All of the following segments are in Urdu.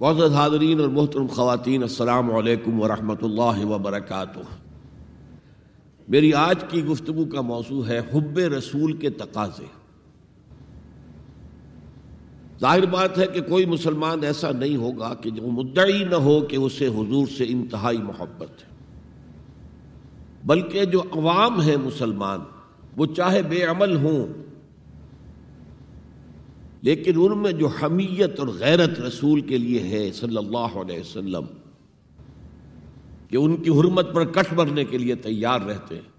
معزز حاضرین اور محترم خواتین، السلام علیکم ورحمۃ اللہ وبرکاتہ۔ میری آج کی گفتگو کا موضوع ہے حب رسول کے تقاضے۔ ظاہر بات ہے کہ کوئی مسلمان ایسا نہیں ہوگا کہ جو مدعی نہ ہو کہ اسے حضور سے انتہائی محبت ہے۔ بلکہ جو عوام ہے مسلمان، وہ چاہے بے عمل ہوں لیکن ان میں جو حمیت اور غیرت رسول کے لیے ہے صلی اللہ علیہ وسلم، کہ ان کی حرمت پر کٹ مرنے کے لیے تیار رہتے ہیں۔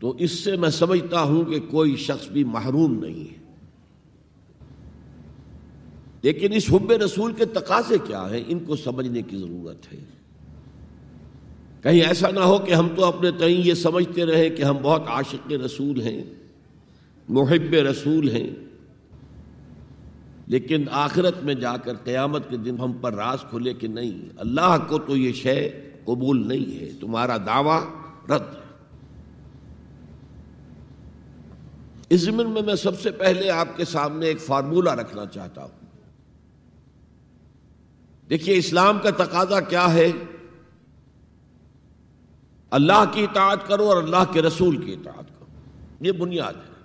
تو اس سے میں سمجھتا ہوں کہ کوئی شخص بھی محروم نہیں ہے۔ لیکن اس حب رسول کے تقاضے کیا ہیں؟ ان کو سمجھنے کی ضرورت ہے۔ کہیں ایسا نہ ہو کہ ہم تو اپنے تئیں یہ سمجھتے رہے کہ ہم بہت عاشق رسول ہیں۔ محب رسول ہیں۔ لیکن آخرت میں جا کر قیامت کے دن ہم پر راز کھلے کہ نہیں، اللہ کو تو یہ شے قبول نہیں ہے، تمہارا دعویٰ رد ہے۔ اس زمین میں میں سب سے پہلے آپ کے سامنے ایک فارمولہ رکھنا چاہتا ہوں۔ دیکھیے، اسلام کا تقاضا کیا ہے؟ اللہ کی اطاعت کرو اور اللہ کے رسول کی اطاعت کرو۔ یہ بنیاد ہے۔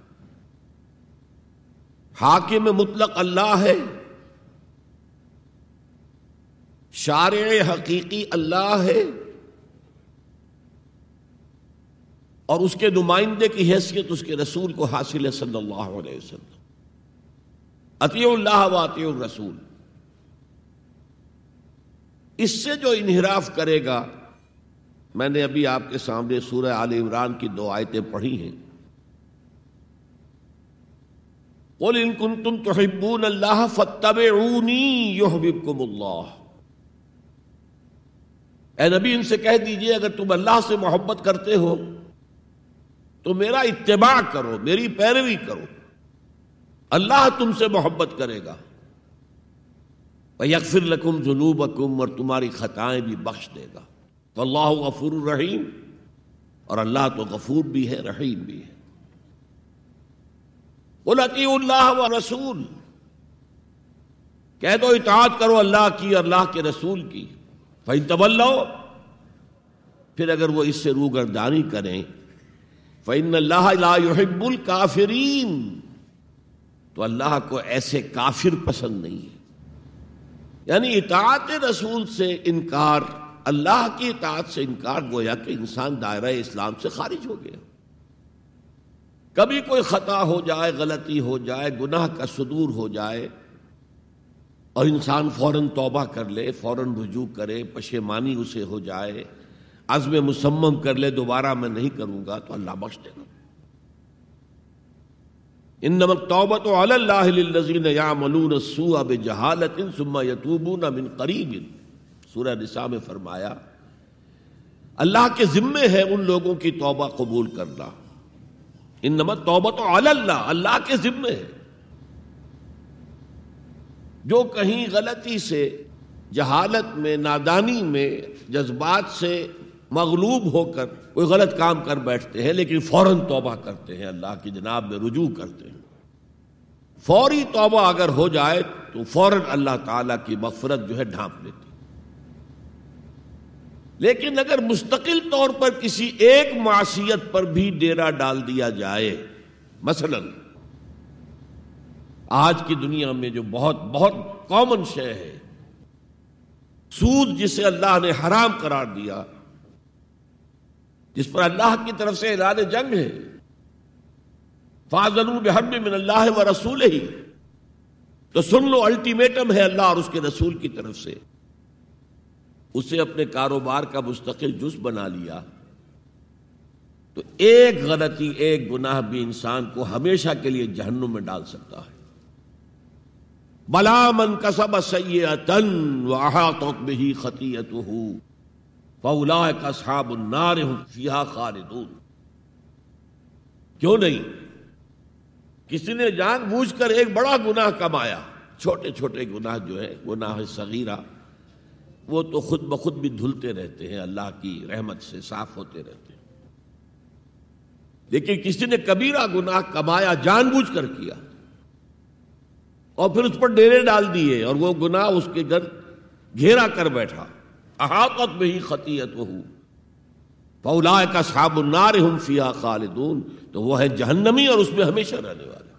حاکم مطلق اللہ ہے۔ شارع حقیقی اللہ ہے۔ اور اس کے نمائندے کی حیثیت اس کے رسول کو حاصل ہے صلی اللہ علیہ وسلم۔ عطی اللہ و عطی الرسول۔ اس سے جو انحراف کرے گا، میں نے ابھی آپ کے سامنے سورہ عال عمران کی دو آیتیں پڑھی ہیں۔ قل ان کنتم تحبون اللہ فاتبعونی یحببکم اللہ اے نبی، ان سے کہہ دیجیے، اگر تم اللہ سے محبت کرتے ہو، تو میرا اتباع کرو، میری پیروی کرو۔ اللہ تم سے محبت کرے گا۔ یکفر لکم ذنوبکم اور تمہاری خطائیں بھی بخش دے گا۔ تو اللہ غفور الرحیم اور اللہ تو غفور بھی ہے، رحیم بھی ہے۔ بولتی اللہ و رسول کہہ دو، اطاعت کرو اللہ کی اور اللہ کے رسول کی۔ فہم طول پھر اگر وہ اس سے روگردانی کریں فعن اللہ لا يحب الکافرین تو اللہ کو ایسے کافر پسند نہیں ہے۔ یعنی اطاعت رسول سے انکار، اللہ کی اطاعت سے انکار گویا کہ انسان دائرہ اسلام سے خارج ہو گیا۔ کبھی کوئی خطا ہو جائے، غلطی ہو جائے، گناہ کا صدور ہو جائے اور انسان فوراً توبہ کر لے، فوراً رجوع کرے، پشیمانی اسے ہو جائے، عزم مسمم کر لے، دوبارہ میں نہیں کروں گا، تو اللہ بخش دے گا۔ ان نمک توبت اللہ للذین یعملون السوء بجہالت ثم یتوبون من قریب۔ سورہ نساء میں فرمایا، اللہ کے ذمے ہے ان لوگوں کی توبہ قبول کرنا۔ ان نمک توبت اللہ اللہ کے ذمے ہے۔ جو کہیں غلطی سے، جہالت میں، نادانی میں، جذبات سے مغلوب ہو کر کوئی غلط کام کر بیٹھتے ہیں، لیکن فوراً توبہ کرتے ہیں، اللہ کی جناب میں رجوع کرتے ہیں۔ فوری توبہ اگر ہو جائے تو فوراً اللہ تعالی کی مغفرت جو ہے ڈھانپ لیتی لیکن اگر مستقل طور پر کسی ایک معاشیت پر بھی ڈیرا ڈال دیا جائے، مثلا آج کی دنیا میں جو بہت بہت کامن شے ہے، سود جسے اللہ نے حرام قرار دیا، جس پر اللہ کی طرف سے اعلان جنگ ہے فاضل بحب من اللہ و رسول ہی تو سن لو الٹیمیٹم ہے اللہ اور اس کے رسول کی طرف سے۔ اسے اپنے کاروبار کا مستقل جز بنا لیا تو ایک غلطی، ایک گناہ بھی انسان کو ہمیشہ کے لیے جہنم میں ڈال سکتا ہے۔ بلا من کسب سیئتن وحاطت به خطیئته فاولئک اصحاب النار هم فيها خالدون۔ کیوں نہیں؟ کسی نے جان بوجھ کر ایک بڑا گناہ کمایا۔ چھوٹے چھوٹے گناہ جو ہے گناہ صغیرہ۔ وہ تو خود بخود بھی دھلتے رہتے ہیں، اللہ کی رحمت سے صاف ہوتے رہتے ہیں۔ لیکن کسی نے کبیرہ گناہ کمایا، جان بوجھ کر کیا۔ اور پھر اس پر ڈیرے ڈال دیے اور وہ گناہ اس کے گھر گھیرا کر بیٹھا۔ احاطت میں ہی خطیت وہ پولا کا صاب النار ہم فیا خالدون۔ تو وہ ہے جہنمی اور اس میں ہمیشہ رہنے والے۔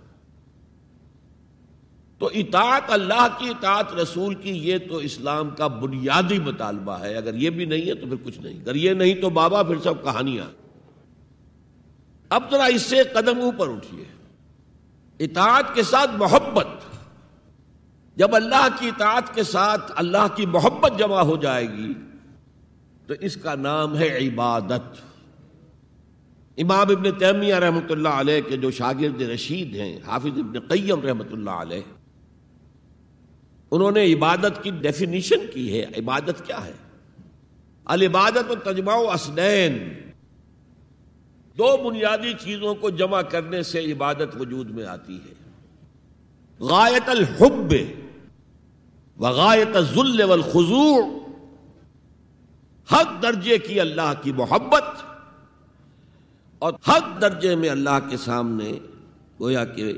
تو اطاعت اللہ کی، اطاعت رسول کی، یہ تو اسلام کا بنیادی مطالبہ ہے۔ اگر یہ بھی نہیں ہے تو پھر کچھ نہیں۔ اگر یہ نہیں تو بابا پھر سب کہانیاں۔ اب ذرا اس سے قدم اوپر اٹھیے۔ اطاعت کے ساتھ محبت۔ جب اللہ کی اطاعت کے ساتھ اللہ کی محبت جمع ہو جائے گی تو اس کا نام ہے عبادت۔ امام ابن تیمیہ رحمۃ اللہ علیہ کے جو شاگرد رشید ہیں، حافظ ابن قیم رحمۃ اللہ علیہ انہوں نے عبادت کی ڈیفینیشن کی ہے، عبادت کیا ہے؟ العبادت و تجمع اسنین۔ دو بنیادی چیزوں کو جمع کرنے سے عبادت وجود میں آتی ہے۔ غایت الحب وغایت ذل والخضوع حق درجے کی اللہ کی محبت۔ اور حق درجے میں اللہ کے سامنے گویا کہ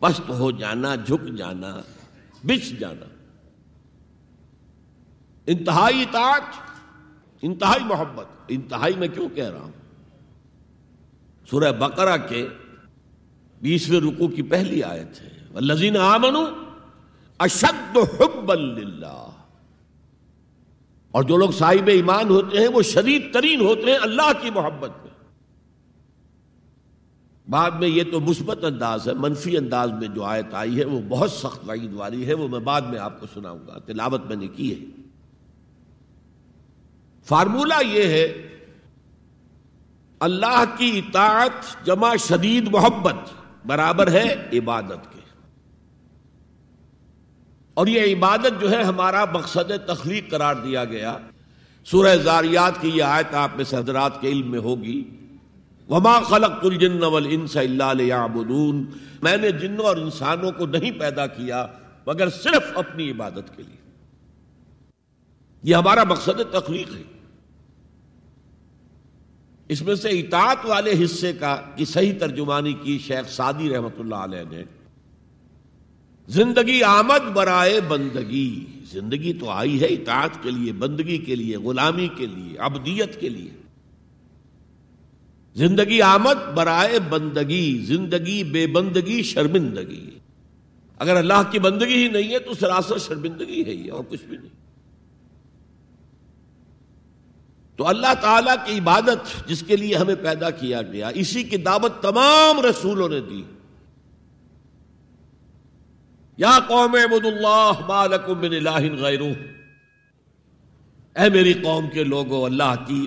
پست ہو جانا، جھک جانا۔ بچ جانا۔ انتہائی اطاعت، انتہائی محبت۔ انتہائی میں کیوں کہہ رہا ہوں؟ سورہ بقرہ کے بیسویں رکو کی پہلی آیت ہے۔ لذین آمن اشد حب اللہ اور جو لوگ صاحب ایمان ہوتے ہیں، وہ شدید ترین ہوتے ہیں اللہ کی محبت میں۔ بعد میں یہ تو مثبت انداز ہے، منفی انداز میں جو آیت آئی ہے، وہ بہت سخت وعید والی ہے، وہ میں بعد میں آپ کو سناؤں گا۔ تلاوت میں نے کی ہے۔ فارمولہ یہ ہے، اللہ کی اطاعت جمع شدید محبت برابر ہے عبادت کے۔ اور یہ عبادت جو ہے، ہمارا مقصد تخلیق قرار دیا گیا۔ سورہ زاریات کی یہ آیت آپ میں حضرات کے علم میں ہوگی۔ وما خلق الجن والانس الا ليعبدون۔ میں نے جنوں اور انسانوں کو نہیں پیدا کیا مگر صرف اپنی عبادت کے لیے۔ یہ ہمارا مقصد تخلیق ہے۔ اس میں سے اطاعت والے حصے کا کی صحیح ترجمانی کی شیخ سعدی رحمت اللہ علیہ نے۔ زندگی آمد برائے بندگی۔ زندگی تو آئی ہے اطاعت کے لیے، بندگی کے لیے، غلامی کے لیے ابدیت کے لیے۔ زندگی آمد، برائے بندگی، زندگی بے بندگی، شرمندگی۔ اگر اللہ کی بندگی ہی نہیں ہے تو سراسر شرمندگی ہے یہ اور کچھ بھی نہیں۔ تو اللہ تعالی کی عبادت جس کے لیے ہمیں پیدا کیا گیا، اسی کی دعوت تمام رسولوں نے دی۔ یا قوم عبد اللہ بالکم من الہ غیرو اے میری قوم کے لوگوں، اللہ کی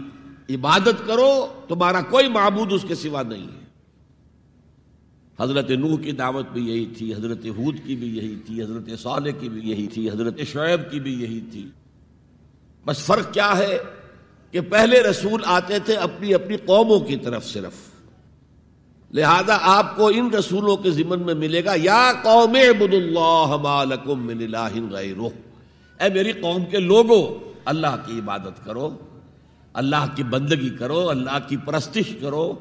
عبادت کرو، تمہارا کوئی معبود اس کے سوا نہیں ہے۔ حضرت نوح کی دعوت بھی یہی تھی، حضرت حود کی بھی یہی تھی، حضرت صالح کی بھی یہی تھی، حضرت شعیب کی بھی یہی تھی۔ بس فرق کیا ہے کہ پہلے رسول آتے تھے اپنی اپنی قوموں کی طرف صرف۔ لہذا آپ کو ان رسولوں کے ذمن میں ملے گا، یا قوم عبد اللہ من الہ غیرہ۔ اے میری قوم کے لوگوں اللہ کی عبادت کرو۔ اللہ کی بندگی کرو، اللہ کی پرستش کرو،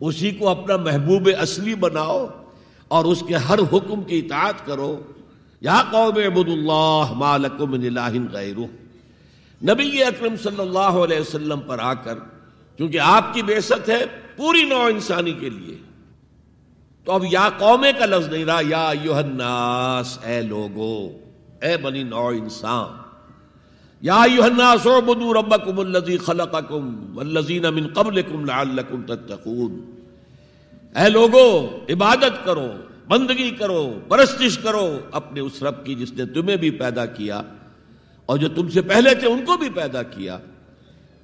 اسی کو اپنا محبوب اصلی بناؤ اور اس کے ہر حکم کی اطاعت کرو۔ یا قوم عبد اللہ من الہ غیرہ۔ نبی اکرم صلی اللہ علیہ وسلم پر آ کر کیونکہ آپ کی بیست ہے پوری نو انسانی کے لیے۔ تو اب یا قومے کا لفظ نہیں رہا، یا یوحناس اے لوگو، اے بنی نو انسان۔ یا یوحناس اعبدوا ربکم الذی خلقکم والذین من قبلکم لعلکم تتقون۔ اے لوگو، عبادت کرو، بندگی کرو، پرستش کرو اپنے اس رب کی جس نے تمہیں بھی پیدا کیا اور جو تم سے پہلے تھے ان کو بھی پیدا کیا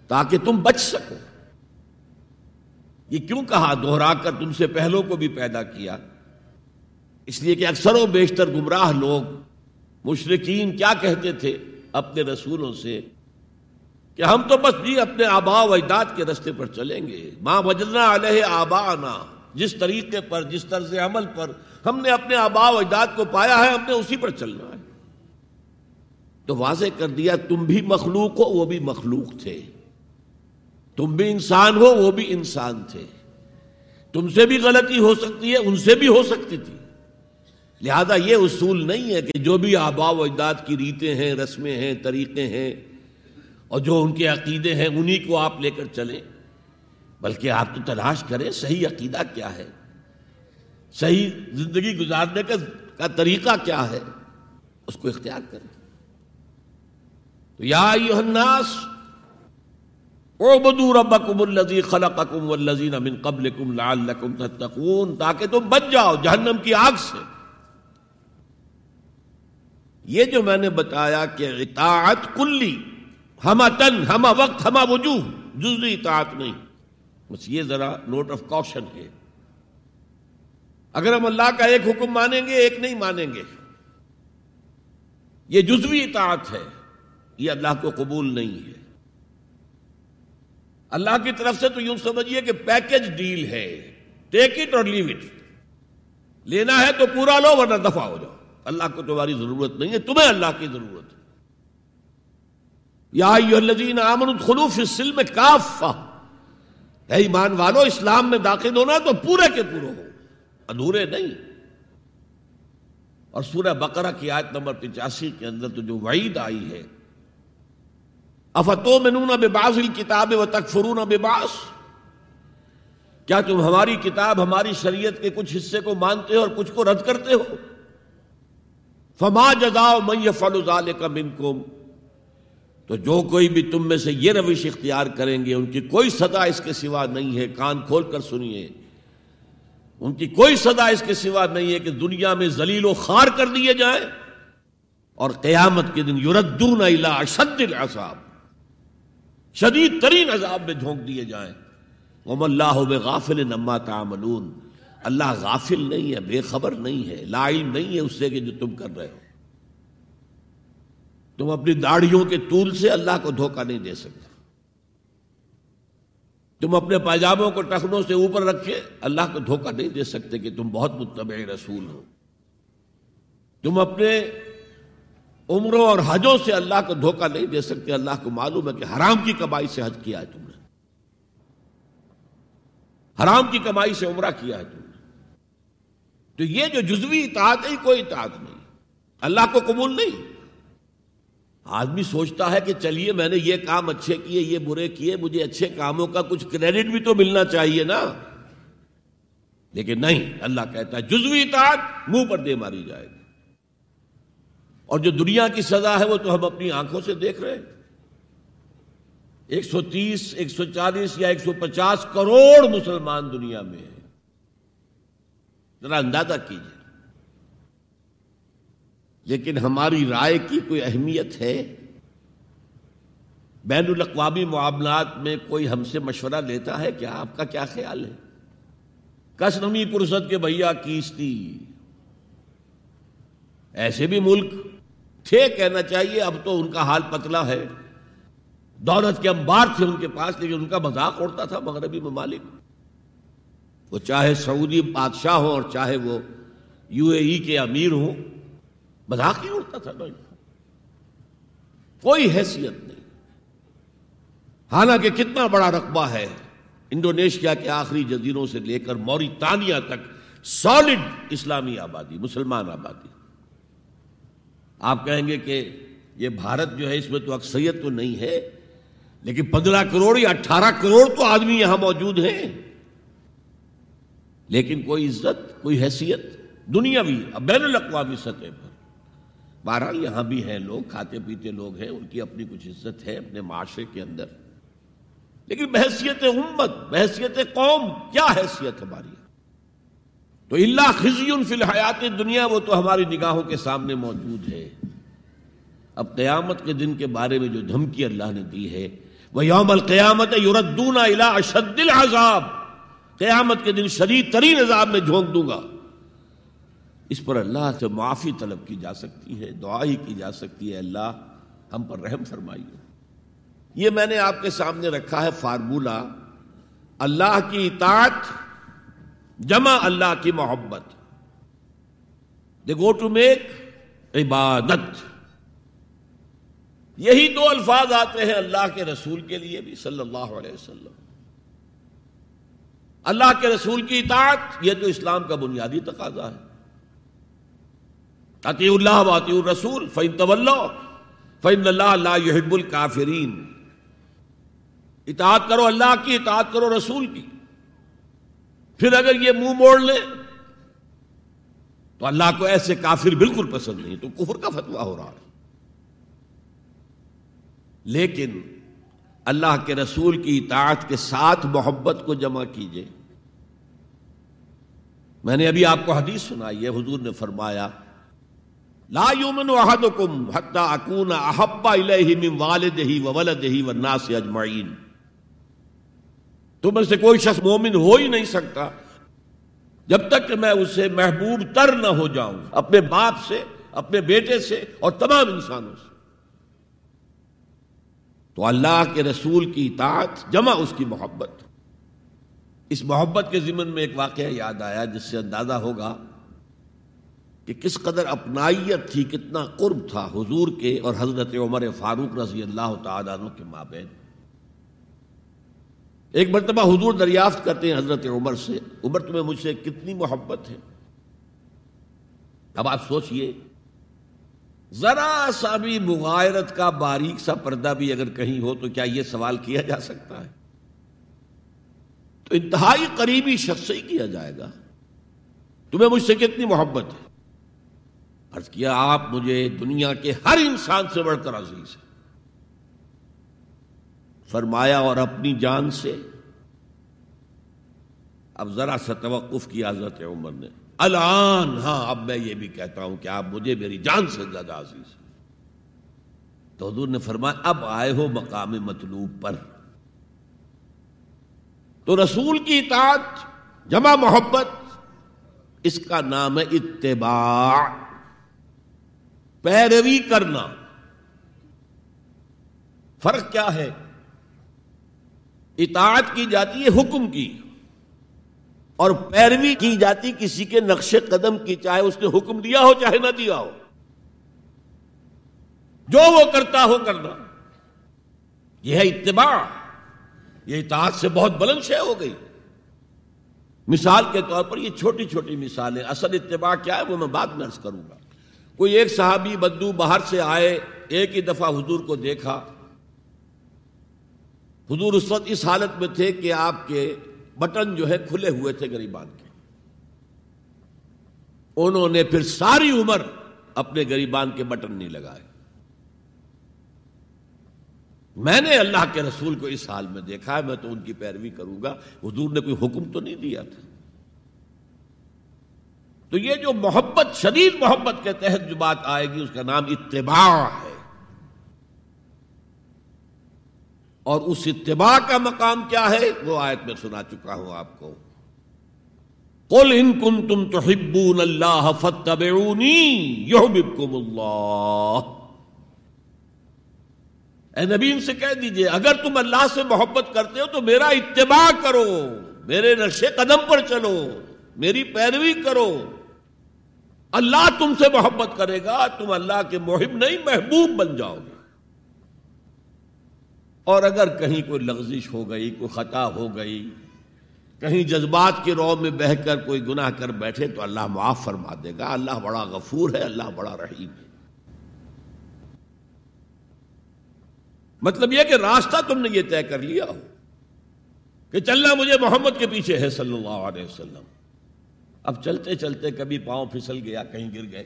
تاکہ تم بچ سکو۔ یہ کیوں کہا؟ دوہرا کر تم سے پہلوں کو بھی پیدا کیا۔ اس لیے کہ اکثر و بیشتر گمراہ لوگ مشرقین کیا کہتے تھے؟ اپنے رسولوں سے کہ ہم تو بس بھی اپنے آبا و اجداد کے رستے پر چلیں گے۔ ماں وجدنا علیہ آبا آنا جس طریقے پر، جس طرز عمل پر ہم نے اپنے آبا و اجداد کو پایا ہے، ہم نے اسی پر چلنا ہے۔ تو واضح کر دیا، تم بھی مخلوق ہو، وہ بھی مخلوق تھے۔ تم بھی انسان ہو، وہ بھی انسان تھے۔ تم سے بھی غلطی ہو سکتی ہے، ان سے بھی ہو سکتی تھی۔ لہذا یہ اصول نہیں ہے کہ جو بھی آبا و اجداد کی ریتیں ہیں، رسمیں ہیں، طریقے ہیں اور جو ان کے عقیدے ہیں، انہی کو آپ لے کر چلیں۔ بلکہ آپ تو تلاش کریں، صحیح عقیدہ کیا ہے؟ صحیح زندگی گزارنے کا طریقہ کیا ہے؟ اس کو اختیار کریں۔ تو یا الناس، اعبدوا ربکم الذی خلقکم والذین من قبلکم لعلکم تتقون، تاکہ تم بچ جاؤ جہنم کی آگ سے۔ یہ جو میں نے بتایا کہ اطاعت کلی ہما تن ہما وقت ہما وجوہ، جزوی اطاعت نہیں۔ بس یہ ذرا نوٹ آف کوشن ہے۔ اگر ہم اللہ کا ایک حکم مانیں گے، ایک نہیں مانیں گے۔ یہ جزوی اطاعت ہے۔ یہ اللہ کو قبول نہیں ہے۔ اللہ کی طرف سے تو یوں سمجھیے کہ پیکج ڈیل ہے۔ ٹیک اٹ اور لیو اٹ لینا ہے تو پورا لو، ورنہ دفاع ہو جاؤ۔ اللہ کو تمہاری ضرورت نہیں ہے، تمہیں اللہ کی ضرورت ہے۔ یا آمن خلوف سلم کافا ہے ایمان والو، اسلام میں داخل ہونا تو پورے کے پورے ہو، ادھورے نہیں۔ اور سورہ بقرہ کی آیت نمبر پچاسی کے اندر تو جو وعید آئی ہے افتو منون باز کتاب و تک فرون باس کیا تم ہماری کتاب، ہماری شریعت کے کچھ حصے کو مانتے ہو اور کچھ کو رد کرتے ہو؟ فما جزاؤ میں فل کا منکم۔ تو جو کوئی بھی تم میں سے یہ روش اختیار کریں گے، ان کی کوئی سزا اس کے سوا نہیں ہے۔ کان کھول کر سنیے۔ ان کی کوئی سزا اس کے سوا نہیں ہے کہ دنیا میں ذلیل و خار کر دیے جائیں۔ اور قیامت کے دن یوردون اشد العذاب۔ شدید ترین عذاب میں جھونک دیے جائیں۔ وم اللہ غافل نما تعملون۔ اللہ غافل نہیں ہے، بے خبر نہیں ہے، لا علم نہیں ہے اس سے کہ جو تم کر رہے ہو۔ تم اپنی داڑھیوں کے طول سے اللہ کو دھوکہ نہیں دے سکتے۔ تم اپنے پائجاموں کو ٹخنوں سے اوپر رکھے، اللہ کو دھوکہ نہیں دے سکتے کہ تم بہت متبع رسول ہو۔ تم اپنے عمروں اور حجوں سے اللہ کو دھوکہ نہیں دے سکتے، اللہ کو معلوم ہے کہ حرام کی کمائی سے حج کیا ہے تم نے۔ حرام کی کمائی سے عمرہ کیا ہے تم نے۔ تو یہ جو جزوی اطاعت ہے کوئی اطاعت نہیں۔ اللہ کو قبول نہیں۔ آدمی سوچتا ہے کہ چلیے، میں نے یہ کام اچھے کیے، یہ برے کیے، مجھے اچھے کاموں کا کچھ کریڈٹ بھی تو ملنا چاہیے نا۔ لیکن نہیں، اللہ کہتا ہے، جزوی اطاعت منہ پر دے ماری جائے گی۔ اور جو دنیا کی سزا ہے، وہ تو ہم اپنی آنکھوں سے دیکھ رہے ہیں۔ ایک سو تیس، ایک سو چالیس یا ایک سو پچاس کروڑ مسلمان دنیا میں ہیں۔ ذرا اندازہ کیجیے لیکن ہماری رائے کی کوئی اہمیت ہے؟ بین الاقوامی معاملات میں کوئی ہم سے مشورہ لیتا ہے؟ کیا آپ کا کیا خیال ہے؟ کس نمی پرست کے بھیا کیستی ایسے بھی ملک تھے کہنا چاہیے، اب تو ان کا حال پتلا ہے۔ دولت کے انبار تھے ان کے پاس، لیکن ان کا مذاق اڑتا تھا مغربی ممالک۔ وہ چاہے سعودی بادشاہ ہو اور چاہے وہ یو اے ای کے امیر ہوں، مذاق ہی اڑتا تھا کوئی حیثیت نہیں۔ حالانکہ کتنا بڑا رقبہ ہے۔ انڈونیشیا کے آخری جزیروں سے لے کر موریتانیہ تک سالڈ اسلامی آبادی، مسلمان آبادی۔ آپ کہیں گے کہ یہ بھارت جو ہے اس میں تو اکثریت تو نہیں ہے، لیکن پندرہ کروڑ یا اٹھارہ کروڑ تو آدمی یہاں موجود ہیں۔ لیکن کوئی عزت، کوئی حیثیت دنیا بھی، بین الاقوامی سطح پر۔ بہرحال یہاں بھی ہیں لوگ، کھاتے پیتے لوگ ہیں، ان کی اپنی کچھ عزت ہے اپنے معاشرے کے اندر۔ لیکن بحثیت امت، بحثیت قوم، کیا حیثیت ہماری تو اللہ خزی فی الحیات دنیا وہ تو ہماری نگاہوں کے سامنے موجود ہے۔ اب قیامت کے دن کے بارے میں جو دھمکی اللہ نے دی ہے وہ یوم القیامت یوردون اشد العذاب۔ قیامت کے دن شدید ترین عذاب میں جھونک دوں گا۔ اس پر اللہ سے معافی طلب کی جا سکتی ہے دعا ہی کی جا سکتی ہے۔ اللہ ہم پر رحم فرمائیے۔ یہ میں نے آپ کے سامنے رکھا ہے فارمولہ اللہ کی اطاعت، جمع اللہ کی محبت۔ دے گو ٹو میک عبادت۔ یہی دو الفاظ آتے ہیں اللہ کے رسول کے لیے بھی، صلی اللہ علیہ وسلم۔ اللہ کے رسول کی اطاعت، یہ تو اسلام کا بنیادی تقاضا ہے۔ عطی اللہ واطی الرسول فین طول فین اللہ اللہ یحب الکافرین اطاعت کرو اللہ کی، اطاعت کرو رسول کی۔ پھر اگر یہ منہ موڑ لے، تو اللہ کو ایسے کافر بالکل پسند نہیں، تو کفر کا فتوا ہو رہا ہے۔ لیکن اللہ کے رسول کی اطاعت کے ساتھ محبت کو جمع کیجیے۔ میں نے ابھی آپ کو حدیث سنائی ہے، حضور نے فرمایا، لا یومن احدکم حتی اکون احبا الیہ من والدہی و ولدہی والناس اجمعین۔ تم سے کوئی شخص مومن ہو ہی نہیں سکتا۔ جب تک کہ میں اسے محبوب تر نہ ہو جاؤں، اپنے باپ سے، اپنے بیٹے سے اور تمام انسانوں سے۔ تو اللہ کے رسول کی اطاعت، جمع اس کی محبت۔ اس محبت کے ذمن میں ایک واقعہ یاد آیا، جس سے اندازہ ہوگا کہ کس قدر اپنائیت تھی، کتنا قرب تھا حضور کے اور حضرت عمر فاروق رضی اللہ تعالیٰ عنہ کے مابین۔ ایک مرتبہ حضور دریافت کرتے ہیں حضرت عمر سے، عمر تمہیں مجھ سے کتنی محبت ہے؟ اب آپ سوچئے ذرا سا بھی مغائرت کا باریک سا پردہ بھی اگر کہیں ہو تو کیا یہ سوال کیا جا سکتا ہے؟ تو انتہائی قریبی شخص ہی کیا جائے گا۔ تمہیں مجھ سے کتنی محبت ہے؟ عرض کیا آپ مجھے دنیا کے ہر انسان سے بڑھ کر عزیز ہے فرمایا اور اپنی جان سے۔ اب ذرا سا توقف کیا حضرت عمر نے۔ الان ہاں اب میں یہ بھی کہتا ہوں کہ آپ مجھے میری جان سے زیادہ عزیز تو حضور نے فرمایا، اب آئے ہو مقام مطلوب پر۔ تو رسول کی اطاعت، جمع محبت، اس کا نام ہے اتباع۔ پیروی کرنا۔ فرق کیا ہے؟ اطاعت کی جاتی ہے حکم کی۔ اور پیروی کی جاتی کسی کے نقش قدم کی، چاہے اس نے حکم دیا ہو، چاہے نہ دیا ہو۔ جو وہ کرتا ہو کرنا یہ ہے اتباع۔ یہ اطاعت سے بہت بلند شے ہو گئی۔ مثال کے طور پر یہ چھوٹی چھوٹی مثالیں۔ اصل اتباع کیا ہے، وہ میں بعد میں عرض کروں گا۔ کوئی ایک صحابی بدو باہر سے آئے، ایک ہی دفعہ حضور کو دیکھا۔ حضور اس وقت اس حالت میں تھے کہ آپ کے بٹن جو ہے کھلے ہوئے تھے گریبان کے۔ انہوں نے پھر ساری عمر اپنے گریبان کے بٹن نہیں لگائے۔ میں نے اللہ کے رسول کو اس حال میں دیکھا ہے، میں تو ان کی پیروی کروں گا۔ حضور نے کوئی حکم تو نہیں دیا تھا۔ تو یہ جو محبت، شدید محبت کے تحت جو بات آئے گی، اس کا نام اتباع ہے۔ اور اس اتباع کا مقام کیا ہے وہ آیت میں سنا چکا ہوں آپ کو۔ قل ان کن تم تو ہبون اللہ اللہ اے نبی ان سے کہہ دیجیے، اگر تم اللہ سے محبت کرتے ہو تو میرا اتباع کرو، میرے نقشے قدم پر چلو، میری پیروی کرو۔ اللہ تم سے محبت کرے گا، تم اللہ کے محب نہیں، محبوب بن جاؤ گے۔ اور اگر کہیں کوئی لغزش ہو گئی، کوئی خطا ہو گئی، کہیں جذبات کی رو میں بہ کر کوئی گناہ کر بیٹھے تو اللہ معاف فرما دے گا۔ اللہ بڑا غفور ہے، اللہ بڑا رحیم ہے۔ مطلب یہ کہ راستہ تم نے یہ طے کر لیا ہو کہ چلنا مجھے محمد کے پیچھے ہے صلی اللہ علیہ وسلم۔ اب چلتے چلتے کبھی پاؤں پھسل گیا، کہیں گر گئے۔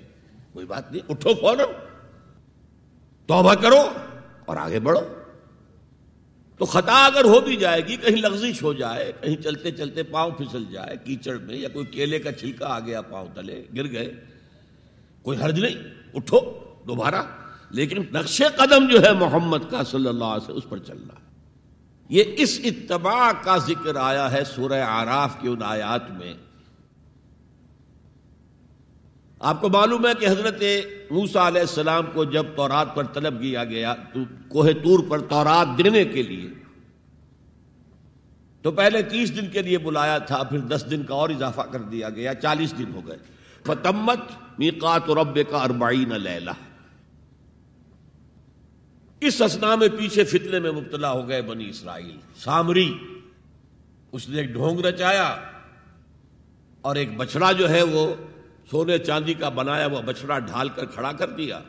کوئی بات نہیں، اٹھو فوراً، توبہ کرو اور آگے بڑھو۔ تو خطا اگر ہو بھی جائے گی، کہیں لغزش ہو جائے، کہیں چلتے چلتے پاؤں پھسل جائے، کیچڑ میں یا کوئی کیلے کا چھلکا آ گیا، پاؤں تلے گر گئے، کوئی حرج نہیں، اٹھو دوبارہ۔ لیکن نقش قدم جو ہے محمد کا صلی اللہ علیہ وسلم، اس پر چلنا۔ یہ اس اتباع کا ذکر آیا ہے سورہ آراف کی ان آیات میں۔ آپ کو معلوم ہے کہ حضرت موسا علیہ السلام کو جب تورات پر طلب کیا گیا، تو کوہ تور پر تورات دینے کے لیے۔ تو پہلے تیس دن کے لیے بلایا تھا، پھر دس دن کا اور اضافہ کر دیا گیا، چالیس دن ہو گئے۔ فتمت میقات رب کا اربعین لیلہ۔ اس اسنا میں پیچھے فتنے میں مبتلا ہو گئے بنی اسرائیل۔ سامری، اس نے ایک ڈھونگ رچایا اور ایک بچڑا جو ہے وہ سونے چاندی کا بنایا وہ بچڑا ڈھال کر کھڑا کر دیا۔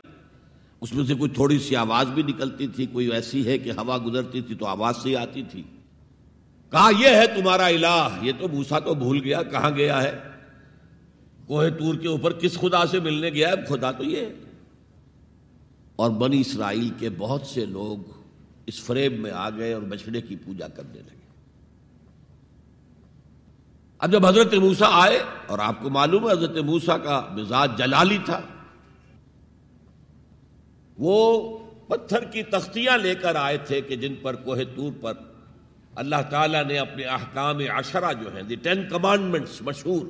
اس میں سے کوئی تھوڑی سی آواز بھی نکلتی تھی، کوئی ایسی ہے کہ ہوا گزرتی تھی تو آواز سے آتی تھی۔ کہا، یہ ہے تمہارا الہ، یہ تو موسا تو بھول گیا، کہاں گیا ہے؟ کوہ تور کے اوپر کس خدا سے ملنے گیا ہے؟ خدا تو یہ ہے۔ اور بنی اسرائیل کے بہت سے لوگ اس فریب میں آ گئے اور بچڑے کی پوجا کرنے لگے۔ اب جب حضرت موسا آئے اور آپ کو معلوم ہے حضرت موسا کا مزاج جلالی تھا، وہ پتھر کی تختیاں لے کر آئے تھے کہ جن پر کوہ تور پر اللہ تعالیٰ نے اپنے احکام عشرہ جو ہیں، دی ٹین کمانڈمنٹس مشہور،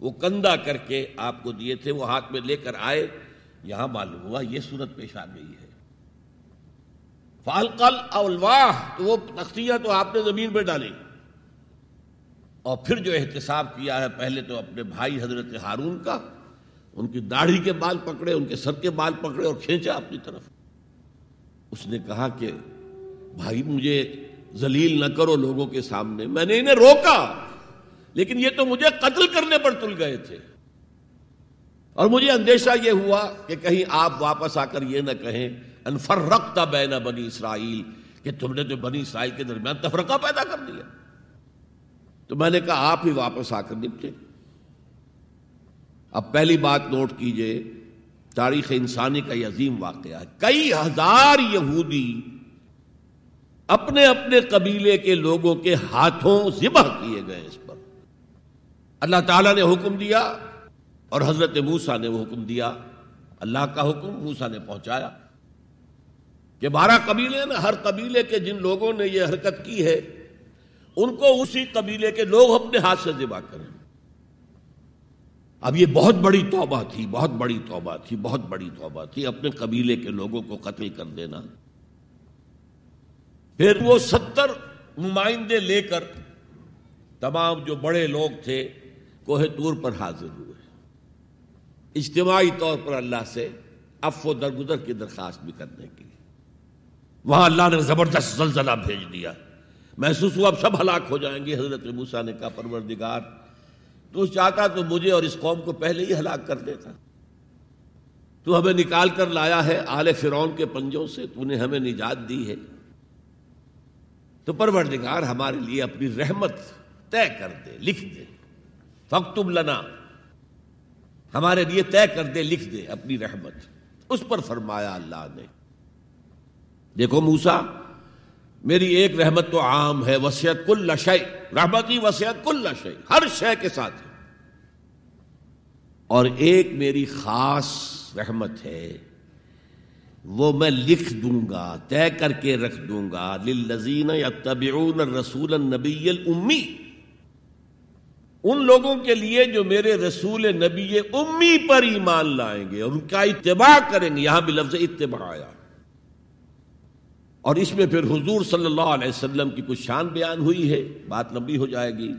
وہ کندہ کر کے آپ کو دیے تھے، وہ ہاتھ میں لے کر آئے۔ یہاں معلوم ہوا یہ صورت پیش آ گئی ہے۔ فالقل اولواہ تو وہ تختیاں تو آپ نے زمین پہ ڈالی۔ اور پھر جو احتساب کیا ہے، پہلے تو اپنے بھائی حضرت ہارون کا، ان کی داڑھی کے بال پکڑے، ان کے سر کے بال پکڑے اور کھینچا اپنی طرف۔ اس نے کہا کہ، بھائی مجھے ذلیل نہ کرو لوگوں کے سامنے۔ میں نے انہیں روکا، لیکن یہ تو مجھے قتل کرنے پر تل گئے تھے۔ اور مجھے اندیشہ یہ ہوا کہ کہیں آپ واپس آ کر یہ نہ کہیں انفر رکھتا بینا بنی اسرائیل، کہ تم نے تو بنی اسرائیل کے درمیان تفرقہ پیدا کر دیا۔ تو میں نے کہا آپ ہی واپس آ کر نپٹے اب پہلی بات نوٹ کیجیے، تاریخ انسانی کا یہ عظیم واقعہ ہے۔ کئی ہزار یہودی اپنے اپنے قبیلے کے لوگوں کے ہاتھوں ذبح کیے گئے اس پر۔ اللہ تعالیٰ نے حکم دیا اور حضرت موسا نے وہ حکم دیا۔ اللہ کا حکم موسا نے پہنچایا کہ بارہ قبیلے نا ہر قبیلے کے جن لوگوں نے یہ حرکت کی ہے ان کو اسی قبیلے کے لوگ اپنے ہاتھ سے ذبح کریں۔ اب یہ بہت بڑی توبہ تھی، بہت بڑی توبہ تھی، بہت بڑی توبہ تھی۔ اپنے قبیلے کے لوگوں کو قتل کر دینا۔ پھر وہ ستر نمائندے لے کر تمام جو بڑے لوگ تھے، کوہ تور پر حاضر ہوئے۔ اجتماعی طور پر اللہ سے اف و درگزر کی درخواست بھی کرنے کے لیے۔ وہاں اللہ نے زبردست زلزلہ بھیج دیا۔ محسوس ہوا اب سب ہلاک ہو جائیں گے۔ حضرت موسا نے کہا، پروردگار، تو چاہتا تو مجھے اور اس قوم کو پہلے ہی ہلاک کر دیتا۔ تو ہمیں نکال کر لایا ہے آل فرون کے پنجوں سے، تو نے ہمیں نجات دی ہے۔ تو پروردگار، ہمارے لیے اپنی رحمت طے کر دے، لکھ دے۔ فختب لنا، ہمارے لیے طے کر دے، لکھ دے اپنی رحمت۔ اس پر فرمایا اللہ نے۔ دیکھو موسا میری ایک رحمت تو عام ہے وسیعت کل لشے رحمتی وسیعت کل لشے ہر شے کے ساتھ۔ اور ایک میری خاص رحمت ہے، وہ میں لکھ دوں گا، طے کر کے رکھ دوں گا۔ للذین یتبعون الرسول النبی الامی۔ ان لوگوں کے لیے جو میرے رسول نبی امی پر ایمان لائیں گے اور ان کا اتباع کریں گے۔ یہاں بھی لفظ اتباع آیا اور اس میں پھر حضور صلی اللہ علیہ وسلم کی کچھ شان بیان ہوئی ہے، بات لمبی ہو جائے گی۔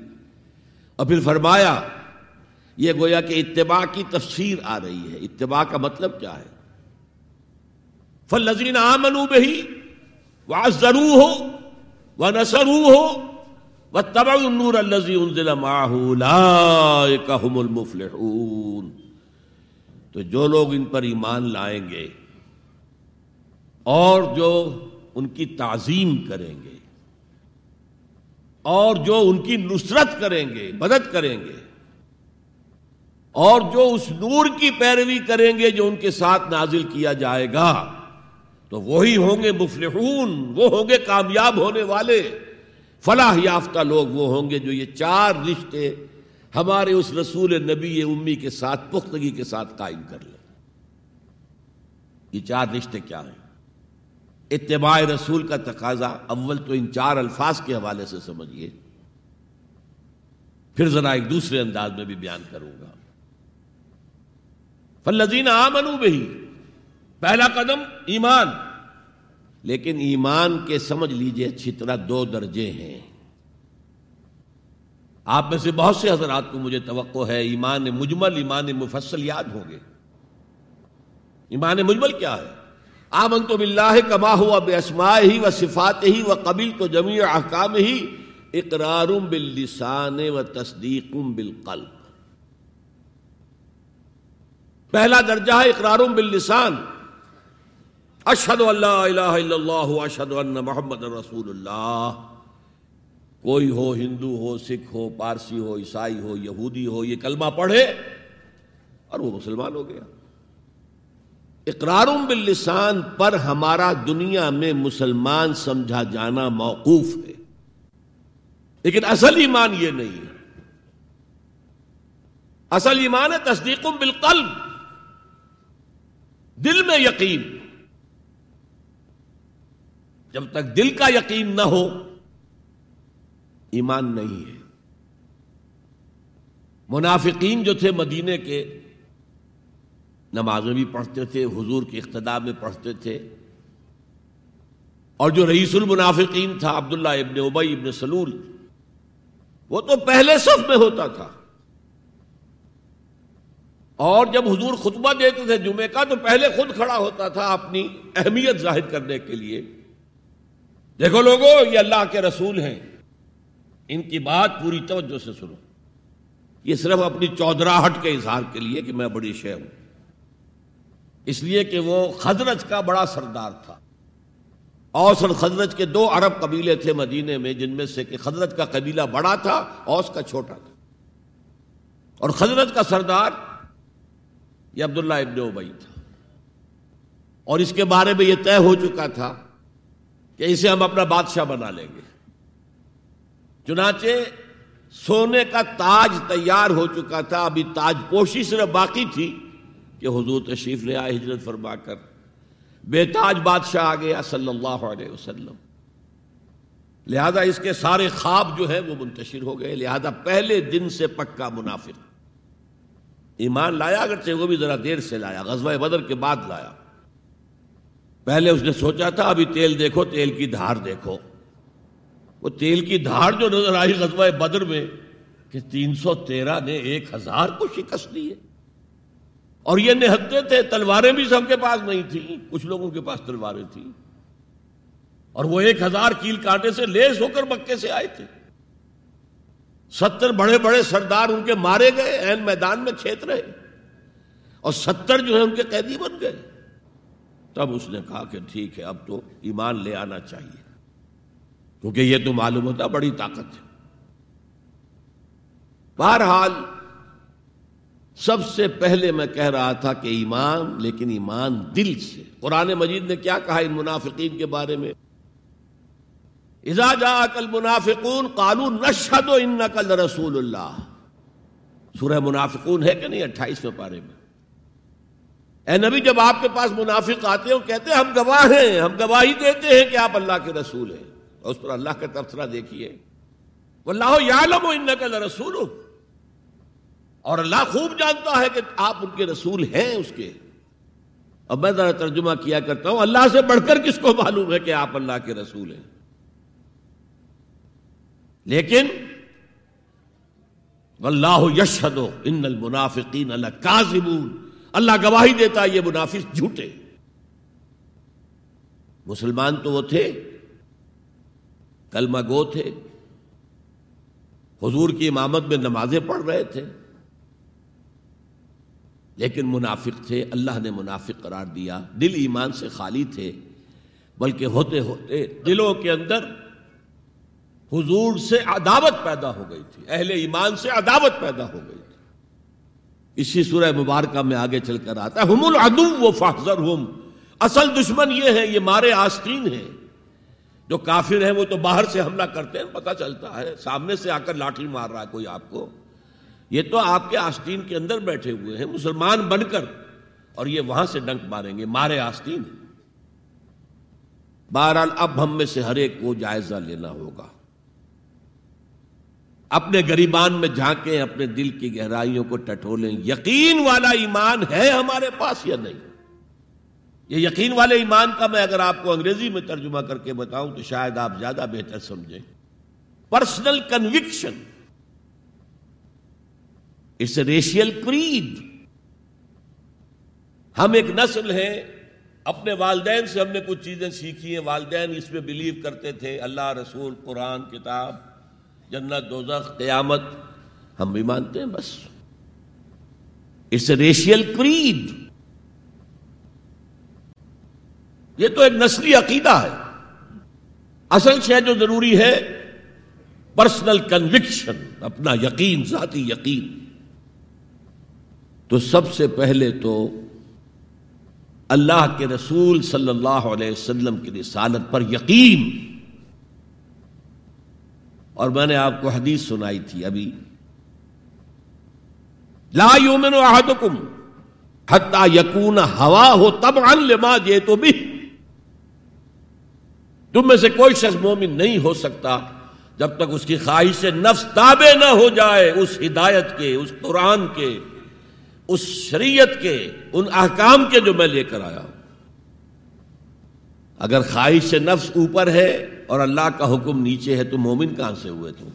اور پھر فرمایا، یہ گویا کہ اتباع کی تفسیر آ رہی ہے۔ اتباع کا مطلب کیا ہے؟ فل آمنو بہی وہ ضرور ہو وہ نسرو ہو وہ تب النور الزی انزل المفلحون۔ تو جو لوگ ان پر ایمان لائیں گے اور جو ان کی تعظیم کریں گے اور جو ان کی نصرت کریں گے، مدد کریں گے، اور جو اس نور کی پیروی کریں گے جو ان کے ساتھ نازل کیا جائے گا، تو وہی ہوں گے مفلحون، وہ ہوں گے کامیاب ہونے والے۔ فلاح یافتہ لوگ وہ ہوں گے جو یہ چار رشتے ہمارے اس رسول نبی امی کے ساتھ، پختگی کے ساتھ قائم کر لیں۔ یہ چار رشتے کیا ہیں؟ اتباع رسول کا تقاضا اول تو ان چار الفاظ کے حوالے سے سمجھیے۔ پھر ذرا ایک دوسرے انداز میں بھی بیان کروں گا۔ فلزین آمنو بہی پہلا قدم ایمان۔ لیکن ایمان کے سمجھ لیجیے اچھی طرح دو درجے ہیں۔ آپ میں سے بہت سے حضرات کو مجھے توقع ہے ایمان مجمل، ایمان مفصل یاد ہوں گے۔ ایمان مجمل کیا ہے؟ آمن تو بلّہ کما ہوا بے اسما ہی و صفات ہی و قبل تو جمی احکام ہی اقرار باللسان و تصدیق بالقلب۔ پہلا درجہ ہے اقرار باللسان۔ اشد اللہ الہ الا اللہ اشد ان محمد رسول اللہ۔ کوئی ہو ہندو ہو، سکھ ہو، پارسی ہو، عیسائی ہو، یہودی ہو، یہ کلمہ پڑھے اور وہ مسلمان ہو گیا۔ اقرار باللسان پر ہمارا دنیا میں مسلمان سمجھا جانا موقوف ہے۔ لیکن اصل ایمان یہ نہیں ہے۔ اصل ایمان ہے تصدیق بالقلب۔ دل میں یقین۔ جب تک دل کا یقین نہ ہو، ایمان نہیں ہے۔ منافقین جو تھے مدینے کے نمازیں بھی پڑھتے تھے، حضور کے اقتدار میں پڑھتے تھے۔ اور جو رئیس المنافقین تھا، عبداللہ ابن ابئی ابن سلول، وہ تو پہلے صف میں ہوتا تھا۔ اور جب حضور خطبہ دیتے تھے جمعے کا، تو پہلے خود کھڑا ہوتا تھا اپنی اہمیت ظاہر کرنے کے لیے۔ دیکھو لوگوں یہ اللہ کے رسول ہیں۔ ان کی بات پوری توجہ سے سنو۔ یہ صرف اپنی چودراہٹ کے اظہار کے لیے کہ میں بڑی شے ہوں۔ اس لیے کہ وہ خزرج کا بڑا سردار تھا۔ اوس اور خزرج کے دو عرب قبیلے تھے مدینے میں، جن میں سے کہ خزرج کا قبیلہ بڑا تھا، اوس کا چھوٹا تھا۔ اور خزرج کا سردار یہ عبداللہ ابن ابئی تھا۔ اور اس کے بارے میں یہ طے ہو چکا تھا کہ اسے ہم اپنا بادشاہ بنا لیں گے۔ چنانچہ سونے کا تاج تیار ہو چکا تھا، ابھی تاج پوشی صرف باقی تھی۔ کہ حضور تشریف لے آئے، ہجرت فرما کر۔ بے تاج بادشاہ آ گیا صلی اللہ علیہ وسلم۔ لہذا اس کے سارے خواب جو ہے وہ منتشر ہو گئے۔ لہذا پہلے دن سے پکا منافق۔ ایمان لایا، اگرچہ وہ بھی ذرا دیر سے لایا، غزوہ بدر کے بعد لایا۔ پہلے اس نے سوچا تھا، ابھی تیل دیکھو، تیل کی دھار دیکھو۔ وہ تیل کی دھار جو نظر آئی غزوہ بدر میں، کہ تین سو تیرہ نے ایک ہزار کو شکست دی ہے۔ اور یہ نہتے تھے، تلواریں بھی سب کے پاس نہیں تھیں۔ کچھ لوگوں کے پاس تلواریں تھیں۔ اور وہ ایک ہزار کیل کانٹے سے لیس ہو کر مکے سے آئے تھے۔ ستر بڑے بڑے سردار ان کے مارے گئے این میدان میں کھیت رہے۔ اور ستر جو ہے ان کے قیدی بن گئے۔ تب اس نے کہا کہ ٹھیک ہے، اب تو ایمان لے آنا چاہیے۔ کیونکہ یہ تو معلوم ہوتا بڑی طاقت ہے۔ بہرحال سب سے پہلے میں کہہ رہا تھا کہ ایمان، لیکن ایمان دل سے۔ قرآن مجید نے کیا کہا ان منافقین کے بارے میں؟ جا کل منافقون کالو نشد ان نقل رسول اللہ۔ سورہ منافقون ہے کہ نہیں؟ اٹھائیسویں پارے میں۔ اے نبی، جب آپ کے پاس منافق آتے ہیں کہتے ہیں، ہم گواہ ہیں، ہم گواہی دیتے ہیں کہ آپ اللہ کے رسول ہیں۔ اور اس پر اللہ کا تبصرہ دیکھیے۔ اللہ یعلم ان نقل رسول اور اللہ خوب جانتا ہے کہ آپ ان کے رسول ہیں اس کے۔ اب میں ذرا ترجمہ کیا کرتا ہوں۔ اللہ سے بڑھ کر کس کو معلوم ہے کہ آپ اللہ کے رسول ہیں؟ لیکن اللہ یشد ان المنافقین اللہ کاظمون اللہ گواہی دیتا یہ منافق جھوٹے۔ مسلمان تو وہ تھے، کلمہ گو تھے، حضور کی امامت میں نمازیں پڑھ رہے تھے۔ لیکن منافق تھے، اللہ نے منافق قرار دیا۔ دل ایمان سے خالی تھے، بلکہ ہوتے ہوتے دلوں کے اندر حضور سے عداوت پیدا ہو گئی تھی، اہل ایمان سے عداوت پیدا ہو گئی تھی۔ اسی سورہ مبارکہ میں آگے چل کر آتا ہے، ہم العدو و فخر ہم اصل دشمن یہ ہے، یہ مارے آستین ہیں۔ جو کافر ہیں وہ تو باہر سے حملہ کرتے ہیں، پتہ چلتا ہے، سامنے سے آ کر لاٹھی مار رہا ہے کوئی آپ کو۔ یہ تو آپ کے آستین کے اندر بیٹھے ہوئے ہیں، مسلمان بن کر، اور یہ وہاں سے ڈنک ماریں گے، مارے آستین۔ بہرحال اب ہم میں سے ہر ایک کو جائزہ لینا ہوگا۔ اپنے گریبان میں جھانکیں، اپنے دل کی گہرائیوں کو ٹٹولیں۔ یقین والا ایمان ہے ہمارے پاس یا نہیں؟ یہ یقین والے ایمان کا میں اگر آپ کو انگریزی میں ترجمہ کر کے بتاؤں تو شاید آپ زیادہ بہتر سمجھیں۔ Personal conviction it's a racial creed ہم ایک نسل ہیں، اپنے والدین سے ہم نے کچھ چیزیں سیکھی ہیں۔ والدین اس میں بلیو کرتے تھے، اللہ، رسول، قرآن، کتاب، جنت، دوزخ، قیامت۔ ہم بھی مانتے ہیں، بس۔ اٹس اے ریشیل کریڈ یہ تو ایک نسلی عقیدہ ہے۔ اصل شہ جو ضروری ہے پرسنل کنوکشن اپنا یقین، ذاتی یقین۔ تو سب سے پہلے تو اللہ کے رسول صلی اللہ علیہ وسلم کی رسالت پر یقین۔ اور میں نے آپ کو حدیث سنائی تھی ابھی۔ لا یومن احدکم حتی یکون ہوا ہو تب لما جے تو بھی تم میں سے کوئی شخص مومن نہیں ہو سکتا جب تک اس کی خواہش نفس تابع نہ ہو جائے اس ہدایت کے، اس قرآن کے۔ اس شریعت کے، ان احکام کے جو میں لے کر آیا ہوں۔ اگر خواہش سے نفس اوپر ہے اور اللہ کا حکم نیچے ہے، تو مومن کہاں سے ہوئے تم؟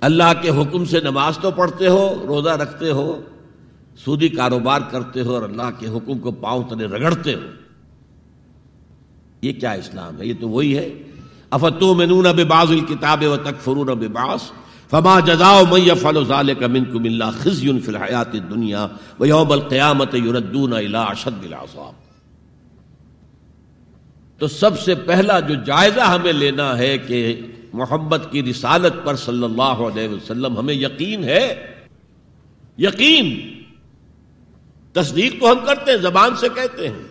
اللہ کے حکم سے نماز تو پڑھتے ہو، روزہ رکھتے ہو، سودی کاروبار کرتے ہو اور اللہ کے حکم کو پاؤں تلے رگڑتے ہو۔ یہ کیا اسلام ہے؟ یہ تو وہی ہے۔ افتو میں نون اب باز الکتاب و تک فرون اب باس فما جزاؤ من يفعل ذلك منكم الا خزي في الحياه الدنيا ويوم القيامه يردون الى اشد العذاب. تو سب سے پہلا جو جائزہ ہمیں لینا ہے کہ محمد کی رسالت پر صلی اللہ علیہ وسلم ہمیں یقین ہے، یقین، تصدیق تو ہم کرتے ہیں، زبان سے کہتے ہیں،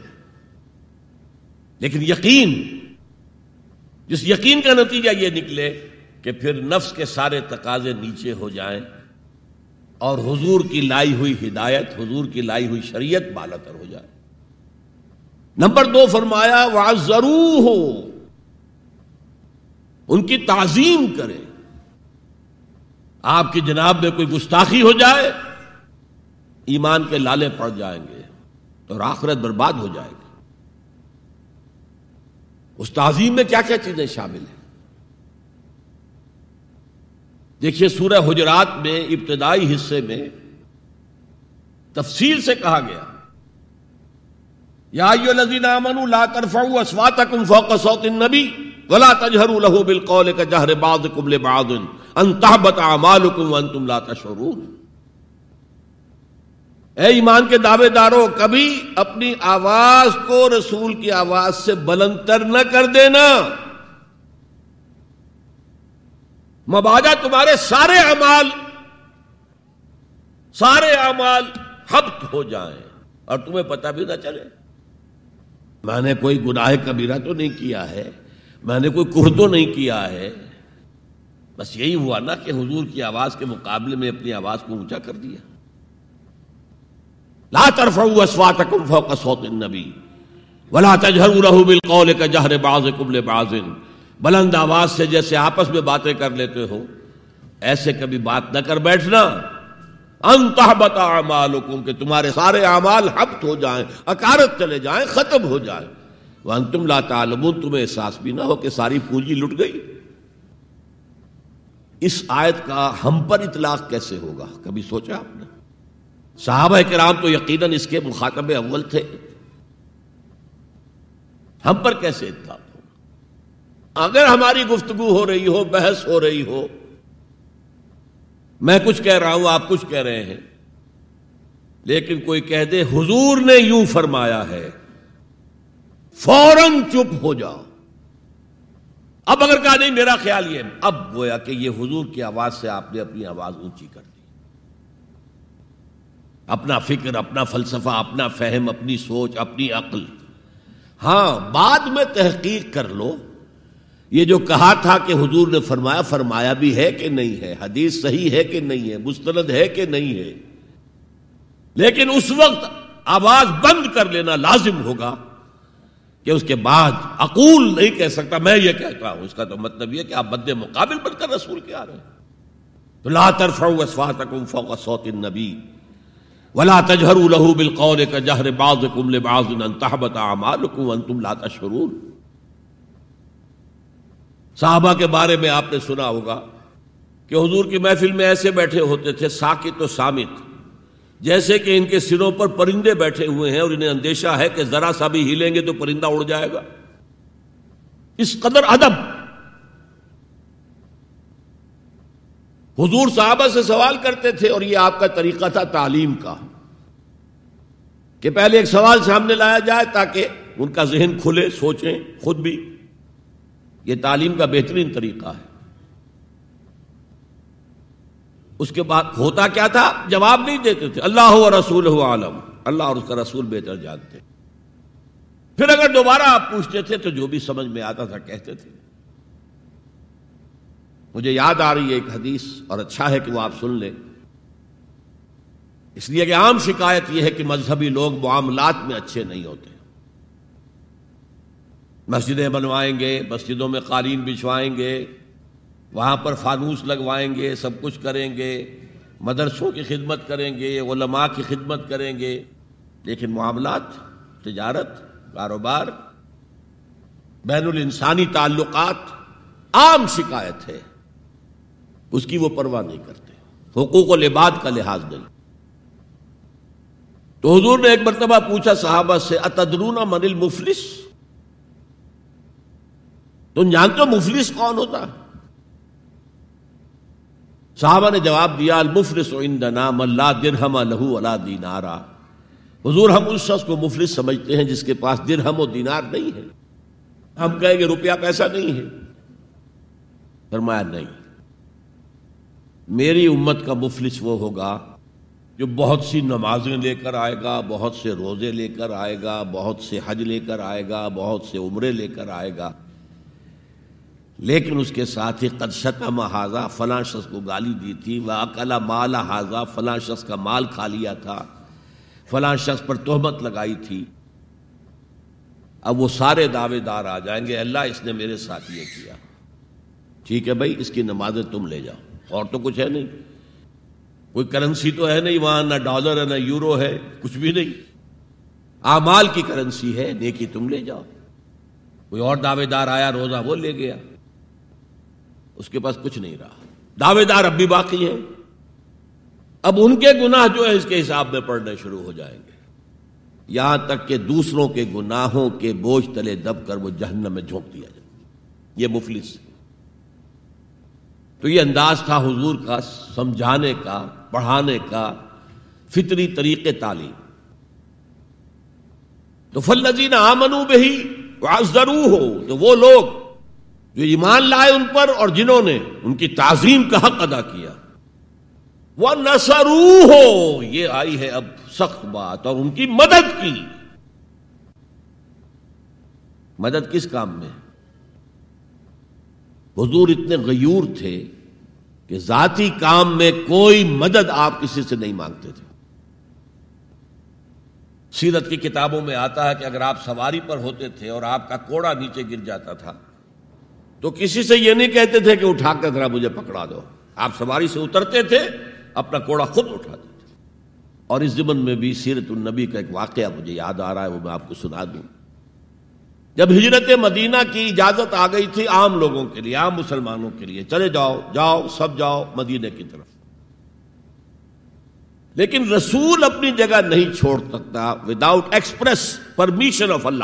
لیکن یقین، جس یقین کا نتیجہ یہ نکلے کہ پھر نفس کے سارے تقاضے نیچے ہو جائیں اور حضور کی لائی ہوئی ہدایت، حضور کی لائی ہوئی شریعت بالتر ہو جائے۔ نمبر دو فرمایا وہ ضرور ہو ان کی تعظیم کرے آپ کی جناب میں کوئی گستاخی ہو جائے، ایمان کے لالے پڑ جائیں گے تو آخرت برباد ہو جائے گی۔ اس تعظیم میں کیا کیا چیزیں شامل ہیں؟ دیکھیے، سورہ حجرات میں ابتدائی حصے میں تفصیل سے کہا گیا، یا لذین امن لا ترفعوا اصواتکم فوق صوت النبی ولا تجهروا له بالقول كجهر بعضكم لبعض ان تحبط اعمالكم وانتم لا تشعرون۔ اے ایمان کے دعوے داروں کبھی اپنی آواز کو رسول کی آواز سے بلندر نہ کر دینا۔ مباجہ تمہارے سارے اعمال سارے اعمال حبت ہو جائیں اور تمہیں پتہ بھی نہ چلے۔ میں نے کوئی گناہ کبیرہ تو نہیں کیا ہے، میں نے کوئی کر تو نہیں کیا ہے۔ بس یہی ہوا نا کہ حضور کی آواز کے مقابلے میں اپنی آواز کو اونچا کر دیا۔ لا ترفعوا اصواتكم فوق صوت النبي ولا تجهروا له بالقول كجهر بعضكم لبعض بلند آواز سے جیسے آپس میں باتیں کر لیتے ہو، ایسے کبھی بات نہ کر بیٹھنا۔ انتہبت اعمالکم، کہ تمہارے سارے اعمال حبت ہو جائیں، اکارت چلے جائیں، ختم ہو جائیں۔ وانتم لا تعلمون، تمہیں احساس بھی نہ ہو کہ ساری پونجی لٹ گئی۔ اس آیت کا ہم پر اطلاق کیسے ہوگا؟ کبھی سوچا آپ نے؟ صحابہ کرام تو یقیناً اس کے مخاطب اول تھے۔ ہم پر کیسے اطلاق؟ اگر ہماری گفتگو ہو رہی ہو، بحث ہو رہی ہو، میں کچھ کہہ رہا ہوں، آپ کچھ کہہ رہے ہیں، لیکن کوئی کہہ دے، حضور نے یوں فرمایا ہے، فوراً چپ ہو جاؤ۔ اب اگر کہا نہیں، میرا خیال یہ اب گویا کہ یہ حضور کی آواز سے آپ نے اپنی آواز اونچی کر دی۔ اپنا فکر، اپنا فلسفہ، اپنا فہم، اپنی سوچ، اپنی عقل۔ ہاں بعد میں تحقیق کر لو۔ یہ جو کہا تھا کہ حضور نے فرمایا فرمایا بھی ہے کہ نہیں ہے، حدیث صحیح ہے کہ نہیں ہے، مستند ہے کہ نہیں ہے۔ لیکن اس وقت آواز بند کر لینا لازم ہوگا کہ اس کے بعد اقول نہیں کہہ سکتا۔ میں یہ کہتا ہوں، اس کا تو مطلب یہ کہ آپ بد مقابل بن کر رسول کے آ رہے ہیں۔ تو لا ترفعوا اصواتکم فوق صوت النبی ولا تجہر لہو بالقول کا جہر باز کم باز تحبت اعمالکم وانتم لا تشعرون۔ صحابہ کے بارے میں آپ نے سنا ہوگا کہ حضور کی محفل میں ایسے بیٹھے ہوتے تھے، ساکت و سامت۔ جیسے کہ ان کے سروں پر پرندے بیٹھے ہوئے ہیں اور انہیں اندیشہ ہے کہ ذرا سا بھی ہلیں گے تو پرندہ اڑ جائے گا۔ اس قدر ادب۔ حضور صحابہ سے سوال کرتے تھے اور یہ آپ کا طریقہ تھا تعلیم کا، کہ پہلے ایک سوال سامنے لایا جائے تاکہ ان کا ذہن کھلے، سوچیں خود بھی۔ یہ تعلیم کا بہترین طریقہ ہے۔ اس کے بعد ہوتا کیا تھا؟ جواب نہیں دیتے تھے۔ اللہ و رسول عالم۔ اللہ اور اس کا رسول بہتر جانتے۔ پھر اگر دوبارہ آپ پوچھتے تھے تو جو بھی سمجھ میں آتا تھا کہتے تھے۔ مجھے یاد آ رہی ہے ایک حدیث اور اچھا ہے کہ وہ آپ سن لیں۔ اس لیے کہ عام شکایت یہ ہے کہ مذہبی لوگ معاملات میں اچھے نہیں ہوتے۔ مسجدیں بنوائیں گے، مسجدوں میں قالین بچھوائیں گے، وہاں پر فانوس لگوائیں گے، سب کچھ کریں گے، مدرسوں کی خدمت کریں گے، علماء کی خدمت کریں گے۔ لیکن معاملات، تجارت، کاروبار، بین الانسانی تعلقات عام شکایت ہے۔ اس کی وہ پرواہ نہیں کرتے۔ حقوق و لباد کا لحاظ نہیں۔ تو حضور نے ایک مرتبہ پوچھا صحابہ سے، اتدرون من المفلس؟ تم جانتے ہو مفلس کون ہوتا؟ صحابہ نے جواب دیا، المفلس عندنا من لا درہم لہو ولا دینارا۔ حضور ہم اس شخص کو مفلس سمجھتے ہیں جس کے پاس درہم و دینار نہیں ہے۔ ہم کہیں گے روپیہ پیسہ نہیں ہے۔ فرمایا نہیں۔ میری امت کا مفلس وہ ہوگا جو بہت سی نمازیں لے کر آئے گا، بہت سے روزے لے کر آئے گا، بہت سے حج لے کر آئے گا، بہت سے عمرے لے کر آئے گا۔ لیکن اس کے ساتھ ہی قدشتہ حاضہ فلاں شخص کو گالی دی تھی، وہ اکلا مال حاضہ فلاں شخص کا مال کھا لیا تھا۔ فلاں شخص پر تہمت لگائی تھی۔ اب وہ سارے دعوے دار آ جائیں گے، اللہ اس نے میرے ساتھ یہ کیا۔ ٹھیک ہے بھائی، اس کی نمازیں تم لے جاؤ۔ اور تو کچھ ہے نہیں۔ کوئی کرنسی تو ہے نہیں وہاں، نہ ڈالر ہے، نہ یورو ہے، کچھ بھی نہیں۔ آمال کی کرنسی ہے، نیکی تم لے جاؤ۔ کوئی اور دعوے دار آیا، روزہ وہ لے گیا۔ اس کے پاس کچھ نہیں رہا۔ دعوے دار اب بھی باقی ہے اب ان کے گناہ جو ہے اس کے حساب میں پڑھنے شروع ہو جائیں گے۔ یہاں تک کہ دوسروں کے گناہوں کے بوجھ تلے دب کر وہ جہنم میں جھونک دیا جائے۔ یہ مفلس۔ تو یہ انداز تھا حضور کا، سمجھانے کا، پڑھانے کا، فطری طریقے تعلیم۔ تو فلزین آمنو بہی ضرور ہو تو وہ لوگ جو ایمان لائے ان پر اور جنہوں نے ان کی تعظیم کا حق ادا کیا۔ وہ نسرو ہو یہ آئی ہے اب سخت بات اور ان کی مدد کی۔ مدد کس کام میں؟ حضور اتنے غیور تھے کہ ذاتی کام میں کوئی مدد آپ کسی سے نہیں مانگتے تھے۔ سیرت کی کتابوں میں آتا ہے کہ اگر آپ سواری پر ہوتے تھے اور آپ کا کوڑا نیچے گر جاتا تھا تو کسی سے یہ نہیں کہتے تھے کہ اٹھا کر ذرا مجھے پکڑا دو۔ آپ سواری سے اترتے تھے، اپنا کوڑا خود اٹھاتے تھے۔ اور اس زمن میں بھی سیرت النبی کا ایک واقعہ مجھے یاد آ رہا ہے، وہ میں آپ کو سنا دوں۔ جب ہجرت مدینہ کی اجازت آ گئی تھی عام لوگوں کے لیے، عام مسلمانوں کے لیے، چلے جاؤ جاؤ، سب جاؤ مدینہ کی طرف۔ لیکن رسول اپنی جگہ نہیں چھوڑ سکتا without express permission of Allah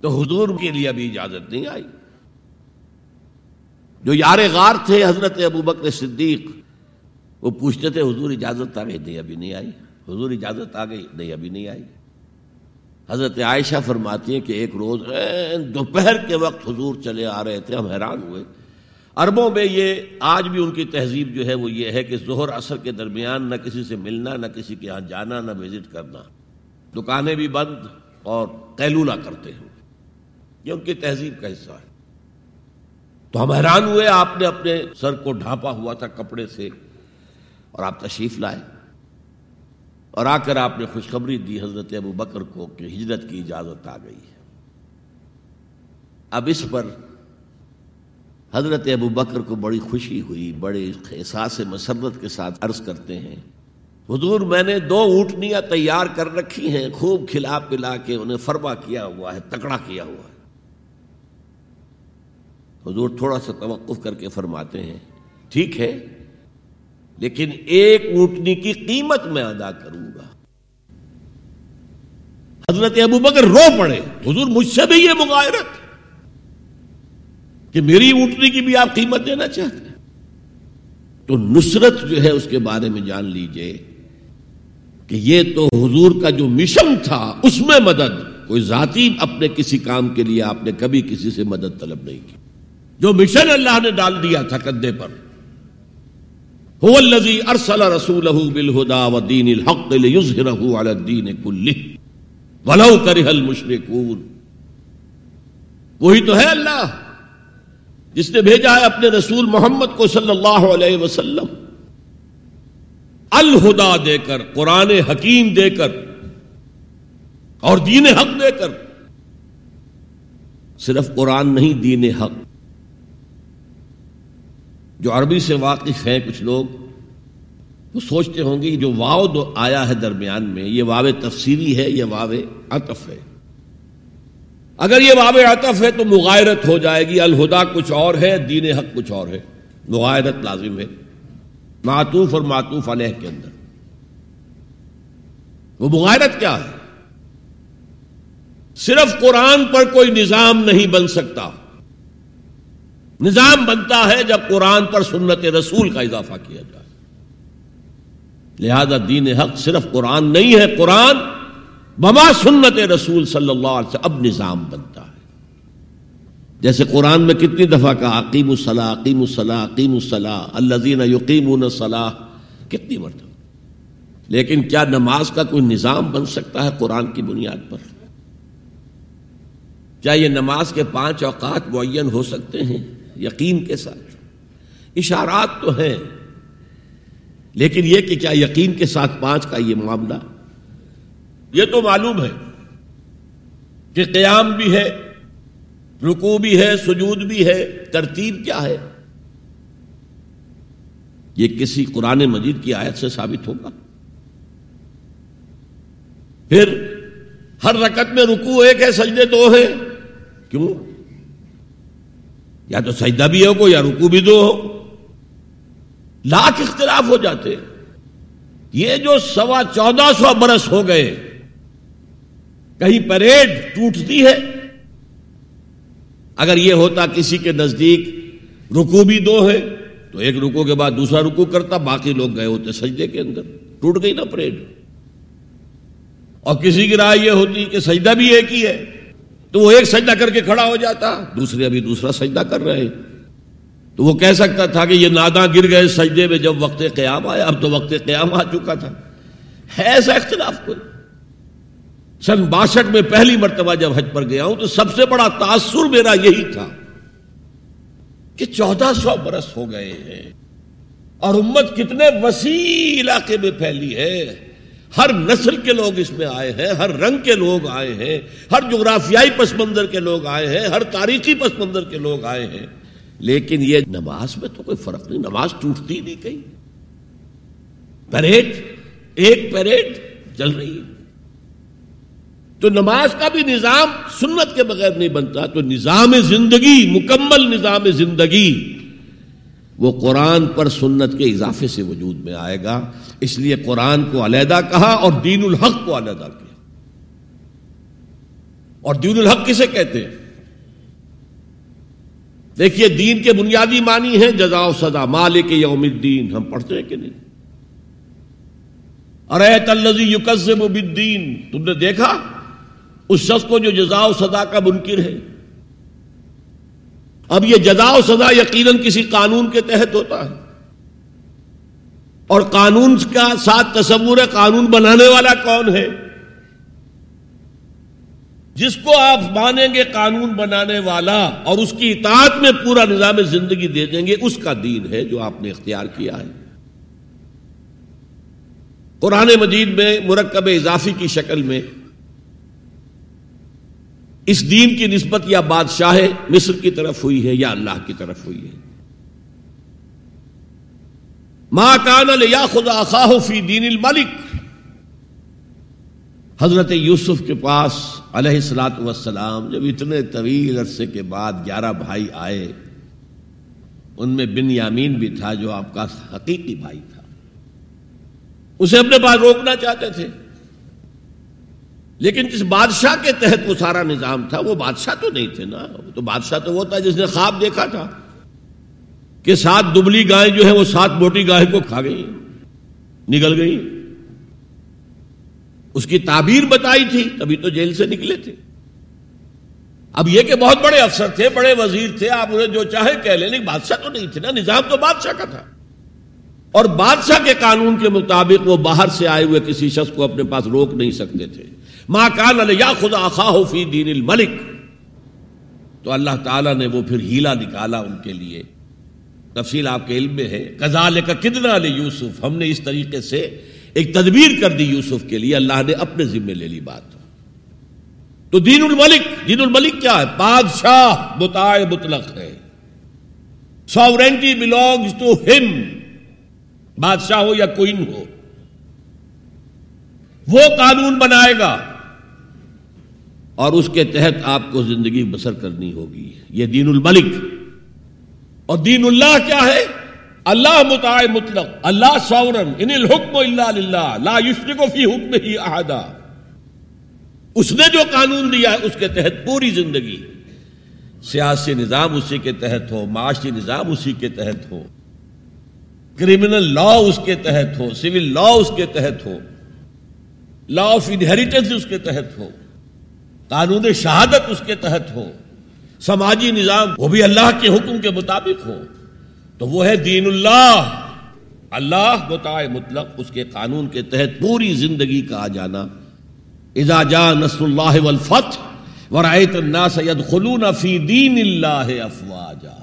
تو حضور کے لیے ابھی اجازت نہیں آئی۔ جو یار غار تھے حضرت ابو بکر صدیق، وہ پوچھتے تھے، حضور اجازت آ گئی؟ نہیں، ابھی نہیں آئی۔ حضور اجازت آ گئی؟ نہیں، ابھی نہیں آئی۔ حضرت عائشہ فرماتی ہیں کہ ایک روز دوپہر کے وقت حضور چلے آ رہے تھے، ہم حیران ہوئے۔ عربوں میں یہ، آج بھی ان کی تہذیب جو ہے، وہ یہ ہے کہ ظہر اثر کے درمیان نہ کسی سے ملنا، نہ کسی کے ہاں جانا، نہ وزٹ کرنا۔ دکانیں بھی بند اور قیلولہ کرتے ہیں۔ یہ ان کی تہذیب کا حصہ ہے۔ تو ہم حیران ہوئے، آپ نے اپنے سر کو ڈھانپا ہوا تھا کپڑے سے اور آپ تشریف لائے۔ اور آ کر آپ نے خوشخبری دی حضرت ابو بکر کو کہ ہجرت کی اجازت آ گئی ہے۔ اب اس پر حضرت ابو بکر کو بڑی خوشی ہوئی، بڑے احساس مسرت کے ساتھ عرض کرتے ہیں، حضور، میں نے دو اونٹنیاں تیار کر رکھی ہیں، خوب کھلا پلا کے انہیں فرما کیا ہوا ہے، تکڑا کیا ہوا ہے۔ حضور تھوڑا سا توقف کر کے فرماتے ہیں۔ ٹھیک ہے، لیکن ایک اونٹنی کی قیمت میں ادا کروں گا۔ حضرت ابو بکر رو پڑے۔ حضور مجھ سے بھی یہ مغائرت کہ میری اونٹنی کی بھی آپ قیمت دینا چاہتے ہیں۔ تو نصرت جو ہے اس کے بارے میں جان لیجیے کہ یہ تو حضور کا جو مشن تھا، اس میں مدد۔ کوئی ذاتی اپنے کسی کام کے لیے آپ نے کبھی کسی سے مدد طلب نہیں کی۔ جو مشن اللہ نے ڈال دیا تھا کندھے پر۔ هو الذي ارسل رسوله بالهدى ودين الحق ليظهره على الدين كله ولو كره المشركون وہی تو ہے اللہ۔ جس نے بھیجا ہے اپنے رسول محمد کو صلی اللہ علیہ وسلم۔ الہدا دے کر، قرآن حکیم دے کر۔ اور دین حق دے کر۔ صرف قرآن نہیں، دین حق۔ جو عربی سے واقف ہیں کچھ لوگ، وہ سوچتے ہوں گے جو واو دو آیا ہے درمیان میں، یہ واو تفسیری ہے، یہ واو عطف ہے۔ اگر یہ واو عطف ہے تو مغائرت ہو جائے گی، الہدا کچھ اور ہے، دین حق کچھ اور ہے۔ مغائرت لازم ہے، معطوف اور معطوف علیہ کے اندر۔ وہ مغائرت کیا ہے؟ صرف قرآن پر کوئی نظام نہیں بن سکتا۔ نظام بنتا ہے جب قرآن پر سنت رسول کا اضافہ کیا جائے۔ لہذا دین حق صرف قرآن نہیں ہے، قرآن بما سنت رسول صلی اللہ علیہ وسلم اب نظام بنتا ہے۔ جیسے قرآن میں کتنی دفعہ کا عقیم الصلاح عقیم الصلاح عقیم الصلاح اللہ یقیم الصلاح کتنی مرتبہ۔ لیکن کیا نماز کا کوئی نظام بن سکتا ہے قرآن کی بنیاد پر؟ کیا یہ نماز کے پانچ اوقات معین ہو سکتے ہیں؟ یقین کے ساتھ۔ اشارات تو ہیں، لیکن یہ کہ کیا یقین کے ساتھ پانچ کا یہ معاملہ؟ یہ تو معلوم ہے کہ قیام بھی ہے رکو بھی ہے، سجود بھی ہے، ترتیب کیا ہے؟ یہ کسی قرآن مجید کی آیت سے ثابت ہوگا؟ پھر ہر رکت میں رکو ایک ہے، سجدے دو ہے کیوں؟ یا تو سجدہ بھی ہو یا رکو بھی دو ہو۔ لاکھ اختلاف ہو جاتے۔ یہ جو سوا چودہ سو برس ہو گئے، کہیں پریڈ ٹوٹتی ہے۔ اگر یہ ہوتا کسی کے نزدیک رکو بھی دو ہے، تو ایک رکو کے بعد دوسرا رکو کرتا، باقی لوگ گئے ہوتے سجدے کے اندر۔ ٹوٹ گئی نا پریڈ۔ اور کسی کی رائے یہ ہوتی کہ سجدہ بھی ایک ہی ہے۔ تو وہ ایک سجدہ کر کے کھڑا ہو جاتا، دوسرے ابھی دوسرا سجدہ کر رہے تو وہ کہہ سکتا تھا کہ یہ نادا گر گئے سجدے میں جب وقت قیام آیا، اب تو وقت قیام آ چکا تھا۔ ہے ایسا اختلاف کوئی؟ سن باسٹھ میں پہلی مرتبہ جب حج پر گیا ہوں، تو سب سے بڑا تاثر میرا یہی تھا کہ چودہ سو برس ہو گئے ہیں اور امت کتنے وسیع علاقے میں پھیلی ہے۔ ہر نسل کے لوگ اس میں آئے ہیں، ہر رنگ کے لوگ آئے ہیں، ہر جغرافیائی پس منظر کے لوگ آئے ہیں، ہر تاریخی پس منظر کے لوگ آئے ہیں۔ لیکن یہ نماز میں تو کوئی فرق نہیں، نماز ٹوٹتی نہیں کہیں۔ پریڈ، ایک پریڈ چل رہی ہے۔ تو نماز کا بھی نظام سنت کے بغیر نہیں بنتا، تو نظام زندگی، مکمل نظام زندگی وہ قرآن پر سنت کے اضافے سے وجود میں آئے گا۔ اس لیے قرآن کو علیحدہ کہا اور دین الحق کو علیحدہ کیا۔ اور دین الحق کسے کہتے ہیں؟ دیکھیے، دین کے بنیادی معنی ہیں جزا و سزا۔ مالک یوم الدین، ہم پڑھتے ہیں کہ نہیں؟ ارے تلزی یوکزم بالدین، تم نے دیکھا؟ اس شخص کو جو جزا و سزا کا منکر ہے۔ اب یہ جزا و سزا یقیناً کسی قانون کے تحت ہوتا ہے۔ اور قانون کا ساتھ تصور ہے، قانون بنانے والا کون ہے؟ جس کو آپ مانیں گے قانون بنانے والا اور اس کی اطاعت میں پورا نظام زندگی دے دیں گے، اس کا دین ہے جو آپ نے اختیار کیا ہے۔ قرآن مجید میں مرکب اضافی کی شکل میں اس دین کی نسبت یا بادشاہ مصر کی طرف ہوئی ہے یا اللہ کی طرف ہوئی ہے؟ ماں کان یا خدا خواہ فی دین الملک، حضرت یوسف کے پاس علیہ السلاط وسلام جب اتنے طویل عرصے کے بعد گیارہ بھائی آئے، ان میں بن یامین بھی تھا جو آپ کا حقیقی بھائی تھا۔ اسے اپنے پاس روکنا چاہتے تھے۔ لیکن جس بادشاہ کے تحت وہ سارا نظام تھا، وہ بادشاہ تو نہیں تھے نا۔ تو بادشاہ تو وہ تھا جس نے خواب دیکھا تھا کہ سات دبلی گائے جو ہے وہ سات موٹی گائے کو کھا گئی نکل گئی اس کی تعبیر بتائی تھی، تبھی تو جیل سے نکلے تھے۔ اب یہ کہ بہت بڑے افسر تھے، بڑے وزیر تھے، آپ انہیں جو چاہے کہہ لیں، لیکن بادشاہ تو نہیں تھے نا۔ نظام تو بادشاہ کا تھا۔ اور بادشاہ کے قانون کے مطابق وہ باہر سے آئے ہوئے کسی شخص کو اپنے پاس روک نہیں سکتے تھے۔ ماں کان یا خدا خواہ فی دین الملک تو اللہ تعالیٰ نے وہ پھر ہیلا نکالا ان کے لیے۔ تفصیل آپ کے علم میں ہے۔ کزال کا کتنا لے یوسف ہم نے اس طریقے سے ایک تدبیر کر دی یوسف کے لیے۔ اللہ نے اپنے ذمے لے لی بات۔ تو دین الملک دین الملک کیا ہے؟ بادشاہ بتائے مطلق ہے۔ ساورینٹی بلونگس ٹو ہم بادشاہ ہو یا کوئن ہو۔ وہ قانون بنائے گا۔ اور اس کے تحت آپ کو زندگی بسر کرنی ہوگی۔ یہ دین الملک۔ اور دین اللہ کیا ہے؟ اللہ متع مطلق۔ اللہ سورن ان الحکم اللہ لا یشرک فی حکم ہی احدہ اس نے جو قانون دیا ہے، اس کے تحت پوری زندگی۔ سیاسی نظام اسی کے تحت ہو، معاشی نظام اسی کے تحت ہو۔ کرمنل لا اس کے تحت ہو سول لا اس کے تحت ہو۔ لا آف انہیریٹنس اس کے تحت ہو۔ قانون شہادت اس کے تحت ہو، سماجی نظام، وہ بھی اللہ کے حکم کے مطابق ہو، تو وہ ہے دین اللہ۔ اللہ بتائے مطلق اس کے قانون کے تحت پوری زندگی کا آ جانا۔ اذا جا نصر اللہ والفتح ورائت الناس يدخلون فی دین اللہ افواجا۔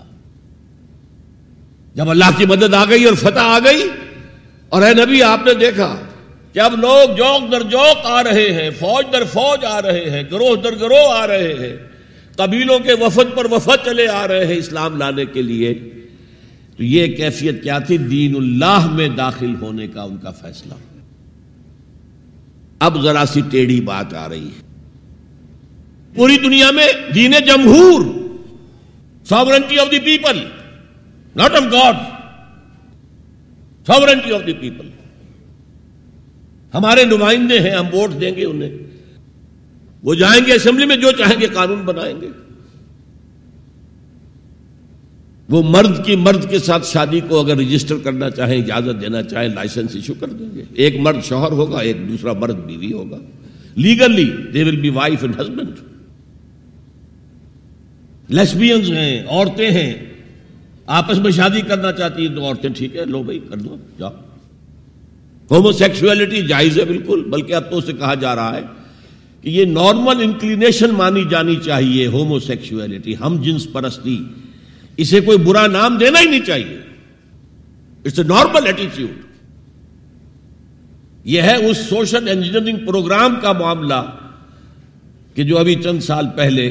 جب اللہ کی مدد آ گئی اور فتح آ گئی، اور اے نبی، آپ نے دیکھا کہ اب لوگ جوک در جوک آ رہے ہیں، فوج در فوج آ رہے ہیں، گروہ در گروہ آ رہے ہیں، قبیلوں کے وفد پر وفد چلے آ رہے ہیں اسلام لانے کے لیے، تو یہ کیفیت کیا تھی؟ دین اللہ میں داخل ہونے کا ان کا فیصلہ۔ اب ذرا سی ٹیڑھی بات آ رہی ہے۔ پوری دنیا میں دین جمہور sovereignty of the people not of God sovereignty of the people ہمارے نمائندے ہیں، ہم ووٹ دیں گے انہیں۔ وہ جائیں گے اسمبلی میں، جو چاہیں گے قانون بنائیں گے۔ وہ مرد کی مرد کے ساتھ شادی کو اگر رجسٹر کرنا چاہیں، اجازت دینا چاہیں لائسنس ایشو کر دیں گے۔ ایک مرد شوہر ہوگا، ایک دوسرا مرد بیوی ہوگا۔ Legally they will be wife and husband lesbians ہیں، عورتیں ہیں۔ آپس میں شادی کرنا چاہتی ہیں تو عورتیں ٹھیک ہے، لو بھائی، کر دو، جاؤ۔ ہومو سیکسولیٹی جائز ہے بالکل، بلکہ اب تو اسے کہا جا رہا ہے کہ یہ نارمل انکلینیشن مانی جانی چاہیے ہومو سیکسولیٹی ہم جنس پرستی، اسے کوئی برا نام دینا ہی نہیں چاہیے۔ اٹس اے نارمل ایٹیچیوڈ یہ ہے اس سوشل انجینئرنگ پروگرام کا معاملہ کہ جو ابھی چند سال پہلے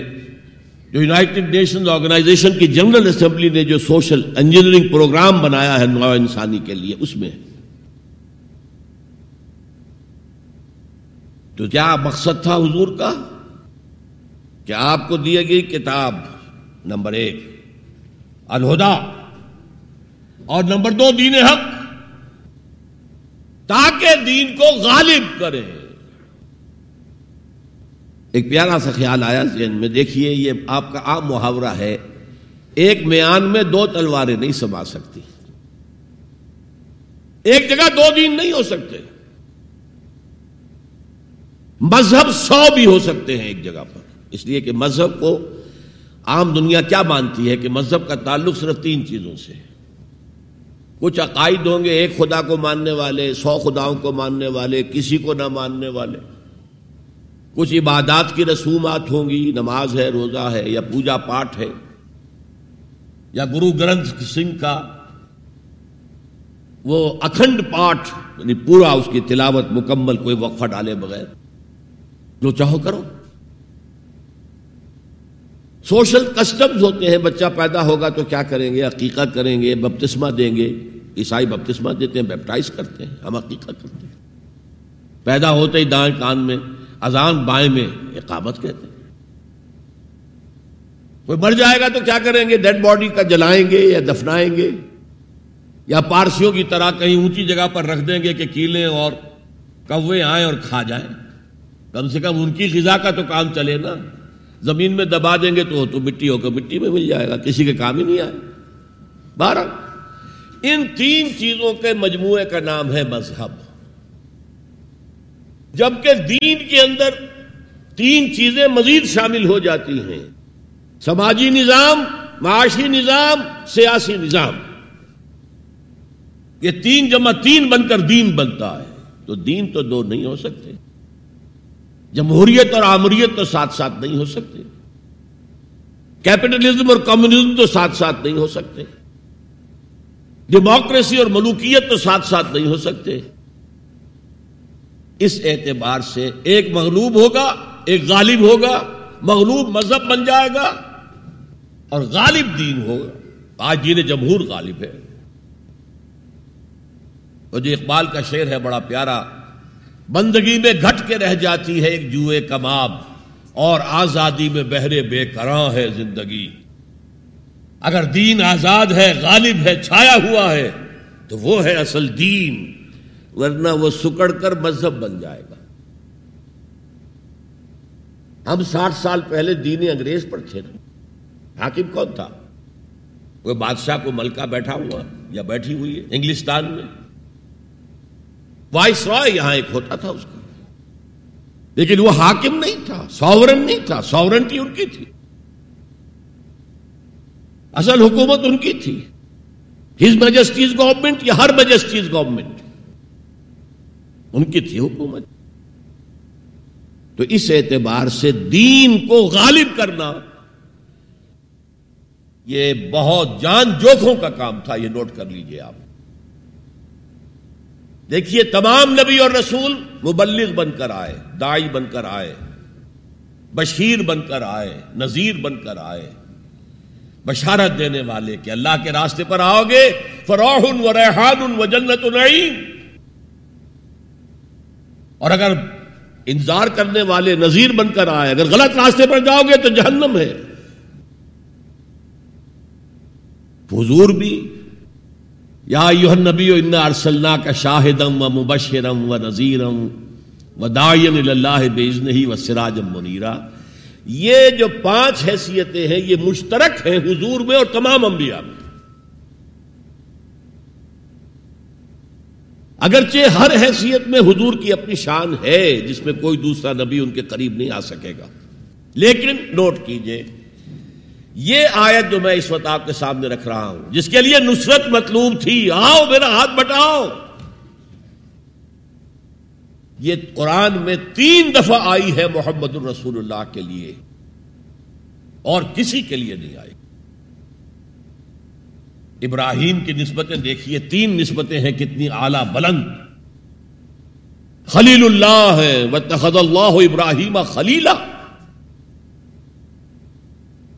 جو یونائٹڈ نیشن آرگنائزیشن کی جنرل اسمبلی نے جو سوشل انجینئرنگ پروگرام بنایا ہے نو انسانی کے لیے، اس میں تو کیا مقصد تھا حضور کا؟ کہ آپ کو دی گئی کتاب نمبر ایک، الہدا، اور نمبر دو، دین حق، تاکہ دین کو غالب کرے۔ ایک پیارا سا خیال آیا ذہن میں، دیکھیے، یہ آپ کا عام محاورہ ہے۔ ایک میان میں دو تلواریں نہیں سما سکتی۔ ایک جگہ دو دین نہیں ہو سکتے۔ مذہب سو بھی ہو سکتے ہیں ایک جگہ پر۔ اس لیے کہ مذہب کو عام دنیا کیا مانتی ہے کہ مذہب کا تعلق صرف تین چیزوں سے کچھ عقائد ہوں گے، ایک خدا کو ماننے والے، سو خداؤں کو ماننے والے، کسی کو نہ ماننے والے۔ کچھ عبادات کی رسومات ہوں گی، نماز ہے، روزہ ہے، یا پوجا پاٹ ہے، یا گرو گرنتھ سنگھ کا وہ اکھنڈ پاٹ یعنی پورا اس کی تلاوت مکمل، کوئی وقفہ ڈالے بغیر۔ جو چاہو کرو۔ سوشل کسٹمز ہوتے ہیں، بچہ پیدا ہوگا تو کیا کریں گے؟ عقیقہ کریں گے، بپتسمہ دیں گے۔ عیسائی بپتسمہ دیتے ہیں بیپٹائز کرتے ہیں، ہم عقیقہ کرتے ہیں۔ پیدا ہوتے ہی دائیں کان میں، اذان بائیں میں اقامت کہتے ہیں۔ کوئی مر جائے گا تو کیا کریں گے؟ ڈیڈ باڈی کا جلائیں گے یا دفنائیں گے؟ یا پارسیوں کی طرح کہیں اونچی جگہ پر رکھ دیں گے کہ کیلیں اور کوے آئیں اور کھا جائیں۔ کم سے کم ان کی غذا کا تو کام چلے نا۔ زمین میں دبا دیں گے تو تو مٹی ہو کر مٹی میں مل جائے گا، کسی کے کام ہی نہیں آئے۔ بارہ ان تین چیزوں کے مجموعے کا نام ہے مذہب۔ جبکہ دین کے اندر تین چیزیں مزید شامل ہو جاتی ہیں۔ سماجی نظام، معاشی نظام، سیاسی نظام۔ یہ تین جمع تین بن کر دین بنتا ہے۔ تو دین تو دو نہیں ہو سکتے۔ جمہوریت اور آمریت تو ساتھ ساتھ نہیں ہو سکتے کیپٹلزم اور کمیونزم تو ساتھ ساتھ نہیں ہو سکتے۔ ڈیموکریسی اور ملوکیت تو ساتھ ساتھ نہیں ہو سکتے۔ اس اعتبار سے ایک مغلوب ہوگا، ایک غالب ہوگا، مغلوب مذہب بن جائے گا اور غالب دین ہوگا۔ آج دین جمہور غالب ہے۔ اور جو اقبال کا شعر ہے، بڑا پیارا بندگی میں گھٹ کے رہ جاتی ہے ایک جوئے کماب اور آزادی میں بہرے بے کراں ہے زندگی۔ اگر دین آزاد ہے، غالب ہے، چھایا ہوا ہے، تو وہ ہے اصل دین، ورنہ وہ سکڑ کر مذہب بن جائے گا۔ ہم ساٹھ سال پہلے دین انگریز پر تھے نا۔ حاکم کون تھا؟ وہ بادشاہ کو ملکہ بیٹھا ہوا، یا بیٹھی ہوئی ہے، انگلستان میں۔ وائس رائے یہاں ایک ہوتا تھا اس کا۔ لیکن وہ حاکم نہیں تھا، ساورن نہیں تھا، ساورنٹی ان کی تھی۔ اصل حکومت ان کی تھی۔ ہز میجسٹیز گورنمنٹ یا ہر میجسٹیز گورنمنٹ۔ ان کی تھی حکومت۔ تو اس اعتبار سے دین کو غالب کرنا، یہ بہت جان جوکھوں کا کام تھا، یہ نوٹ کر لیجیے آپ۔ دیکھیے، تمام نبی اور رسول مبلغ بن کر آئے دائی بن کر آئے، بشیر بن کر آئے، نذیر بن کر آئے۔ بشارت دینے والے کہ اللہ کے راستے پر آؤ گے، فروح و ریحان و جنت نعیم۔ اور اگر انتظار کرنے والے نذیر بن کر آئے، اگر غلط راستے پر جاؤ گے تو جہنم ہے۔ حضور بھی یا نبی ارسلنا کا شاہدم و مبشرم و نذیرم و دائن اللہ بیزن ہی و سراجم منیرا۔ یہ جو پانچ حیثیتیں ہیں، یہ مشترک ہیں حضور میں اور تمام انبیاء میں۔ اگرچہ ہر حیثیت میں حضور کی اپنی شان ہے، جس میں کوئی دوسرا نبی ان کے قریب نہیں آ سکے گا۔ لیکن نوٹ کیجیے یہ آیت جو میں اس وقت آپ کے سامنے رکھ رہا ہوں، جس کے لیے نصرت مطلوب تھی، آؤ میرا ہاتھ بٹاؤ یہ قرآن میں تین دفعہ آئی ہے محمد الرسول اللہ کے لیے، اور کسی کے لیے نہیں آئی۔ ابراہیم کی نسبتیں دیکھیے، تین نسبتیں ہیں، کتنی اعلی بلند۔ خلیل اللہ ہے وتخذ اللہ ابراہیم خلیلہ۔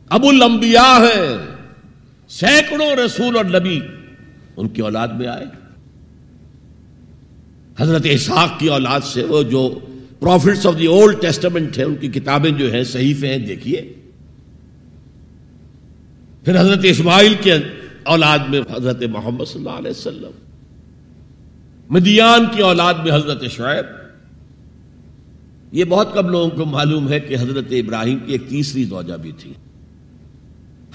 ابو الانبیاء ہے، سینکڑوں رسول اور نبی ان کی اولاد میں آئے۔ حضرت اسحاق کی اولاد سے وہ جو prophets of the Old Testament ہیں، ان کی کتابیں جو ہیں، صحیفے ہیں، دیکھیے۔ پھر حضرت اسماعیل کے اولاد میں حضرت محمد صلی اللہ علیہ وسلم۔ مدیان کی اولاد میں حضرت شعیب۔ یہ بہت کم لوگوں کو معلوم ہے کہ حضرت ابراہیم کی ایک تیسری زوجہ بھی تھی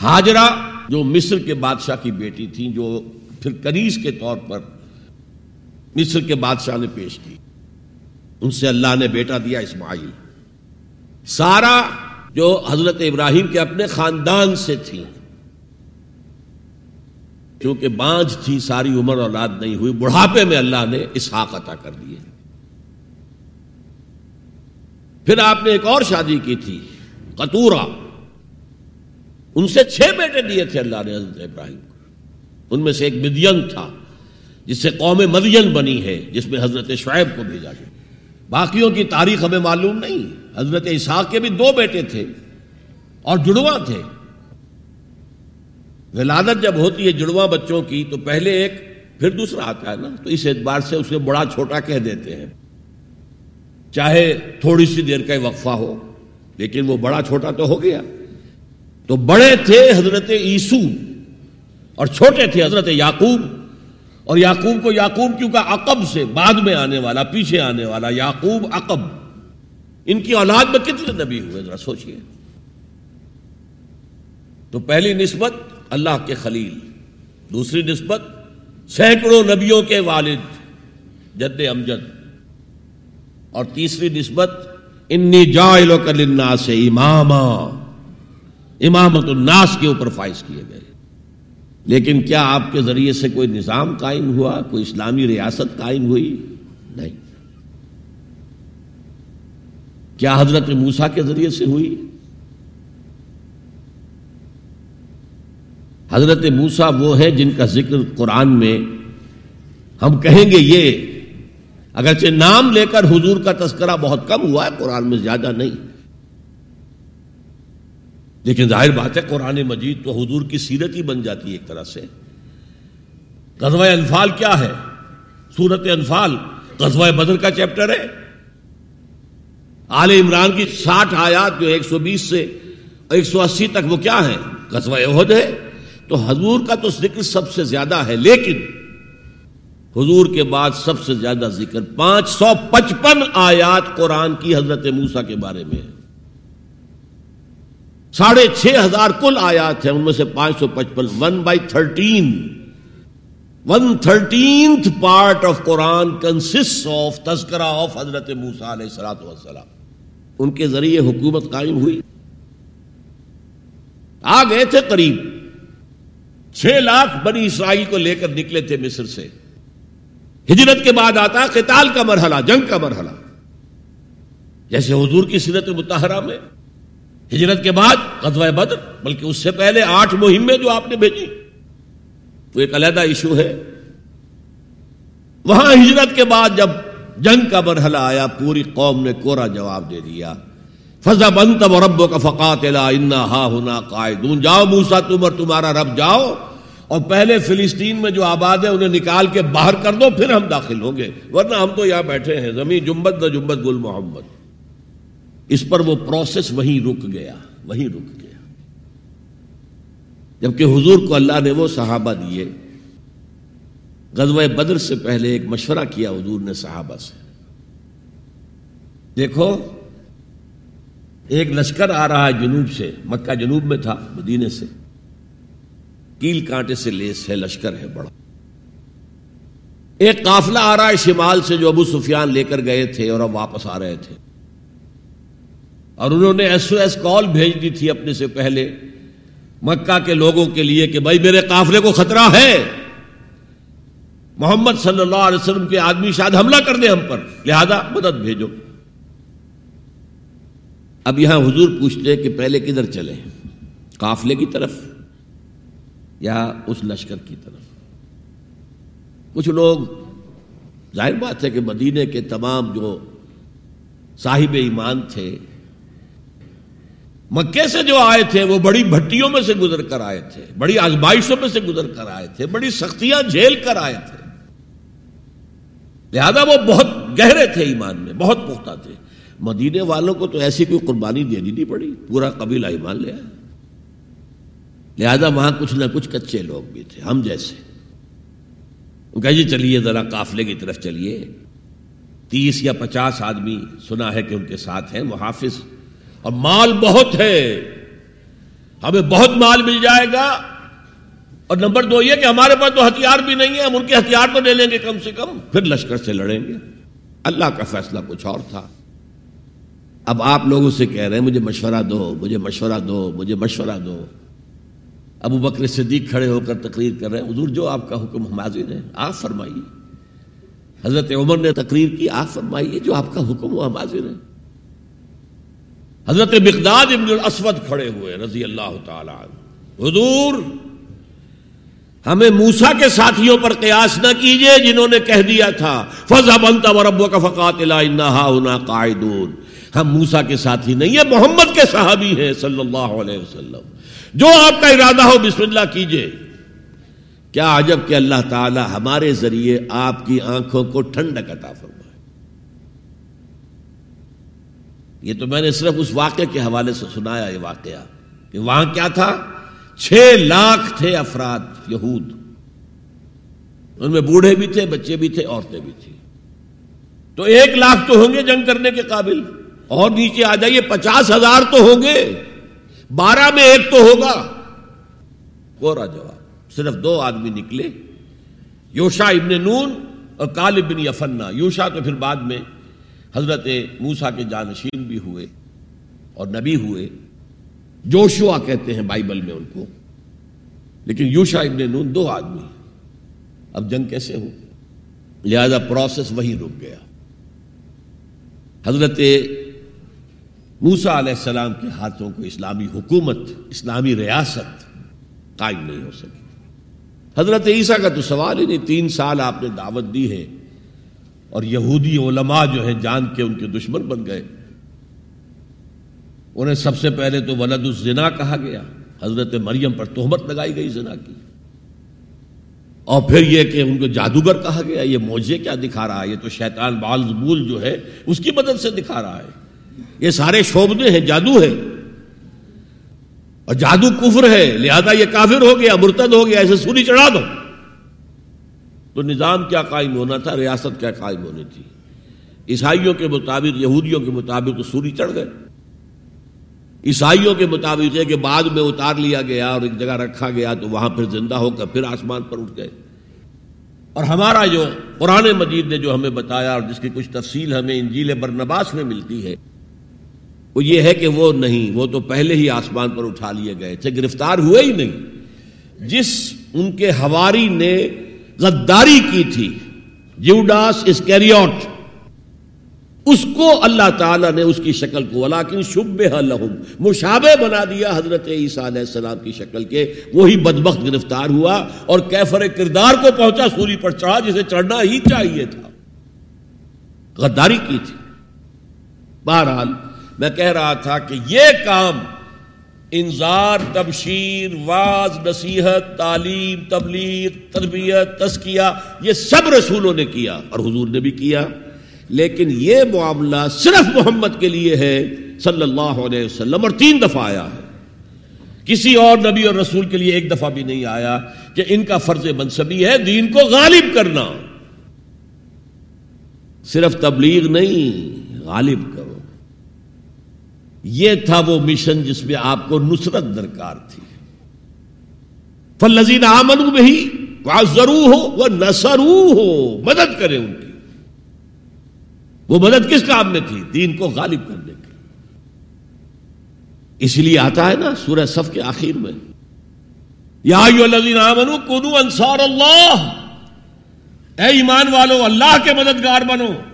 ہاجرہ جو مصر کے بادشاہ کی بیٹی تھی جو پھر کنیز کے طور پر مصر کے بادشاہ نے پیش کی۔ ان سے اللہ نے بیٹا دیا اسماعیل۔ سارا جو حضرت ابراہیم کے اپنے خاندان سے تھی کیونکہ بانج تھی، ساری عمر اولاد نہیں ہوئی، بڑھاپے میں اللہ نے اسحاق عطا کر دیے۔ پھر آپ نے ایک اور شادی کی تھی، قطورہ۔ ان سے چھ بیٹے دیے تھے اللہ نے حضرت ابراہیم کو۔ ان میں سے ایک مدین تھا، جس سے قوم مدین بنی ہے، جس میں حضرت شعیب کو بھیجا گیا۔ باقیوں کی تاریخ ہمیں معلوم نہیں، حضرت اسحاق کے بھی دو بیٹے تھے اور جڑواں تھے۔ ولادت جب ہوتی ہے جڑواں بچوں کی، تو پہلے ایک، پھر دوسرا آتا ہے نا، تو اس اعتبار سے اسے بڑا چھوٹا کہہ دیتے ہیں۔ چاہے تھوڑی سی دیر کا وقفہ ہو، لیکن وہ بڑا چھوٹا تو ہو گیا۔ تو بڑے تھے حضرت عیسو اور چھوٹے تھے حضرت یعقوب اور یعقوب کو یعقوب کیوں کا عقب سے، بعد میں آنے والا، پیچھے آنے والا، یعقوب عقب۔ ان کی اولاد میں کتنے نبی ہوئے؟ ذرا سوچئے۔ تو پہلی نسبت اللہ کے خلیل، دوسری نسبت سینکڑوں نبیوں کے والد، جد امجد۔ اور تیسری نسبت انی جائلو کر الناس سے امام امامت الناس کے اوپر فائز کیے گئے۔ لیکن کیا آپ کے ذریعے سے کوئی نظام قائم ہوا، کوئی اسلامی ریاست قائم ہوئی؟ نہیں۔ کیا حضرت موسا کے ذریعے سے ہوئی؟ حضرت موسا وہ ہے جن کا ذکر قرآن میں ہم کہیں گے یہ، اگرچہ نام لے کر حضور کا تذکرہ بہت کم ہوا ہے، قرآن میں زیادہ نہیں۔ لیکن ظاہر بات ہے قرآن مجید تو حضور کی سیرت ہی بن جاتی ہے ایک طرح سے۔ غزوہ انفال کیا ہے؟ سورت انفال، غزوہ بدر کا چیپٹر ہے۔ آل عمران کی ساٹھ آیات جو ایک سو بیس سے ایک سو اسی تک وہ کیا ہے غزوہ عہد ہے۔ تو حضور کا تو ذکر سب سے زیادہ ہے، لیکن حضور کے بعد سب سے زیادہ ذکر پانچ سو پچپن آیات قرآن کی حضرت موسا کے بارے میں ہے۔ ساڑھے چھ ہزار کل آیات ہیں، ان میں سے پانچ سو پچپن one by thirteen one thirteenth part of Quran consist of تذکرہ آف حضرت موسا علیہ سلاۃ وسلام ان کے ذریعے حکومت قائم ہوئی. آ گئے تھے قریب. چھ لاکھ بنی اسرائیل کو لے کر نکلے تھے مصر سے. ہجرت کے بعد آتا، قتال کا مرحلہ، جنگ کا مرحلہ. جیسے حضور کی سیرت متحرہ میں. ہجرت کے بعد قطب بدر، بلکہ اس سے پہلے آٹھ مہمیں جو آپ نے بھیجی وہ ایک علیحدہ ایشو ہے۔ وہاں ہجرت کے بعد جب جنگ کا مرحلہ آیا، پوری قوم نے کورا جواب دے دیا۔ فضا بن تب ربو کا فقات ہا ہونا قائدون جاؤ موسا تم اور تمہارا رب جاؤ۔ اور پہلے فلسطین میں جو آباد ہے انہیں نکال کے باہر کر دو، پھر ہم داخل ہوں گے۔ ورنہ ہم تو یہاں بیٹھے ہیں، زمین جمبت نہ جمبت گل محمد۔ اس پر وہ پروسیس وہیں رک گیا وہیں رک گیا۔ جبکہ حضور کو اللہ نے وہ صحابہ دیے۔ غزوہ بدر سے پہلے ایک مشورہ کیا حضور نے صحابہ سے۔ دیکھو، ایک لشکر آ رہا ہے جنوب سے، مکہ جنوب میں تھا مدینے سے۔ کیل کانٹے سے لیس ہے، لشکر ہے، بڑا۔ ایک قافلہ آ رہا ہے شمال سے جو ابو سفیان لے کر گئے تھے اور اب واپس آ رہے تھے۔ اور انہوں نے ایس او ایس کال بھیج دی تھی اپنے سے پہلے مکہ کے لوگوں کے لیے کہ بھائی میرے قافلے کو خطرہ ہے۔ محمد صلی اللہ علیہ وسلم کے آدمی شاید حملہ کر دیں ہم پر۔ لہذا مدد بھیجو۔ اب یہاں حضور پوچھتے کہ پہلے کدھر چلے؟ قافلے کی طرف یا اس لشکر کی طرف؟ کچھ لوگ، ظاہر بات ہے کہ مدینے کے تمام جو صاحب ایمان تھے مکے سے جو آئے تھے، وہ بڑی بھٹیوں میں سے گزر کر آئے تھے، بڑی آزمائشوں میں سے گزر کر آئے تھے، بڑی سختیاں جھیل کر آئے تھے۔ لہذا وہ بہت گہرے تھے ایمان میں، بہت پختہ تھے۔ مدینے والوں کو تو ایسی کوئی قربانی دینی نہیں پڑی، پورا قبیلہ ایمان لیا لہذا وہاں کچھ نہ کچھ کچے لوگ بھی تھے، ہم جیسے۔ جی چلیے، ذرا قافلے کی طرف چلیے۔ تیس یا پچاس آدمی، سنا ہے کہ ان کے ساتھ ہیں محافظ اور مال بہت ہے۔ ہمیں بہت مال مل جائے گا۔ اور نمبر دو یہ کہ ہمارے پاس تو ہتھیار بھی نہیں ہے، ہم ان کے ہتھیار تو لے لیں گے کم سے کم۔ پھر لشکر سے لڑیں گے۔ اللہ کا فیصلہ کچھ اور تھا۔ اب آپ لوگوں سے کہہ رہے ہیں، مجھے مشورہ دو، مجھے مشورہ دو، مجھے مشورہ دو۔ ابو بکر صدیق کھڑے ہو کر تقریر کر رہے ہیں۔ حضور، جو آپ کا حکم ہم حاضر ہیں آپ فرمائیے۔ حضرت عمر نے تقریر کی، آپ فرمائیے جو آپ کا حکم ہو ہم حاضر ہیں حضرت بغداد ابن الاسود کھڑے ہوئے رضی اللہ تعالی حضور، ہمیں موسا کے ساتھیوں پر قیاس نہ کیجیے جنہوں نے کہہ دیا تھا فضا بنتا و کا فقات قائدون ہم موسا کے ساتھی نہیں ہے محمد کے صحابی ہیں، صلی اللہ علیہ وسلم۔ جو آپ کا ارادہ ہو، بسم اللہ کیجیے۔ کیا عجب کہ اللہ تعالی ہمارے ذریعے آپ کی آنکھوں کو ٹھنڈک عطا فرمائے۔ یہ تو میں نے صرف اس واقعے کے حوالے سے سنایا یہ واقعہ کہ وہاں کیا تھا؟ چھ لاکھ تھے افراد یہود۔ ان میں بوڑھے بھی تھے، بچے بھی تھے، عورتیں بھی تھیں۔ تو ایک لاکھ تو ہوں گے جنگ کرنے کے قابل۔ اور نیچے آ جائیے، پچاس ہزار تو ہوں گے۔ بارہ میں ایک تو ہوگا۔ کورا جواب۔ صرف دو آدمی نکلے یوشا ابن نون اور کال ابن یفنا۔ یوشا تو پھر بعد میں حضرت موسا کے جانشین بھی ہوئے اور نبی ہوئے، جوشوا کہتے ہیں بائبل میں ان کو۔ لیکن یوشا ابن نون دو آدمی اب جنگ کیسے ہو؟ لہذا پروسیس وہی رک گیا۔ حضرت موسا علیہ السلام کے ہاتھوں کو اسلامی حکومت، اسلامی ریاست قائم نہیں ہو سکی۔ حضرت عیسیٰ کا تو سوال ہی نہیں، تین سال آپ نے دعوت دی ہے۔ اور یہودی علماء جو ہیں جان کے ان کے دشمن بن گئے۔ انہیں سب سے پہلے تو ولد الزنا کہا گیا۔ حضرت مریم پر تہمت لگائی گئی زنا کی۔ اور پھر یہ کہ ان کو جادوگر کہا گیا، یہ موجے کیا دکھا رہا ہے؟ یہ تو شیطان بال زبول جو ہے، اس کی مدد سے دکھا رہا ہے۔ یہ سارے شوبدے ہیں، جادو ہے۔ اور جادو کفر ہے، لہذا یہ کافر ہو گیا، مرتد ہو گیا ایسے سوری چڑھا دو۔ تو نظام کیا قائم ہونا تھا، ریاست کیا قائم ہونی تھی۔ عیسائیوں کے مطابق، یہودیوں کے مطابق تو سوری چڑھ گئے۔ عیسائیوں کے مطابق ہے کہ بعد میں اتار لیا گیا اور ایک جگہ رکھا گیا تو وہاں پھر زندہ ہو کر پھر آسمان پر اٹھ گئے۔ اور ہمارا جو قرآن مجید نے جو ہمیں بتایا اور جس کی کچھ تفصیل ہمیں انجیل برنباس میں ملتی ہے، وہ یہ ہے کہ وہ نہیں، وہ تو پہلے ہی آسمان پر اٹھا لیے گئے تھے، گرفتار ہوئے ہی نہیں۔ جس ان کے ہواری نے غداری کی تھی۔ جیوڈاس اسکیریوٹ اس کو اللہ تعالیٰ نے اس کی شکل کو ولاکن شب لہم، مشابہ بنا دیا حضرت عیسیٰ علیہ السلام کی شکل کے۔ وہی بدبخت گرفتار ہوا اور کیفر کردار کو پہنچا سوری پر چڑھا، جسے چڑھنا ہی چاہیے تھا۔ غداری کی تھی۔ بہرحال میں کہہ رہا تھا کہ یہ کام انذار، تبشیر، واز، نصیحت، تعلیم، تبلیغ، تربیت تسکیہ یہ سب رسولوں نے کیا اور حضور نے بھی کیا۔ لیکن یہ معاملہ صرف محمد کے لیے ہے، صلی اللہ علیہ وسلم، اور تین دفعہ آیا ہے۔ کسی اور نبی اور رسول کے لیے ایک دفعہ بھی نہیں آیا کہ ان کا فرض منصبی ہے، دین کو غالب کرنا۔ صرف تبلیغ نہیں، غالب یہ تھا وہ مشن جس میں آپ کو نصرت درکار تھی۔ فلزین آمن میں ہی ضرور ہو وہ نسرو ہو مدد کرے ان کی۔ وہ مدد کس کام میں تھی؟ دین کو غالب کرنے کی۔ اس لیے آتا ہے نا سورہ صف کے آخر میں۔ یا کنو انصار اللہ۔ اے ایمان والو، اللہ کے مددگار بنو۔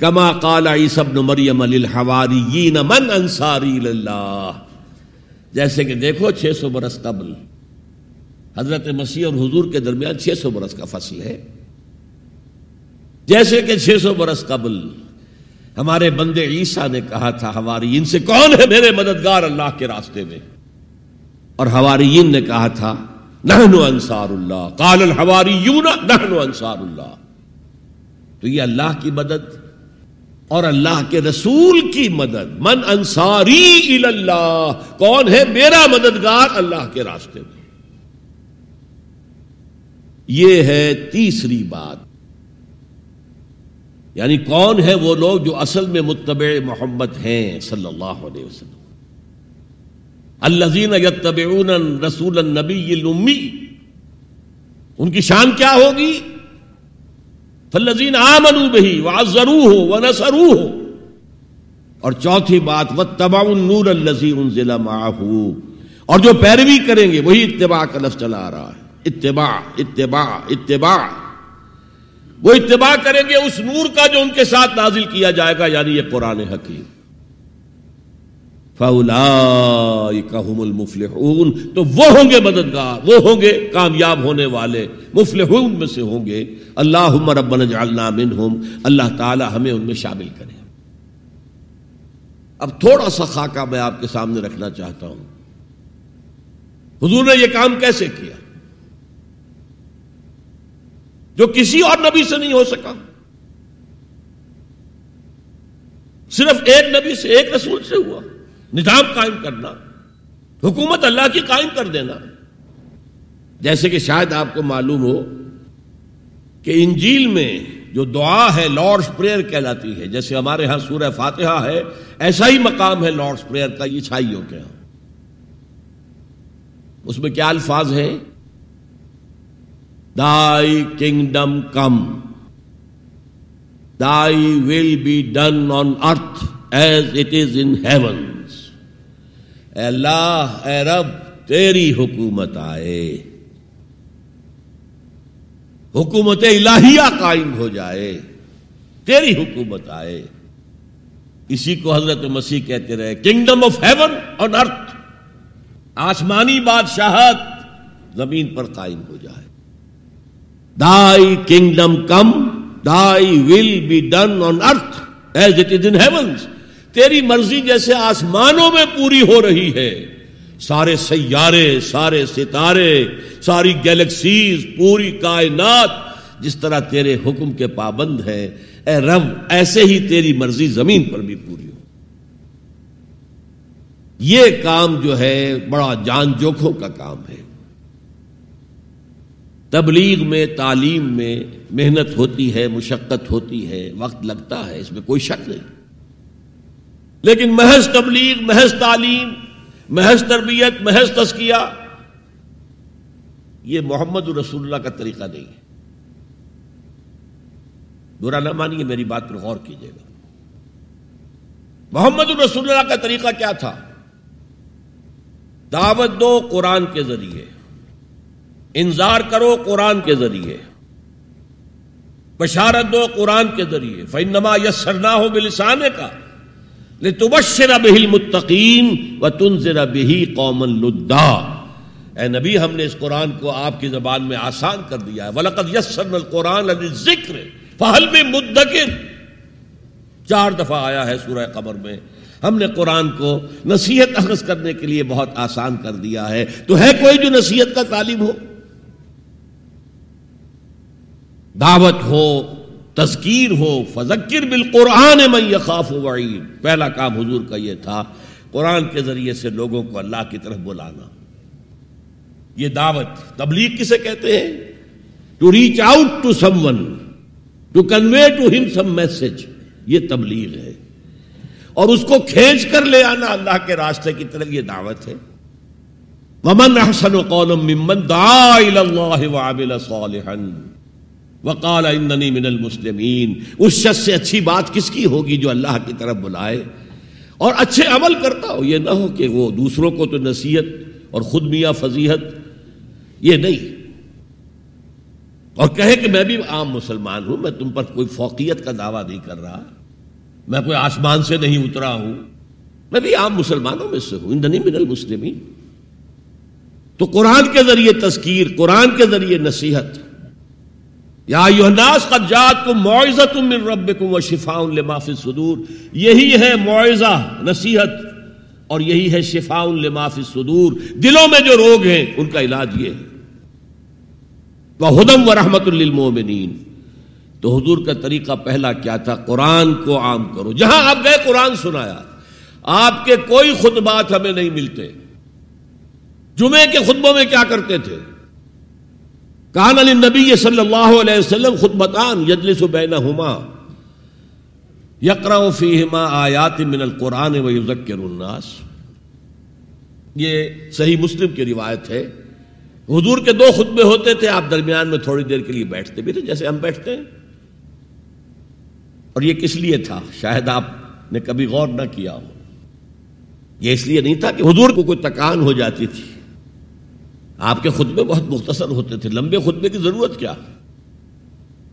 کما کالا ابن مریم الحواری من انصاری اللہ جیسے کہ دیکھو چھ سو برس قبل، حضرت مسیح اور حضور کے درمیان چھ سو برس کا فصل ہے۔ جیسے کہ چھ سو برس قبل، ہمارے بندے عیسیٰ نے کہا تھا ہماری ان سے کون ہے میرے مددگار اللہ کے راستے میں؟ اور ہماری نے کہا تھا نہنو انصار اللہ۔ کال الحواری نہنو انصار اللہ۔ تو یہ اللہ کی مدد اور اللہ کے رسول کی مدد۔ من انصاری اللہ کون ہے میرا مددگار؟ اللہ کے راستے میں۔ یہ ہے تیسری بات۔ یعنی کون ہے وہ لوگ جو اصل میں متبع محمد ہیں؟ صلی اللہ علیہ وسلم۔ الزین یتبعون رسول النبی الامی۔ ان کی شان کیا ہوگی؟ فلزین آمنو بہی وعزرو ہو ونسرو ہو اور چوتھی بات وہ تبا نور الزی ان ضلع اور جو پیروی کریں گے، وہی اتباع کا لفظ چلا آ رہا ہے۔ اتباع اتباع اتباع۔ وہ اتباع کریں گے اس نور کا جو ان کے ساتھ نازل کیا جائے گا یعنی یہ قرآن حکیم۔ المفلحون۔ تو وہ ہوں گے مددگار، وہ ہوں گے کامیاب ہونے والے، مفلحون میں سے ہوں گے۔ اللہ ربنا جعلنا منہم۔ اللہ تعالی ہمیں ان میں شامل کرے۔ اب تھوڑا سا خاکہ میں آپ کے سامنے رکھنا چاہتا ہوں۔ حضور نے یہ کام کیسے کیا؟ جو کسی اور نبی سے نہیں ہو سکا۔ صرف ایک نبی سے، ایک رسول سے ہوا۔ نظام قائم کرنا، حکومت اللہ کی قائم کر دینا۔ جیسے کہ شاید آپ کو معلوم ہو کہ انجیل میں جو دعا ہے لارڈس پریئر کہلاتی ہے، جیسے ہمارے ہاں سورہ فاتحہ ہے، ایسا ہی مقام ہے لارڈس پریئر کا عیسائیوں کے ہاں۔ اس میں کیا الفاظ ہیں؟ Thy kingdom come thy will be done on earth as it is in heavens اے اللہ، اے رب، تیری حکومت آئے۔ حکومت الہیہ قائم ہو جائے۔ تیری حکومت آئے۔ اسی کو حضرت مسیح کہتے رہے kingdom of heaven on earth آسمانی بادشاہت زمین پر قائم ہو جائے۔ Thy kingdom come thy will be done on earth as it is in heavens تیری مرضی جیسے آسمانوں میں پوری ہو رہی ہے۔ سارے سیارے، سارے ستارے، ساری گیلیکسیز، پوری کائنات جس طرح تیرے حکم کے پابند ہے اے رب، ایسے ہی تیری مرضی زمین پر بھی پوری ہو۔ یہ کام جو ہے، بڑا جان جوکھوں کا کام ہے۔ تبلیغ میں، تعلیم میں محنت ہوتی ہے، مشقت ہوتی ہے، وقت لگتا ہے، اس میں کوئی شک نہیں۔ لیکن محض تبلیغ، محض تعلیم، محض تربیت، محض تسکیہ یہ محمد رسول اللہ کا طریقہ نہیں ہے۔ برا نہ مانیے میری بات پر غور کیجیے گا۔ محمد الرسول اللہ کا طریقہ کیا تھا؟ دعوت دو قرآن کے ذریعے، انذار کرو قرآن کے ذریعے، بشارت دو قرآن کے ذریعے۔ فنما یس سرنا ہو بلسانے کا تبشر بہل متقین و تنظر بہی قومن لدا۔ اے نبی، ہم نے اس قرآن کو آپ کی زبان میں آسان کر دیا ہے۔ ولقد یسر القرآن ذکر فہل میں مدکر چار دفعہ آیا ہے سورہ قبر میں۔ ہم نے قرآن کو نصیحت اخذ کرنے کے لیے بہت آسان کر دیا ہے۔ تو ہے کوئی جو نصیحت کا تعلیم ہو؟ دعوت ہو تذکیر ہو، فذکر بالقرآن من یخاف وعید۔ پہلا کام حضور کا یہ تھا، قرآن کے ذریعے سے لوگوں کو اللہ کی طرف بلانا۔ یہ دعوت، تبلیغ کسے کہتے ہیں؟ To reach out to someone to convey to him some message یہ تبلیغ ہے۔ اور اس کو کھینچ کر لے آنا اللہ کے راستے کی طرف، یہ دعوت ہے۔ ومن احسن قولا ممن دعا الى الله وعمل صالحا۔ وقال اننی من المسلمین۔ اس شخص سے اچھی بات کس کی ہوگی جو اللہ کی طرف بلائے؟ اور اچھے عمل کرتا ہو، یہ نہ ہو کہ وہ دوسروں کو تو نصیحت اور خود میاں فضیحت، یہ نہیں۔ اور کہے کہ میں بھی عام مسلمان ہوں، میں تم پر کوئی فوقیت کا دعویٰ نہیں کر رہا۔ میں کوئی آسمان سے نہیں اترا ہوں۔ میں بھی عام مسلمانوں میں سے ہوں اندنی من المسلمین۔ تو قرآن کے ذریعے تذکیر، قرآن کے ذریعے نصیحت۔ یا یوناس قد جات کو معاوضہ تم من رب و شفا لماف صدور یہی ہے معاوضہ نصیحت، اور یہی ہے شفا لماف صدور دلوں میں جو روگ ہیں، ان کا علاج یہ ہے۔ وہ ہدم و رحمت للمومنین تو حضور کا طریقہ پہلا کیا تھا؟ قرآن کو عام کرو۔ جہاں آپ گئے، قرآن سنایا۔ آپ کے کوئی خطبات ہمیں نہیں ملتے۔ جمعے کے خطبوں میں کیا کرتے تھے؟ کان علی نبی صلی اللہ علیہ وسلم خطبتان یجلس بینہما یقرا فیہما آیات من القرآن و یذکر الناس. یہ صحیح مسلم کی روایت ہے۔ حضور کے دو خطبے ہوتے تھے، آپ درمیان میں تھوڑی دیر کے لیے بیٹھتے بھی تھے، جیسے ہم بیٹھتے ہیں۔ اور یہ کس لیے تھا؟ شاید آپ نے کبھی غور نہ کیا ہو۔ یہ اس لیے نہیں تھا کہ حضور کو کوئی تکان ہو جاتی تھی۔ آپ کے خطبے بہت مختصر ہوتے تھے۔ لمبے خطبے کی ضرورت کیا؟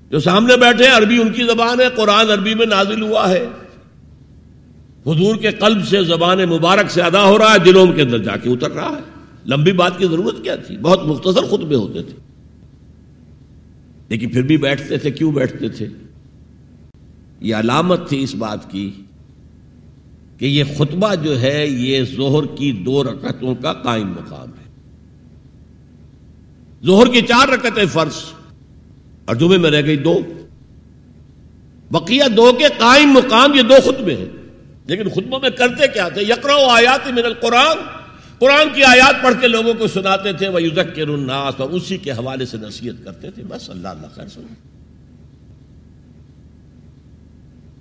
جو سامنے بیٹھے عربی ان کی زبان ہے، قرآن عربی میں نازل ہوا ہے۔ حضور کے قلب سے زبان مبارک سے ادا ہو رہا ہے، دلوں کے اندر جا کے اتر رہا ہے۔ لمبی بات کی ضرورت کیا تھی؟ بہت مختصر خطبے ہوتے تھے۔ لیکن پھر بھی بیٹھتے تھے۔ کیوں بیٹھتے تھے؟ یہ علامت تھی اس بات کی کہ یہ خطبہ جو ہے، یہ زہر کی دو رکعتوں کا قائم مقام ہے۔ زہر کی چار رکعتیں فرض اور جمعے میں رہ گئی دو۔ بقیہ دو کے قائم مقام یہ دو خطبے ہیں۔ لیکن خطبوں میں کرتے کیا تھے؟ یکرا آیات من القرآن۔ قرآن کی آیات پڑھ کے لوگوں کو سناتے تھے۔ وہ یوزک الناس۔ اور اسی کے حوالے سے نصیحت کرتے تھے۔ بس اللہ اللہ خیر سن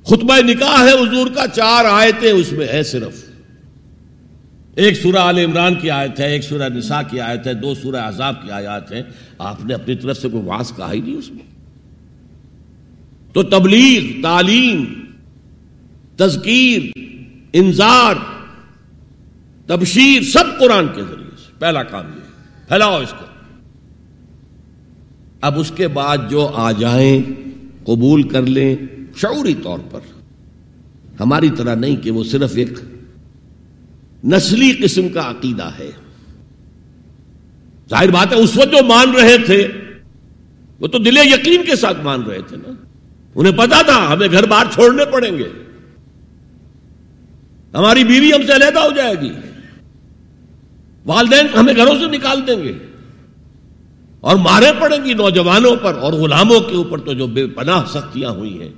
خطبہ نکاح ہے، حضور کا چار آیتیں اس میں ہے صرف۔ ایک سورہ آل عمران کی آیت ہے، ایک سورہ نساء کی آیت ہے، دو سورہ عذاب کی آیات ہیں۔ آپ نے اپنی طرف سے کوئی واس کہا ہی نہیں اس میں۔ تو تبلیغ، تعلیم، تذکیر، انذار، تبشیر سب قرآن کے ذریعے سے۔ پہلا کام یہ پھیلاؤ اس کو۔ اب اس کے بعد جو آ جائیں، قبول کر لیں۔ شعوری طور پر ہماری طرح نہیں کہ وہ صرف ایک نسلی قسم کا عقیدہ ہے۔ ظاہر بات ہے، اس وقت جو مان رہے تھے، وہ تو دل یقین کے ساتھ مان رہے تھے نا۔ انہیں پتا تھا، ہمیں گھر بار چھوڑنے پڑیں گے۔ ہماری بیوی ہم سے علیحدہ ہو جائے گی۔ والدین ہمیں گھروں سے نکال دیں گے۔ اور مارے پڑیں گی نوجوانوں پر اور غلاموں کے اوپر تو جو بے پناہ سختیاں ہوئی ہیں۔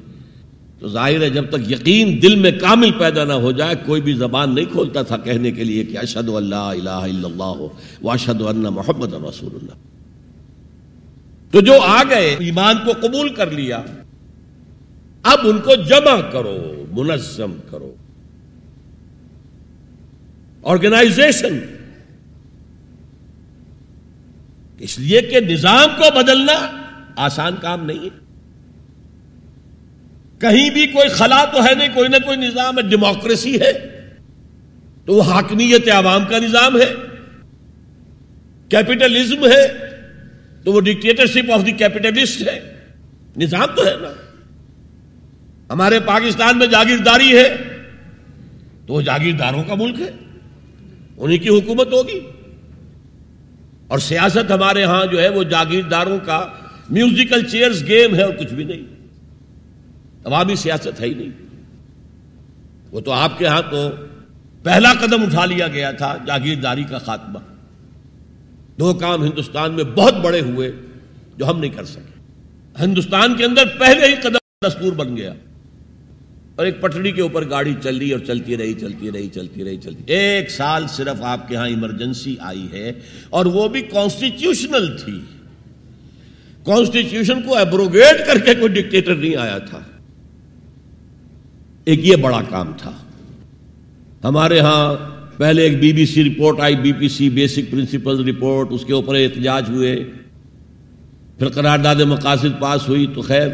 تو ظاہر ہے جب تک یقین دل میں کامل پیدا نہ ہو جائے، کوئی بھی زبان نہیں کھولتا تھا کہنے کے لیے کہ اشد اللہ الہ الا اللہ ہو واشد اللہ محمد رسول اللہ۔ تو جو آ گئے، ایمان کو قبول کر لیا۔ اب ان کو جمع کرو، منظم کرو۔ آرگنائزیشن اس لیے کہ نظام کو بدلنا آسان کام نہیں ہے۔ کہیں بھی کوئی خلا تو ہے نہیں، کوئی نہ کوئی نظام ہے ڈیموکریسی ہے۔ تو وہ حاکمیت عوام کا نظام ہے۔ کیپٹلزم ہے۔ تو وہ ڈکٹیٹرشپ آف دی کیپٹلسٹ ہے۔ نظام تو ہے نا۔ ہمارے پاکستان میں جاگیرداری ہے۔ تو وہ جاگیرداروں کا ملک ہے۔ انہیں کی حکومت ہوگی۔ اور سیاست ہمارے ہاں جو ہے، وہ جاگیرداروں کا میوزیکل چیئرز گیم ہے اور کچھ بھی نہیں۔ عوامی سیاست ہے ہی نہیں۔ وہ تو آپ کے ہاں تو پہلا قدم اٹھا لیا گیا تھا جاگیرداری کا خاتمہ۔ دو کام ہندوستان میں بہت بڑے ہوئے جو ہم نہیں کر سکے۔ ہندوستان کے اندر پہلے ہی قدم دستور بن گیا۔ اور ایک پٹڑی کے اوپر گاڑی چل رہی اور چلتی رہی چلتی رہی چلتی رہی، چلتی ایک سال صرف آپ کے ہاں ایمرجنسی آئی ہے اور وہ بھی کانسٹیٹیوشنل تھی۔ کانسٹیٹیوشن کو ایبروگیٹ کر کے کوئی ڈکٹیٹر نہیں آیا تھا۔ ایک یہ بڑا کام تھا۔ ہمارے ہاں پہلے ایک بی بی سی رپورٹ آئی، B P C basic principle report, اس کے اوپر احتجاج ہوئے۔ پھر قرارداد مقاصد پاس ہوئی تو خیر،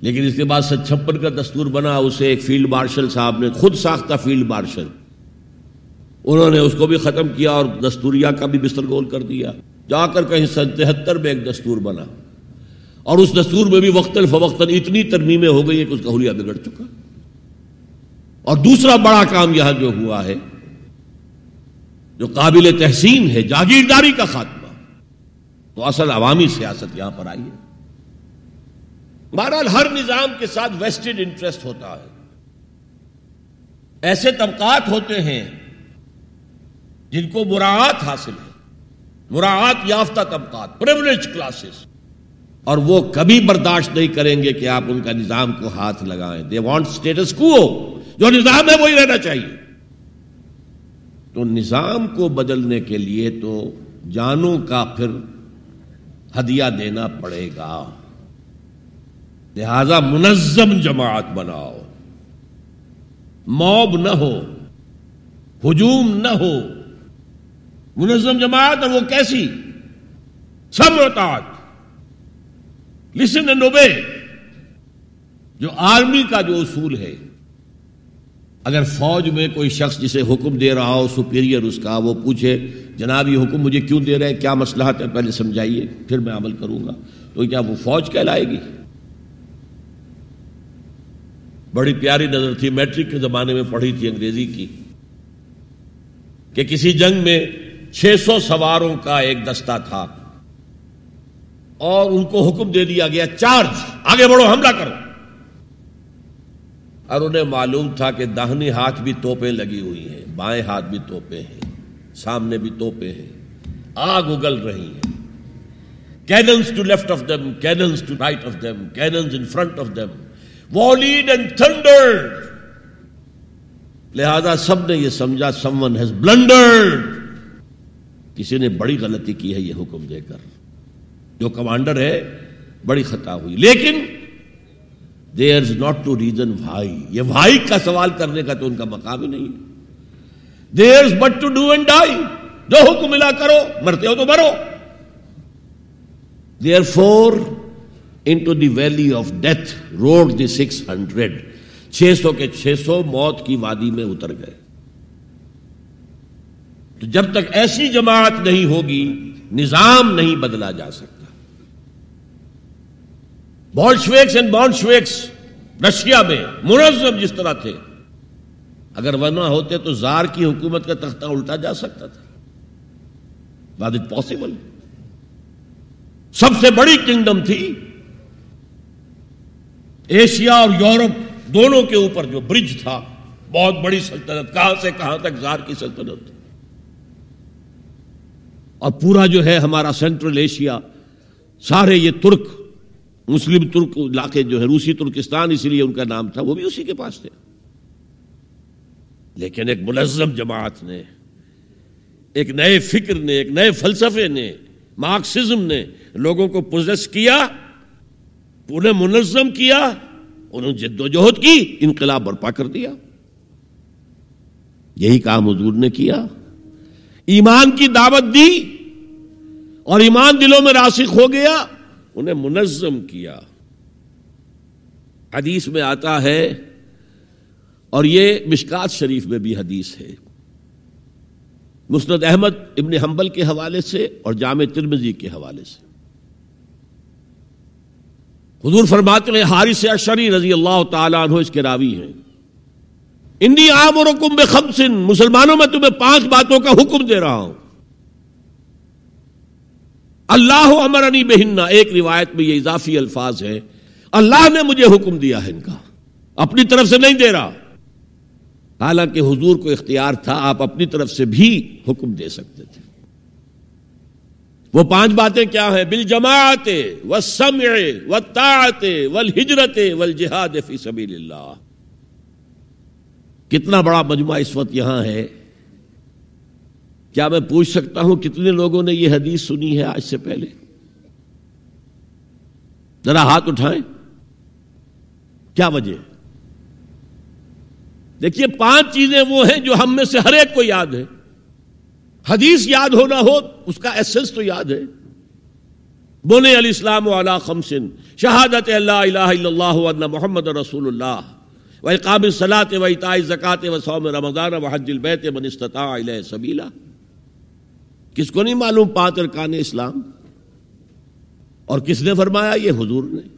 لیکن اس کے بعد ست چھپن کا دستور بنا، اسے ایک فیلڈ مارشل صاحب نے، خود ساختہ فیلڈ مارشل، انہوں نے اس کو بھی ختم کیا اور دستوریا کا بھی بستر گول کر دیا۔ جا کر کہیں سن تہتر میں ایک دستور بنا۔ اور اس دستور میں بھی وقتاً فوقتاً اتنی ترمیمیں ہو گئی کہ اس کا حلیہ بگڑ چکا۔ اور دوسرا بڑا کام یہاں جو ہوا ہے، جو قابل تحسین ہے، جاگیرداری کا خاتمہ۔ تو اصل عوامی سیاست یہاں پر آئی ہے۔ بہرحال ہر نظام کے ساتھ ویسٹڈ انٹرسٹ ہوتا ہے۔ ایسے طبقات ہوتے ہیں جن کو مراعات حاصل ہے۔ مراعات یافتہ طبقات پریولیج کلاسز اور وہ کبھی برداشت نہیں کریں گے کہ آپ ان کا نظام کو ہاتھ لگائیں۔ دے وانٹ اسٹیٹس کو جو نظام ہے وہی رہنا چاہیے۔ تو نظام کو بدلنے کے لیے تو جانوں کا پھر ہدیہ دینا پڑے گا۔ لہذا منظم جماعت بناؤ۔ موب نہ ہو، ہجوم نہ ہو۔ منظم جماعت اور وہ کیسی؟ سب لسن اینڈ اوبے جو آرمی کا جو اصول ہے۔ اگر فوج میں کوئی شخص جسے حکم دے رہا ہو سپیریئر اس کا وہ پوچھے، جناب، یہ حکم مجھے کیوں دے رہے؟ ہیں کیا مسئلہ ہے؟ پہلے سمجھائیے، پھر میں عمل کروں گا۔ تو کیا وہ فوج کہلائے گی؟ بڑی پیاری نظر تھی، میٹرک کے زمانے میں پڑھی تھی انگریزی کی، کہ کسی جنگ میں چھ سو سواروں کا ایک دستہ تھا اور ان کو حکم دے دیا گیا، چارج، آگے بڑھو، حملہ کرو۔ اور انہیں معلوم تھا کہ داہنی ہاتھ بھی توپیں لگی ہوئی ہیں، بائیں ہاتھ بھی توپیں ہیں، سامنے بھی توپیں ہیں۔ آگ اگل رہی ہیں۔ Cannons to left of them cannons to right of them cannons in front of them volleyed and thunder لہذا سب نے یہ سمجھا سم ون ہیز بلنڈرڈ کسی نے بڑی غلطی کی ہے یہ حکم دے کر۔ جو کمانڈر ہے، بڑی خطا ہوئی۔ لیکن their is not to reason بھائی یہ بھائی کا سوال کرنے کا تو ان کا مقام ہی نہیں ہے۔ Their is but to do and die جو حکم ملا کرو، مرتے ہو تو مرو۔ Therefore into the valley of death rode the six hundred چھ سو کے چھ سو موت کی وادی میں اتر گئے۔ تو جب تک ایسی جماعت نہیں ہوگی، نظام نہیں بدلا جا سکتا۔ بولشویکس اینڈ بانشویکس رشیا میں، منظم جس طرح تھے۔ اگر ورنہ ہوتے تو زار کی حکومت کا تختہ الٹا جا سکتا تھا۔ واز اٹ پاسبل سب سے بڑی کنگڈم تھی۔ ایشیا اور یورپ دونوں کے اوپر جو برج تھا، بہت بڑی سلطنت۔ کہاں سے کہاں تک زار کی سلطنت؟ اور پورا جو ہے ہمارا سینٹرل ایشیا سارے یہ ترک مسلم ترک علاقے جو ہے روسی ترکستان، اسی لیے ان کا نام تھا، وہ بھی اسی کے پاس تھے۔ لیکن ایک منظم جماعت نے، ایک نئے فکر نے، ایک نئے فلسفے نے، مارکسزم نے لوگوں کو پوزس کیا انہیں منظم کیا، انہوں نے جد و جہد کی، انقلاب برپا کر دیا۔ یہی کام حضور نے کیا۔ ایمان کی دعوت دی اور ایمان دلوں میں راسخ ہو گیا۔ انہیں منظم کیا۔ حدیث میں آتا ہے، اور یہ مشکات شریف میں بھی حدیث ہے۔ مسند احمد ابن حنبل کے حوالے سے اور جامع ترمزی کے حوالے سے۔ حضور فرماتے ہیں، حارث اشری رضی اللہ تعالیٰ عنہ اس کے راوی ہیں۔ انی عام اور حکم بے خمسن مسلمانوں میں تمہیں پانچ باتوں کا حکم دے رہا ہوں۔ اللہ امرنی بہننا، ایک روایت میں یہ اضافی الفاظ ہے اللہ نے مجھے حکم دیا ہے ان کا۔ اپنی طرف سے نہیں دے رہا۔ حالانکہ حضور کو اختیار تھا، آپ اپنی طرف سے بھی حکم دے سکتے تھے۔ وہ پانچ باتیں کیا ہیں؟ بل جماعت و سمع و طاعت ول ہجرت ول جہاد فی سبیل اللہ۔ کتنا بڑا مجموعہ اس وقت یہاں ہے۔ کیا میں پوچھ سکتا ہوں کتنے لوگوں نے یہ حدیث سنی ہے آج سے پہلے؟ ذرا ہاتھ اٹھائیں۔ کیا وجہ دیکھیے، پانچ چیزیں وہ ہیں جو ہم میں سے ہر ایک کو یاد ہے حدیث یاد ہونا ہو، اس کا ایسنس تو یاد ہے۔ بولے علی السلام علی خمسن، شہادت اللہ الہ الا اللہ محمد رسول اللہ۔ و اقام صلاحت و اطاع زکات و سوم رمضان و حج البیت من استطاع علیہ سبیلا کس کو نہیں معلوم پانچ ارکان اسلام؟ اور کس نے فرمایا یہ حضور نے؟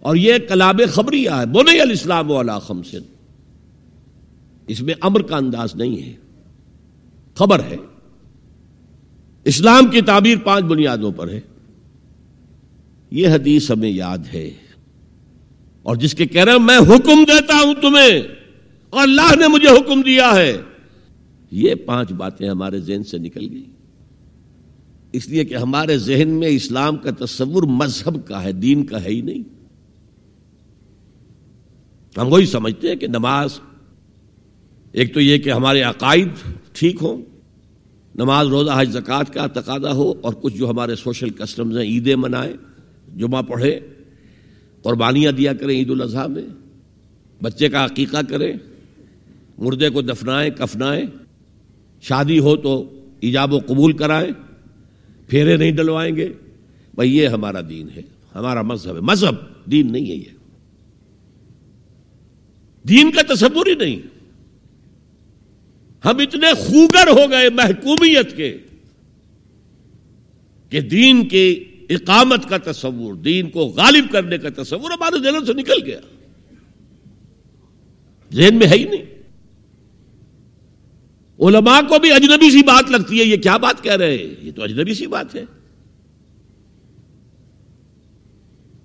اور یہ کلاب خبریہ ہے بولے علی السلام علی خمسن۔ اس میں امر کا انداز نہیں ہے۔ خبر ہے۔ اسلام کی تعبیر پانچ بنیادوں پر ہے۔ یہ حدیث ہمیں یاد ہے۔ اور جس کے کہہ رہے ہیں، میں حکم دیتا ہوں تمہیں، اور اللہ نے مجھے حکم دیا ہے۔ یہ پانچ باتیں ہمارے ذہن سے نکل گئی۔ اس لیے کہ ہمارے ذہن میں اسلام کا تصور مذہب کا ہے، دین کا ہے ہی نہیں۔ ہم وہی سمجھتے ہیں کہ نماز، ایک تو یہ کہ ہمارے عقائد ٹھیک ہوں، نماز روزہ حج زکوٰۃ کا تقاضا ہو اور کچھ جو ہمارے سوشل کسٹمز ہیں عیدیں منائیں، جمعہ پڑھے قربانیاں دیا کریں عید الاضحیٰ میں، بچے کا عقیقہ کریں، مردے کو دفنائیں، کفنائیں۔ شادی ہو تو ایجاب و قبول کرائیں، پھیرے نہیں ڈلوائیں گے۔ بھائی یہ ہمارا دین ہے، ہمارا مذہب ہے۔ مذہب دین نہیں ہے یہ۔ دین کا تصور ہی نہیں۔ ہم اتنے خوگر ہو گئے محکومیت کے کہ دین کی اقامت کا تصور، دین کو غالب کرنے کا تصور ہمارے ذہنوں سے نکل گیا۔ ذہن میں ہے ہی نہیں۔ علماء کو بھی اجنبی سی بات لگتی ہے، یہ کیا بات کہہ رہے ہیں؟ یہ تو اجنبی سی بات ہے۔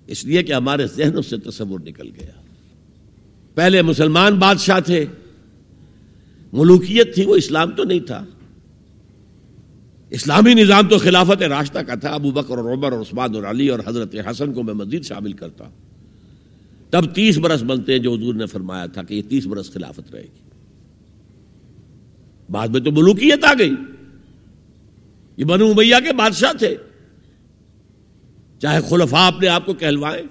اس لیے کہ ہمارے ذہنوں سے تصور نکل گیا۔ پہلے مسلمان بادشاہ تھے، ملوکیت تھی، وہ اسلام تو نہیں تھا۔ اسلامی نظام تو خلافت راستہ کا تھا۔ ابو بکر اور عمر اور عثمان اور علی اور حضرت حسن کو میں مزید شامل کرتا تب تیس برس بنتے ہیں جو حضور نے فرمایا تھا کہ یہ تیس برس خلافت رہے گی۔ بعد میں تو ملوکیت آ گئی۔ یہ بنو امیہ کے بادشاہ تھے۔ چاہے خلفاء اپنے آپ کو کہلوائیں۔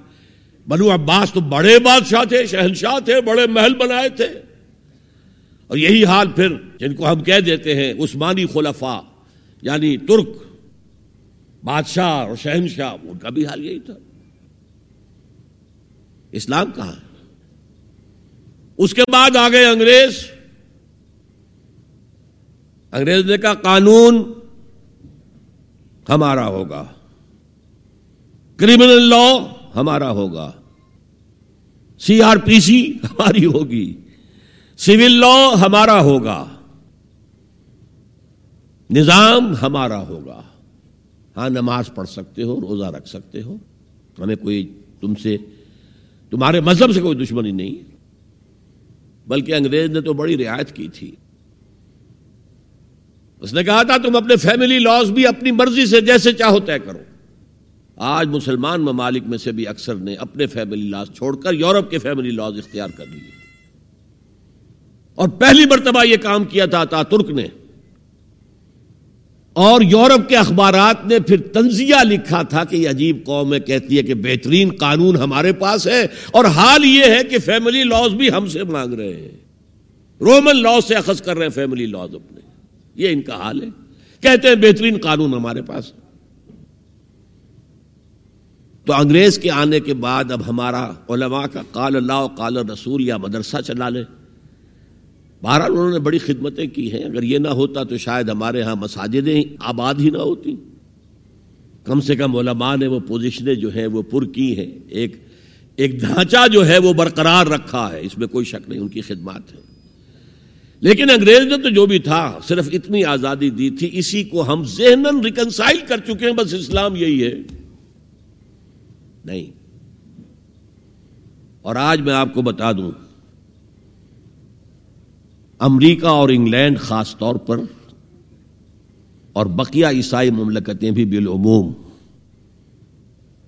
بنو عباس تو بڑے بادشاہ تھے، شہنشاہ تھے، بڑے محل بنائے تھے۔ اور یہی حال پھر جن کو ہم کہہ دیتے ہیں، عثمانی خلفاء یعنی ترک، بادشاہ اور شہنشاہ، ان کا بھی حال یہی تھا۔ اسلام کہاں ہے؟ اس کے بعد آ گئے انگریز۔ انگریز نے کہا، قانون ہمارا ہوگا۔ کرمنل لا ہمارا ہوگا۔ سی آر پی سی ہماری ہوگی۔ سول لا ہمارا ہوگا۔ نظام ہمارا ہوگا۔ ہاں نماز پڑھ سکتے ہو، روزہ رکھ سکتے ہو۔ ہمیں کوئی تم سے، تمہارے مذہب سے کوئی دشمنی نہیں، بلکہ انگریز نے تو بڑی رعایت کی تھی۔ اس نے کہا تھا، تم اپنے فیملی لاز بھی اپنی مرضی سے جیسے چاہو طے کرو۔ آج مسلمان ممالک میں سے بھی اکثر نے اپنے فیملی لاز چھوڑ کر یورپ کے فیملی لاز اختیار کر لیے۔ اور پہلی مرتبہ یہ کام کیا تھا تا ترک نے۔ اور یورپ کے اخبارات نے پھر تنزیہ لکھا تھا کہ یہ عجیب قوم ہے، کہتی ہے کہ بہترین قانون ہمارے پاس ہے اور حال یہ ہے کہ فیملی لاز بھی ہم سے مانگ رہے ہیں۔ رومن لاز سے اخذ کر رہے ہیں فیملی لاز اپنے۔ یہ ان کا حال ہے۔ کہتے ہیں بہترین قانون ہمارے پاس۔ تو انگریز کے آنے کے بعد اب ہمارا علماء کا قال اللہ قال رسول یا مدرسہ چلا لے بہرحال انہوں نے بڑی خدمتیں کی ہیں۔ اگر یہ نہ ہوتا تو شاید ہمارے ہاں مساجدیں آباد ہی نہ ہوتی۔ کم سے کم علماء نے وہ پوزیشنیں جو ہیں وہ پر کی ہیں۔ ایک ایک ڈھانچہ جو ہے وہ برقرار رکھا ہے۔ اس میں کوئی شک نہیں، ان کی خدمات ہے لیکن انگریز نے تو جو بھی تھا، صرف اتنی آزادی دی تھی، اسی کو ہم ذہن ریکنسائل کر چکے ہیں، بس اسلام یہی ہے۔ نہیں۔ اور آج میں آپ کو بتا دوں، امریکہ اور انگلینڈ خاص طور پر اور بقیہ عیسائی مملکتیں بھی بالعموم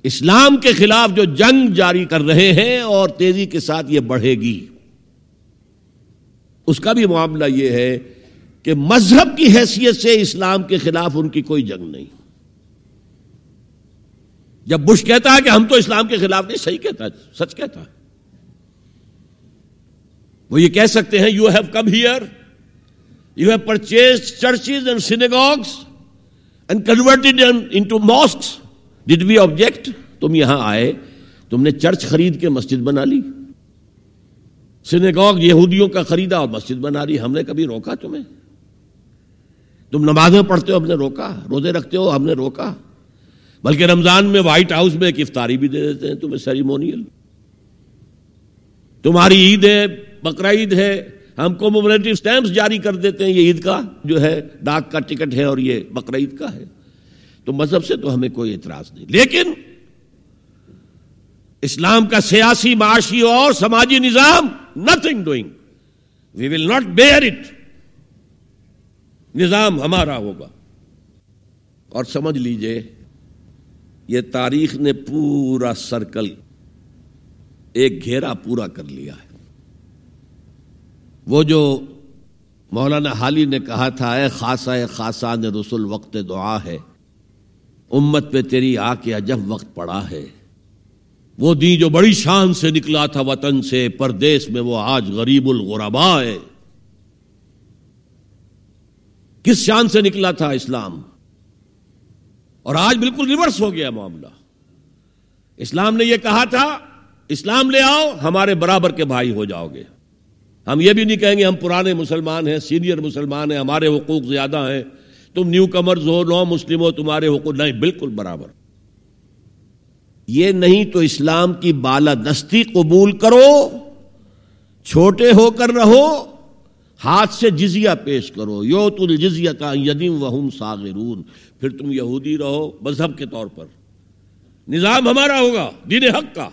اسلام کے خلاف جو جنگ جاری کر رہے ہیں اور تیزی کے ساتھ یہ بڑھے گی۔ اس کا بھی معاملہ یہ ہے کہ مذہب کی حیثیت سے اسلام کے خلاف ان کی کوئی جنگ نہیں۔ جب بش کہتا ہے کہ ہم تو اسلام کے خلاف نہیں، صحیح کہتا سچ کہتا ہے۔ وہ یہ کہہ سکتے ہیں you have come here you have purchase churches and sings and converted into mosque did we object تم یہاں آئے، تم نے چرچ خرید کے مسجد بنا لی۔ سینگاگ یہودیوں کا خریدا اور مسجد بنا لی ہم نے کبھی روکا تمہیں؟ تم نمازیں پڑھتے ہو، ہم نے روکا۔ روزے رکھتے ہو، ہم نے روکا۔ بلکہ رمضان میں وائٹ ہاؤس میں ایک افطاری بھی دے دیتے ہیں، تمہیں سیریمونیل۔ تمہاری عید ہے بقرا عید ہے، ہم کو مومریٹو سٹیمپس جاری کر دیتے ہیں۔ یہ عید کا جو ہے ڈاک کا ٹکٹ ہے اور یہ بقرا عید کا ہے۔ تو مذہب سے تو ہمیں کوئی اعتراض نہیں۔ لیکن اسلام کا سیاسی معاشی اور سماجی نظام nothing doing we will not bear it نظام ہمارا ہوگا. اور سمجھ لیجیے، یہ تاریخ نے پورا سرکل ایک گھیرا پورا کر لیا ہے. وہ جو مولانا حالی نے کہا تھا، اے خاصا خاصا نے رسول وقت دعا ہے. امت پہ تیری آ کے عجب وقت پڑا ہے وہ دی جو بڑی شان سے نکلا تھا وطن سے، پردیس میں وہ آج غریب الغربا ہے۔ کس شان سے نکلا تھا اسلام؟ اور آج بالکل ریورس ہو گیا معاملہ۔ اسلام نے یہ کہا تھا، اسلام لے آؤ، ہمارے برابر کے بھائی ہو جاؤ گے۔ ہم یہ بھی نہیں کہیں گے ہم پرانے مسلمان ہیں، سینئر مسلمان ہیں، ہمارے حقوق زیادہ ہیں۔ تم نیو کمرز ہو، نو مسلم ہو، تمہارے حقوق نہیں، بالکل برابر۔ یہ نہیں تو اسلام کی بالا دستی قبول کرو، چھوٹے ہو کر رہو، ہاتھ سے جزیہ پیش کرو۔ یو تل جزیا کا یدیم وہم ساغرون پھر تم یہودی رہو مذہب کے طور پر۔ نظام ہمارا ہوگا، دین حق کا۔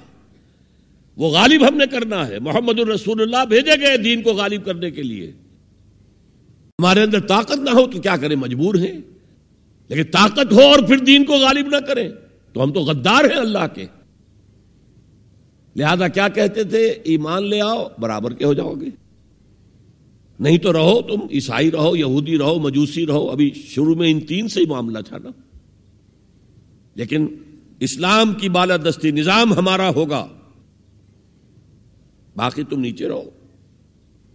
وہ غالب ہم نے کرنا ہے۔ محمد الرسول اللہ بھیجے گئے دین کو غالب کرنے کے لیے۔ ہمارے اندر طاقت نہ ہو تو کیا کریں؟ مجبور ہیں۔ لیکن طاقت ہو اور پھر دین کو غالب نہ کریں۔ تو ہم تو غدار ہیں اللہ کے۔ لہذا کیا کہتے تھے؟ ایمان لے آؤ، برابر کے ہو جاؤ گے۔ نہیں تو رہو تم، عیسائی رہو، یہودی رہو، مجوسی رہو۔ ابھی شروع میں ان تین سے ہی معاملہ تھا نا۔ لیکن اسلام کی بالادستی نظام ہمارا ہوگا۔ باقی تم نیچے رہو۔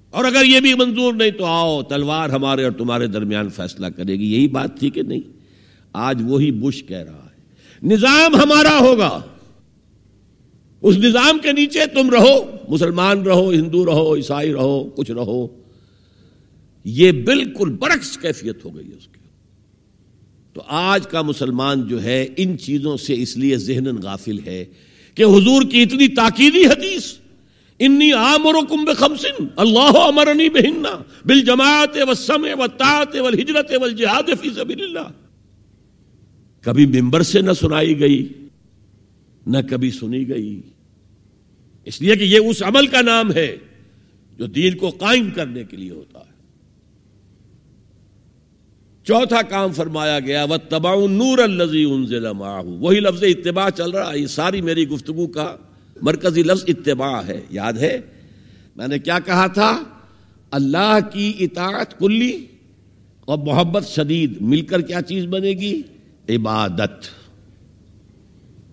اور اگر یہ بھی منظور نہیں تو آؤ، تلوار ہمارے اور تمہارے درمیان فیصلہ کرے گی۔ یہی بات تھی کہ نہیں؟ آج وہی بش کہہ رہا ہے۔ نظام ہمارا ہوگا۔ اس نظام کے نیچے تم رہو، مسلمان رہو، ہندو رہو، عیسائی رہو، کچھ رہو۔ یہ بالکل برعکس کیفیت ہو گئی اس کی۔ تو آج کا مسلمان جو ہے، ان چیزوں سے اس لیے ذہن غافل ہے کہ حضور کی اتنی تاکیدی حدیث، انی آمرکم بخمسن، اللہ امرنی بہننا بالجماعت والسمع والطاعت والہجرت والجہاد فی سبیل اللہ۔ کبھی ممبر سے نہ سنائی گئی، نہ کبھی سنی گئی۔ اس لیے کہ یہ اس عمل کا نام ہے جو دین کو قائم کرنے کے لیے ہوتا ہے۔ چوتھا کام فرمایا گیا وہ تباء نور الزی انزل وہی لفظ اتباع چل رہا ہے یہ ساری میری گفتگو کا مرکزی لفظ اتباع ہے۔ یاد ہے؟ میں نے کیا کہا تھا؟ اللہ کی اطاعت کلی اور محبت شدید، مل کر کیا چیز بنے گی؟ عبادت۔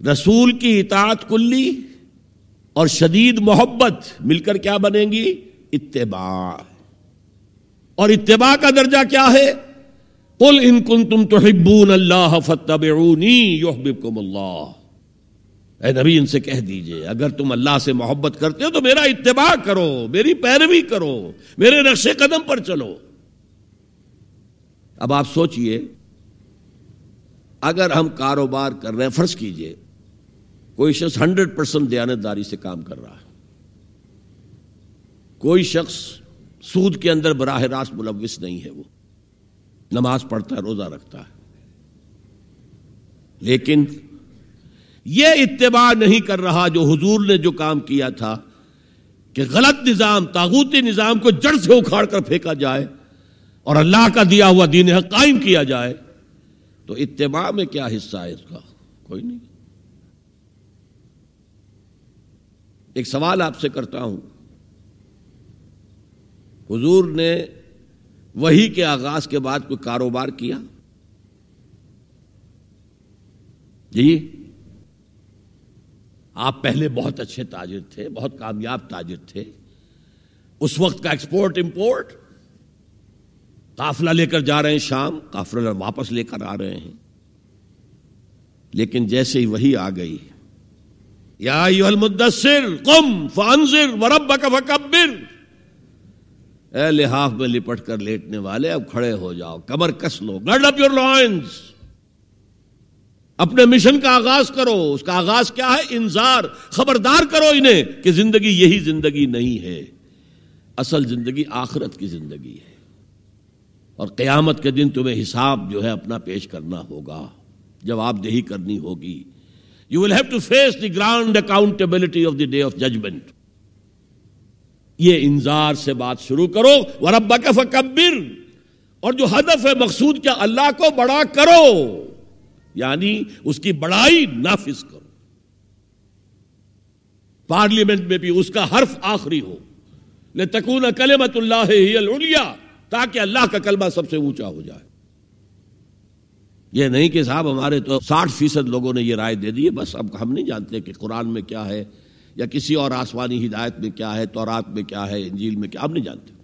رسول کی اطاعت کلی اور شدید محبت مل کر کیا بنے گی؟ اتباع۔ اور اتباع کا درجہ کیا ہے؟ قل ان کنتم تحبون اللہ یحببکم اللہ۔ اے نبی، ان سے کہہ دیجیے، اگر تم اللہ سے محبت کرتے ہو تو میرا اتباع کرو، میری پیروی کرو، میرے نقش قدم پر چلو۔ اب آپ سوچئے اگر ہم کاروبار کر رہے ہیں، فرض کیجیے، کوئی شخص ہنڈریڈ پرسینٹ دیانتداری سے کام کر رہا ہے۔ کوئی شخص سود کے اندر براہ راست ملوث نہیں ہے وہ۔ نماز پڑھتا ہے، روزہ رکھتا ہے۔ لیکن یہ اتباع نہیں کر رہا جو حضور نے جو کام کیا تھا کہ غلط نظام تاغوتی نظام کو جڑ سے اکھاڑ کر پھینکا جائے اور اللہ کا دیا ہوا دین حق قائم کیا جائے۔ تو اتباع میں کیا حصہ ہے اس کا؟ کوئی نہیں۔ ایک سوال آپ سے کرتا ہوں۔ حضور نے وہی کے آغاز کے بعد کوئی کاروبار کیا؟ جی۔ آپ پہلے بہت اچھے تاجر تھے، بہت کامیاب تاجر تھے۔ اس وقت کا ایکسپورٹ، امپورٹ قافلہ لے کر جا رہے ہیں شام، قافلہ واپس لے کر آ رہے ہیں۔ لیکن جیسے ہی وہی آ گئی، یا المدثر قم فانذر وربک فکبر۔ اے لحاف میں لپٹ کر لیٹنے والے، اب کھڑے ہو جاؤ، کمر کس لو، گرڈ اپ یور لائنس اپنے مشن کا آغاز کرو، اس کا آغاز کیا ہے؟ انذار، خبردار کرو انہیں کہ زندگی یہی زندگی نہیں ہے، اصل زندگی آخرت کی زندگی ہے۔ اور قیامت کے دن تمہیں حساب جو ہے اپنا پیش کرنا ہوگا، جواب دہی کرنی ہوگی۔ You will have to face the ground accountability of the day of judgment یہ انذار سے بات شروع کرو وہ ربا کا فکبر اور جو ہدف ہے مقصود کیا، اللہ کو بڑا کرو۔ یعنی اس کی بڑائی نافذ کرو۔ پارلیمنٹ میں بھی اس کا حرف آخری ہو۔ تکون کلمت اللہ تاکہ اللہ کا کلمہ سب سے اونچا ہو جائے۔ یہ نہیں کہ صاحب ہمارے تو ساٹھ فیصد لوگوں نے یہ رائے دے دی بس اب ہم نہیں جانتے کہ قرآن میں کیا ہے یا کسی اور آسمانی ہدایت میں کیا ہے، تورات میں کیا ہے، انجیل میں کیا، ہم نہیں جانتے۔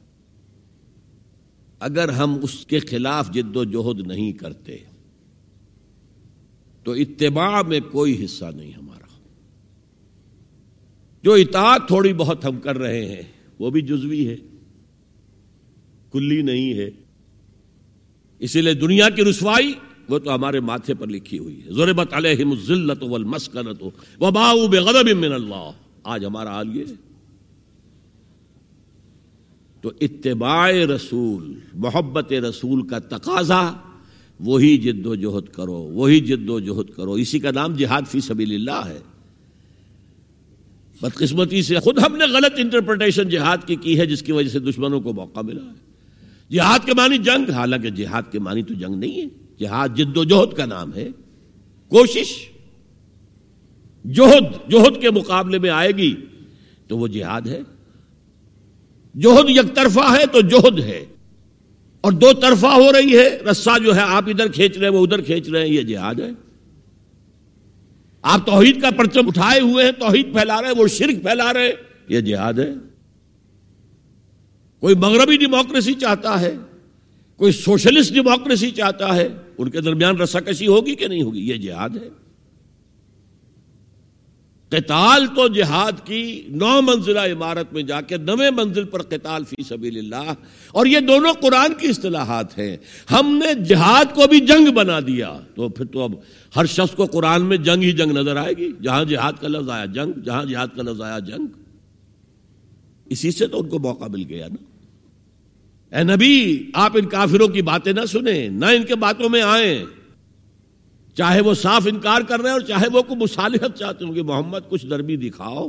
اگر ہم اس کے خلاف جد و جہد نہیں کرتے، تو اتباع میں کوئی حصہ نہیں ہمارا۔ جو اطاعت تھوڑی بہت ہم کر رہے ہیں، وہ بھی جزوی ہے۔ کلی نہیں ہے۔ اسی لیے دنیا کی رسوائی وہ تو ہمارے ماتھے پر لکھی ہوئی ہے۔ ضربت علیہم الذلت والمسکنت وباؤ بغضب من اللہ۔ آج ہمارا حال یہ تو اتباع رسول، محبت رسول کا تقاضا، وہی جد و جہد کرو، وہی جد و جہد کرو۔ اسی کا نام جہاد فی سبیل اللہ ہے۔ بدقسمتی سے خود ہم نے غلط انٹرپریٹیشن جہاد کی کی ہے، جس کی وجہ سے دشمنوں کو موقع ملا ہے۔ جہاد کے معنی جنگ، حالانکہ جہاد کے معنی تو جنگ نہیں ہے۔ جہاد جد و جہد کا نام ہے۔ کوشش جوہد جوہد کے مقابلے میں آئے گی تو وہ جہاد ہے۔ جوہد یک طرفہ ہے تو جوہد ہے۔ اور دو طرفہ ہو رہی ہے، رسا جو ہے، آپ ادھر کھینچ رہے ہیں، وہ ادھر کھینچ رہے ہیں، یہ جہاد ہے۔ آپ توحید کا پرچم اٹھائے ہوئے ہیں، توحید پھیلا رہے ہیں، وہ شرک پھیلا رہے ہیں، یہ جہاد ہے۔ کوئی مغربی ڈیموکریسی چاہتا ہے، کوئی سوشلسٹ ڈیموکریسی چاہتا ہے، ان کے درمیان رساکشی ہوگی کہ نہیں ہوگی؟ یہ جہاد ہے۔ قتال تو جہاد کی نو منزلہ عمارت میں جا کے نویں منزل پر قتال فی سبیل اللہ، اور یہ دونوں قرآن کی اصطلاحات ہیں۔ ہم نے جہاد کو بھی جنگ بنا دیا، تو پھر تو اب ہر شخص کو قرآن میں جنگ ہی جنگ نظر آئے گی۔ جہاں جہاد کا لفظ آیا جنگ، جہاں جہاد کا لفظ آیا جنگ۔ اسی سے تو ان کو موقع مل گیا نا۔ اے نبی، آپ ان کافروں کی باتیں نہ سنیں، نہ ان کے باتوں میں آئیں۔ چاہے وہ صاف انکار کر رہے ہیں اور چاہے وہ کوئی مصالحت چاہتے ہوں کہ محمد، کچھ دربی دکھاؤ۔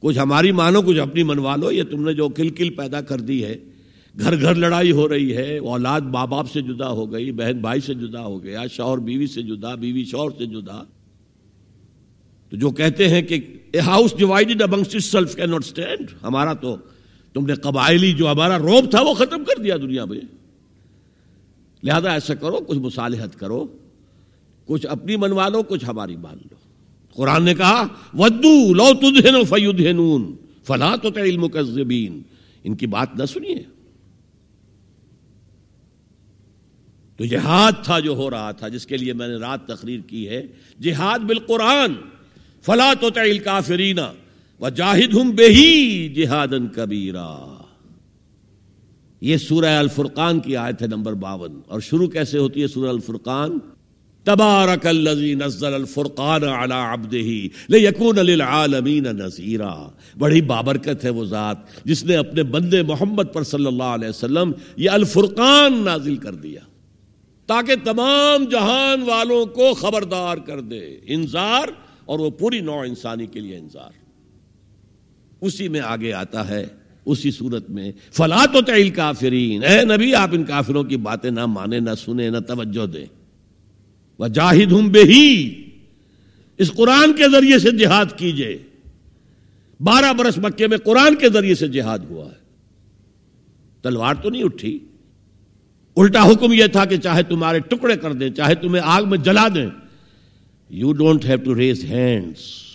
کچھ ہماری مانو، کچھ اپنی منوا لو، یہ تم نے جو کل کل پیدا کر دی ہے۔ گھر گھر لڑائی ہو رہی ہے، اولاد ماں باپ سے جدا ہو گئی، بہن بھائی سے جدا ہو گیا، شوہر بیوی سے جدا، بیوی شوہر سے جدا۔ تو جو کہتے ہیں کہ a house divided amongst self can not stand ہمارا تو تم نے قبائلی جو ہمارا روب تھا وہ ختم کر دیا دنیا میں۔ لہذا ایسا کرو، کچھ مصالحت کرو، کچھ اپنی منوا لو، کچھ ہماری مان لو۔ قرآن نے کہا، ودو لو تدہن فیدہنون فلا تو علم ان کی بات نہ سنیے۔ تو جہاد تھا جو ہو رہا تھا، جس کے لیے میں نے رات تقریر کی ہے۔ جہاد بالقرآن، فلا تو تعل کافرینا و جاہد ہوں بے ہی جہاد کبیرا۔ یہ سورہ الفرقان کی آیت ہے نمبر باون۔ اور شروع کیسے ہوتی ہے سورہ الفرقان؟ تبارک الذی نزل الفرقان على عبده ليكون للعالمین نذیرا۔ بڑی بابرکت ہے وہ ذات جس نے اپنے بندے محمد پر صلی اللہ علیہ وسلم یہ الفرقان نازل کر دیا۔ تاکہ تمام جہان والوں کو خبردار کر دے۔ انذار اور وہ پوری نوع انسانی کے لیے انذار۔ اسی میں آگے آتا ہے، اسی صورت میں، فلا تو تعیل کافرین اے نبی، آپ ان کافروں کی باتیں نہ مانے نہ سنے نہ توجہ دیں۔ وہ جاہد ہوں بے ہی اس قرآن کے ذریعے سے جہاد کیجیے۔ بارہ برس مکے میں قرآن کے ذریعے سے جہاد ہوا ہے۔ تلوار تو نہیں اٹھی۔ الٹا حکم یہ تھا کہ چاہے تمہارے ٹکڑے کر دیں، چاہے تمہیں آگ میں جلا دیں۔ You don't have to raise hands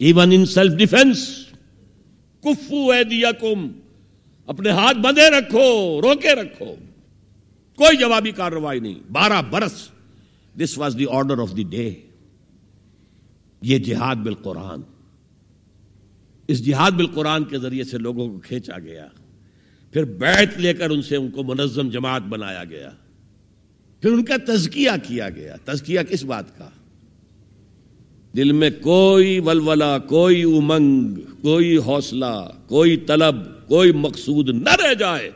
even in self defence کفو اے دیا کم اپنے ہاتھ بندے رکھو روکے رکھو کوئی جوابی کارروائی نہیں بارہ برس this was the order of the day یہ جہاد بالقرآن اس جہاد بالقرآن کے ذریعے سے لوگوں کو کھینچا گیا پھر بیت لے کر ان سے ان کو منظم جماعت بنایا گیا پھر ان کا تزکیہ کیا گیا تزکیہ کس بات کا دل میں کوئی ولولا کوئی امنگ، کوئی حوصلہ، کوئی طلب، کوئی مقصود نہ رہ جائے،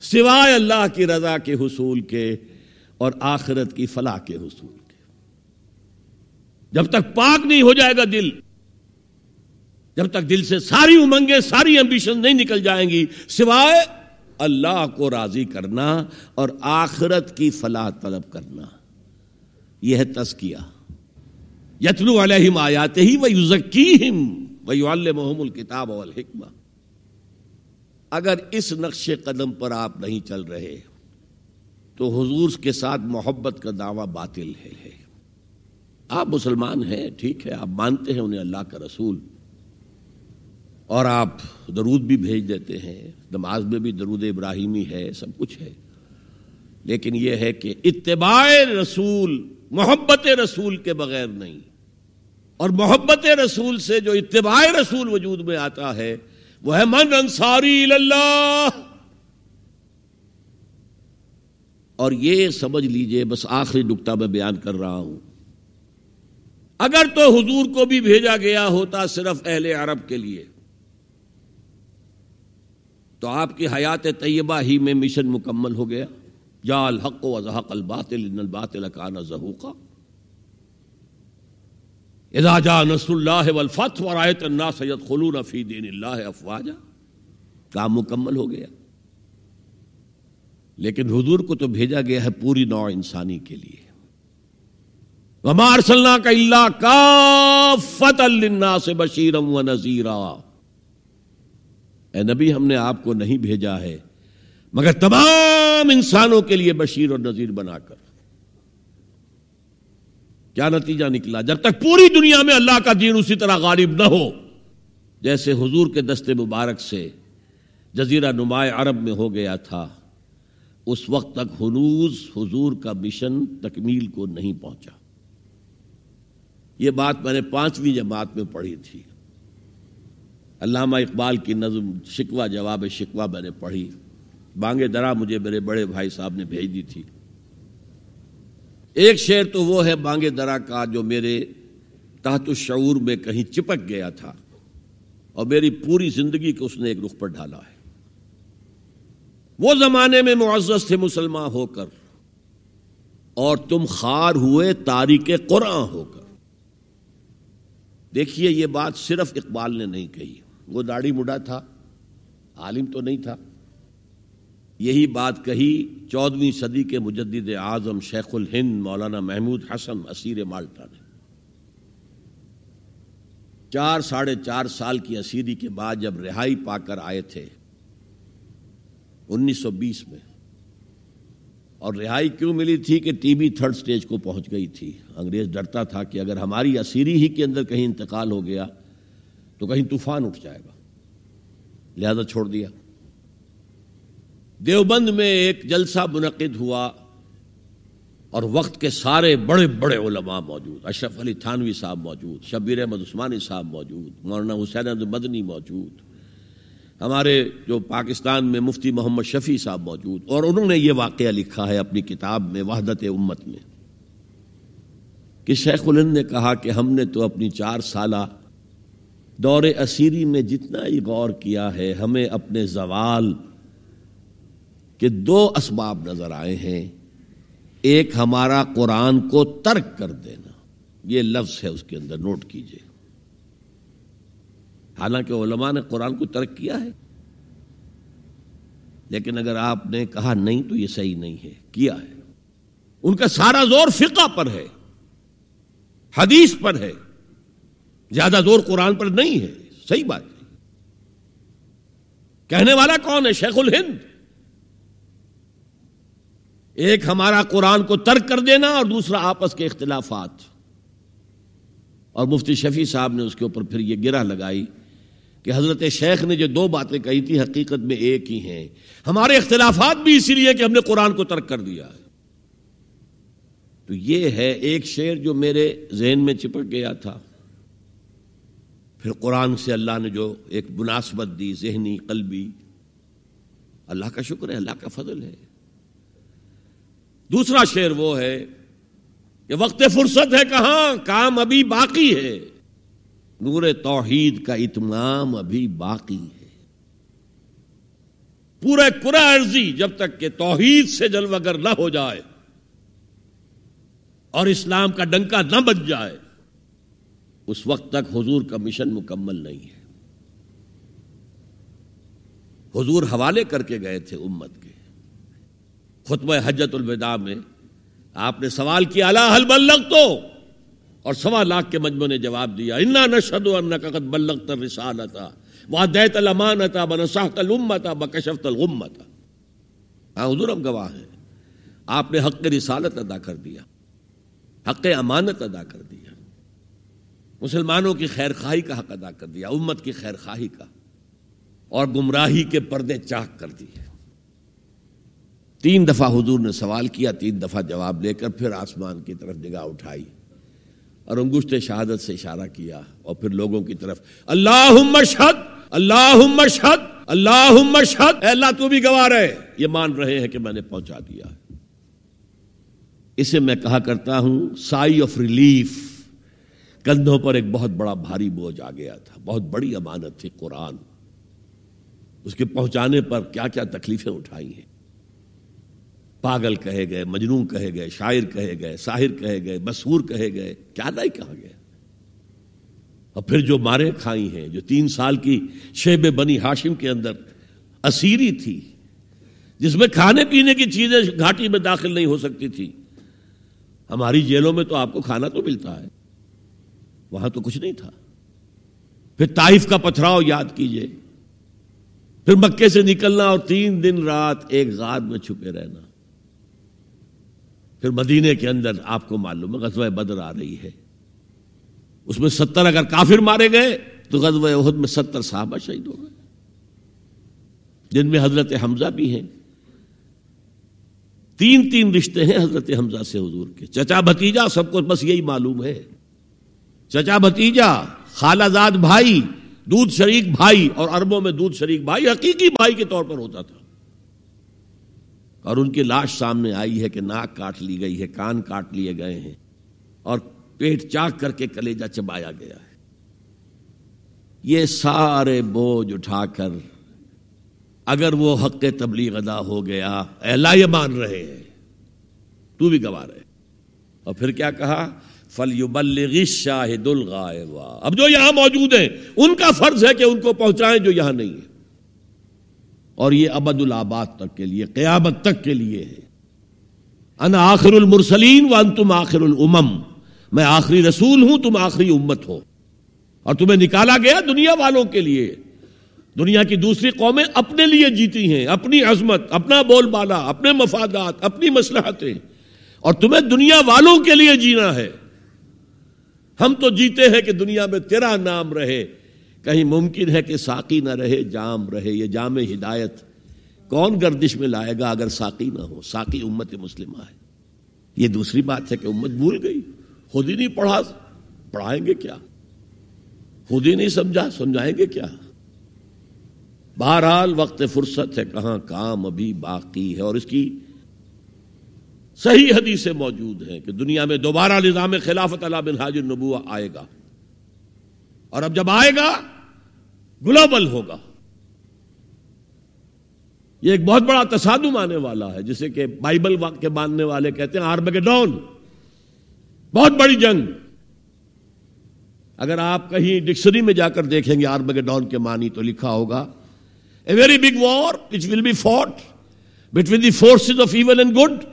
سوائے اللہ کی رضا کے حصول کے اور آخرت کی فلاح کے حصول کے۔ جب تک پاک نہیں ہو جائے گا دل، جب تک دل سے ساری امنگیں، ساری امبیشن نہیں نکل جائیں گی، سوائے اللہ کو راضی کرنا اور آخرت کی فلاح طلب کرنا۔ یہ ہے تزکیہ۔ یتلو علیہم آیاتے ہی وہ یوزکیم وہ محم الکتاب والحکمہ۔ اگر اس نقش قدم پر آپ نہیں چل رہے، تو حضور کے ساتھ محبت کا دعویٰ باطل ہے۔ آپ مسلمان ہیں، ٹھیک ہے، آپ مانتے ہیں انہیں اللہ کا رسول۔ اور آپ درود بھی بھیج دیتے ہیں، نماز میں بھی درود ابراہیمی ہے، سب کچھ ہے۔ لیکن یہ ہے کہ اتباع رسول، محبت رسول کے بغیر نہیں۔ اور محبت رسول سے جو اتباع رسول وجود میں آتا ہے، وہ ہے من انصاری اللہ اور یہ سمجھ لیجیے، بس آخری نقطہ میں بیان کر رہا ہوں۔ اگر تو حضور کو بھی بھیجا گیا ہوتا صرف اہل عرب کے لیے، تو آپ کی حیات طیبہ ہی میں مشن مکمل ہو گیا۔ یا الحق و ازحق الباطل، ان الباطل کان زہوقا۔ اذا جاء نصر اللہ والفتح ورائت الناس يدخلون فی دین اللہ افواجا، کام مکمل ہو گیا۔ لیکن حضور کو تو بھیجا گیا ہے پوری نوع انسانی کے لیے۔ وما ارسلنا کا اللہ کافت للناس بشیرا و نذیرا اے نبی، ہم نے آپ کو نہیں بھیجا ہے، مگر تمام انسانوں کے لیے بشیر اور نذیر بنا کر۔ کیا نتیجہ نکلا؟ جب تک پوری دنیا میں اللہ کا دین اسی طرح غالب نہ ہو، جیسے حضور کے دستے مبارک سے جزیرہ نمایاں عرب میں ہو گیا تھا، اس وقت تک ہنوز حضور کا مشن تکمیل کو نہیں پہنچا۔ یہ بات میں نے پانچویں جماعت میں پڑھی تھی۔ علامہ اقبال کی نظم، شکوہ، جواب شکوہ میں نے پڑھی۔ بانگے درا مجھے میرے بڑے بھائی صاحب نے بھیج دی تھی۔ ایک شعر تو وہ ہے بانگے درا کا جو میرے تحت الشعور میں کہیں چپک گیا تھا اور میری پوری زندگی کو اس نے ایک رخ پر ڈالا ہے۔ وہ زمانے میں معزز تھے مسلمان ہو کر اور تم خار ہوئے تاریخ قرآن ہو کر۔ دیکھیے یہ بات صرف اقبال نے نہیں کہی، وہ داڑھی مڈا تھا، عالم تو نہیں تھا۔ یہی بات کہی چودہویں صدی کے مجدد اعظم شیخ الہند مولانا محمود حسن اسیر مالٹا نے۔ چار ساڑھے چار سال کی اسیری کے بعد جب رہائی پا کر آئے تھے، انیس سو بیس میں، اور رہائی کیوں ملی تھی کہ ٹی بی تھرڈ سٹیج کو پہنچ گئی تھی۔ انگریز ڈرتا تھا کہ اگر ہماری اسیری ہی کے اندر کہیں انتقال ہو گیا تو کہیں طوفان اٹھ جائے گا۔ لہذا چھوڑ دیا۔ دیوبند میں ایک جلسہ منعقد ہوا اور وقت کے سارے بڑے بڑے علماء موجود، اشرف علی تھانوی صاحب موجود، شبیر احمد عثمانی صاحب موجود، مولانا حسین احمد مدنی موجود، ہمارے جو پاکستان میں مفتی محمد شفیع صاحب موجود، اور انہوں نے یہ واقعہ لکھا ہے اپنی کتاب میں وحدت امت میں کہ شیخ الند نے کہا کہ ہم نے تو اپنی چار سالہ دور اسیری میں جتنا ہی غور کیا ہے، ہمیں اپنے زوال کے دو اسباب نظر آئے ہیں۔ ایک ہمارا قرآن کو ترک کر دینا۔ یہ لفظ ہے اس کے اندر، نوٹ کیجیے۔ حالانکہ علماء نے قرآن کو ترک کیا ہے۔ لیکن اگر آپ نے کہا نہیں تو یہ صحیح نہیں ہے، کیا ہے؟ ان کا سارا زور فقہ پر ہے، حدیث پر ہے۔ زیادہ زور قرآن پر نہیں ہے، صحیح بات ہے۔ کہنے والا کون ہے؟ شیخ الہند۔ ایک ہمارا قرآن کو ترک کر دینا اور دوسرا آپس کے اختلافات۔ اور مفتی شفیع صاحب نے اس کے اوپر پھر یہ گرہ لگائی کہ حضرت شیخ نے جو دو باتیں کہی تھی، حقیقت میں ایک ہی ہیں۔ ہمارے اختلافات بھی اسی لیے کہ ہم نے قرآن کو ترک کر دیا۔ ہے تو یہ ہے ایک شعر جو میرے ذہن میں چپک گیا تھا۔ پھر قرآن سے اللہ نے جو ایک مناسبت دی، ذہنی، قلبی، اللہ کا شکر ہے، اللہ کا فضل ہے۔ دوسرا شعر وہ ہے کہ وقت فرصت ہے کہاں، کام ابھی باقی ہے۔ نور توحید کا اتمام ابھی باقی ہے۔ پورے کرا عرضی جب تک کہ توحید سے جلوگر نہ ہو جائے اور اسلام کا ڈنکا نہ بچ جائے، اس وقت تک حضور کا مشن مکمل نہیں ہے۔ حضور حوالے کر کے گئے تھے امت کے۔ خطبہ حجت الوداع میں آپ نے سوال کیا اللہ حل بلغ تو اور سوا لاکھ کے مجموعے نے جواب دیا، انا نشد قد بلغت الرسالتا وادیت الامانتا بنصحت الامتا بکشفت الغمتا. ہاں حضور ہم گواہ ہیں۔ آپ نے حق رسالت ادا کر دیا، حق امانت ادا کر دیا، مسلمانوں کی خیر خواہی کا حق ادا کر دیا، امت کی خیر خواہی کا، اور گمراہی کے پردے چاک کر دیے۔ تین دفعہ حضور نے سوال کیا، تین دفعہ جواب لے کر پھر آسمان کی طرف نگاہ اٹھائی اور انگشت شہادت سے اشارہ کیا اور پھر لوگوں کی طرف اللہ مشہد اللہ مشہد اللہ مشہد اللہ تو بھی گوا رہے یہ مان رہے ہیں کہ میں نے پہنچا دیا۔ اسے میں کہا کرتا ہوں سائی آف ریلیف کندھوں پر ایک بہت بڑا بھاری بوجھ آ گیا تھا۔ بہت بڑی امانت تھی قرآن۔ اس کے پہنچانے پر کیا کیا تکلیفیں اٹھائی ہیں۔ پاگل کہے گئے، مجنون کہے گئے، شاعر کہے گئے، ساحر کہے گئے مسہور کہے گئے، کیا نہیں کہا گیا؟ اور پھر جو مارے کھائی ہیں، جو تین سال کی شیب بنی ہاشم کے اندر اسیری تھی، جس میں کھانے پینے کی چیزیں گھاٹی میں داخل نہیں ہو سکتی تھی، ہماری جیلوں میں تو آپ کو کھانا تو ملتا ہے، وہاں تو کچھ نہیں تھا۔ پھر تائف کا پتھراؤ یاد کیجیے۔ پھر مکے سے نکلنا اور تین دن رات ایک غاد میں چھپے رہنا۔ پھر مدینے کے اندر آپ کو معلوم ہے غزوہ بدر آ رہی ہے۔ اس میں ستر اگر کافر مارے گئے تو غزوہ عہد میں ستر صحابہ شہید ہو گئے۔ جن میں حضرت حمزہ بھی ہیں۔ تین تین رشتے ہیں حضرت حمزہ سے حضور کے۔ چچا بھتیجا سب کو بس یہی معلوم ہے۔ چچا بھتیجا، خالہ زاد بھائی، دودھ شریک بھائی اور اربوں میں دودھ شریک بھائی، حقیقی بھائی کے طور پر ہوتا تھا۔ اور ان کی لاش سامنے آئی ہے کہ ناک کاٹ لی گئی ہے، کان کاٹ لیے گئے ہیں اور پیٹ چاک کر کے کلیجا چبایا گیا ہے۔ یہ سارے بوجھ اٹھا کر اگر وہ حق تبلیغ ادا ہو گیا اللہ یہ مان رہے ہیں، تو بھی گوا رہے۔ اور پھر کیا کہا؟ فل شاہد الغائبا اب جو یہاں موجود ہیں، ان کا فرض ہے کہ ان کو پہنچائیں جو یہاں نہیں ہے اور یہ ابد الآباد تک کے لیے، قیامت تک کے لیے ہے۔ انا آخر المرسلین و تم آخر الامم۔ میں آخری رسول ہوں، تم آخری امت ہو۔ اور تمہیں نکالا گیا دنیا والوں کے لیے۔ دنیا کی دوسری قومیں اپنے لیے جیتی ہیں، اپنی عظمت، اپنا بول بالا اپنے مفادات، اپنی مسلحتیں اور تمہیں دنیا والوں کے لیے جینا ہے۔ ہم تو جیتے ہیں کہ دنیا میں تیرا نام رہے۔ کہیں ممکن ہے کہ ساقی نہ رہے، جام رہے، یہ جام ہدایت کون گردش میں لائے گا اگر ساقی نہ ہو؟ ساقی امت مسلمہ ہے۔ یہ دوسری بات ہے کہ امت بھول گئی۔ خود ہی نہیں پڑھا، پڑھائیں گے کیا؟ خود ہی نہیں سمجھا، سمجھائیں گے کیا؟ بہرحال وقت فرصت ہے کہاں کام ابھی باقی ہے اور اس کی صحیح حدیثیں موجود ہیں کہ دنیا میں دوبارہ نظام خلافت اللہ بن حاجر نبو آئے گا۔ اور اب جب آئے گا، گلوبل ہوگا۔ یہ ایک بہت بڑا تصادم آنے والا ہے، جسے کہ بائبل کے ماننے والے کہتے ہیں آرمگڈون۔ بہت بڑی جنگ۔ اگر آپ کہیں ڈکشنری میں جا کر دیکھیں گے آرمگڈون کے معنی تو لکھا ہوگا a very big war which will be fought between the forces of evil and good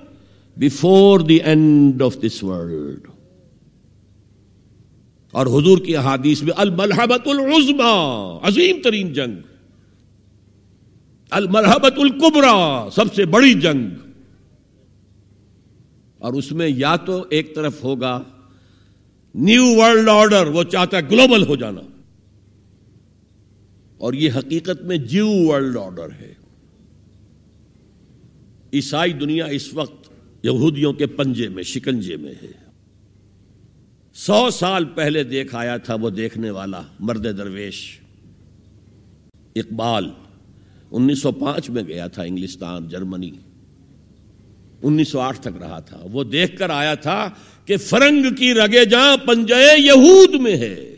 before the end of this world اور حضور کی احادیث میں الملحبت العظما عظیم ترین جنگ۔ المرحبت القبرا سب سے بڑی جنگ۔ اور اس میں یا تو ایک طرف ہوگا نیو ورلڈ آرڈر، وہ چاہتا ہے گلوبل ہو جانا۔ اور یہ حقیقت میں جیو ورلڈ آرڈر ہے۔ عیسائی دنیا اس وقت یہودیوں کے پنجے میں، شکنجے میں ہے۔ سو سال پہلے دیکھ آیا تھا وہ دیکھنے والا مرد درویش۔ اقبال انیس سو پانچ میں گیا تھا انگلستان، جرمنی۔ انیس سو آٹھ تک رہا تھا۔ وہ دیکھ کر آیا تھا کہ فرنگ کی رگے جہاں پنجے یہود میں ہے۔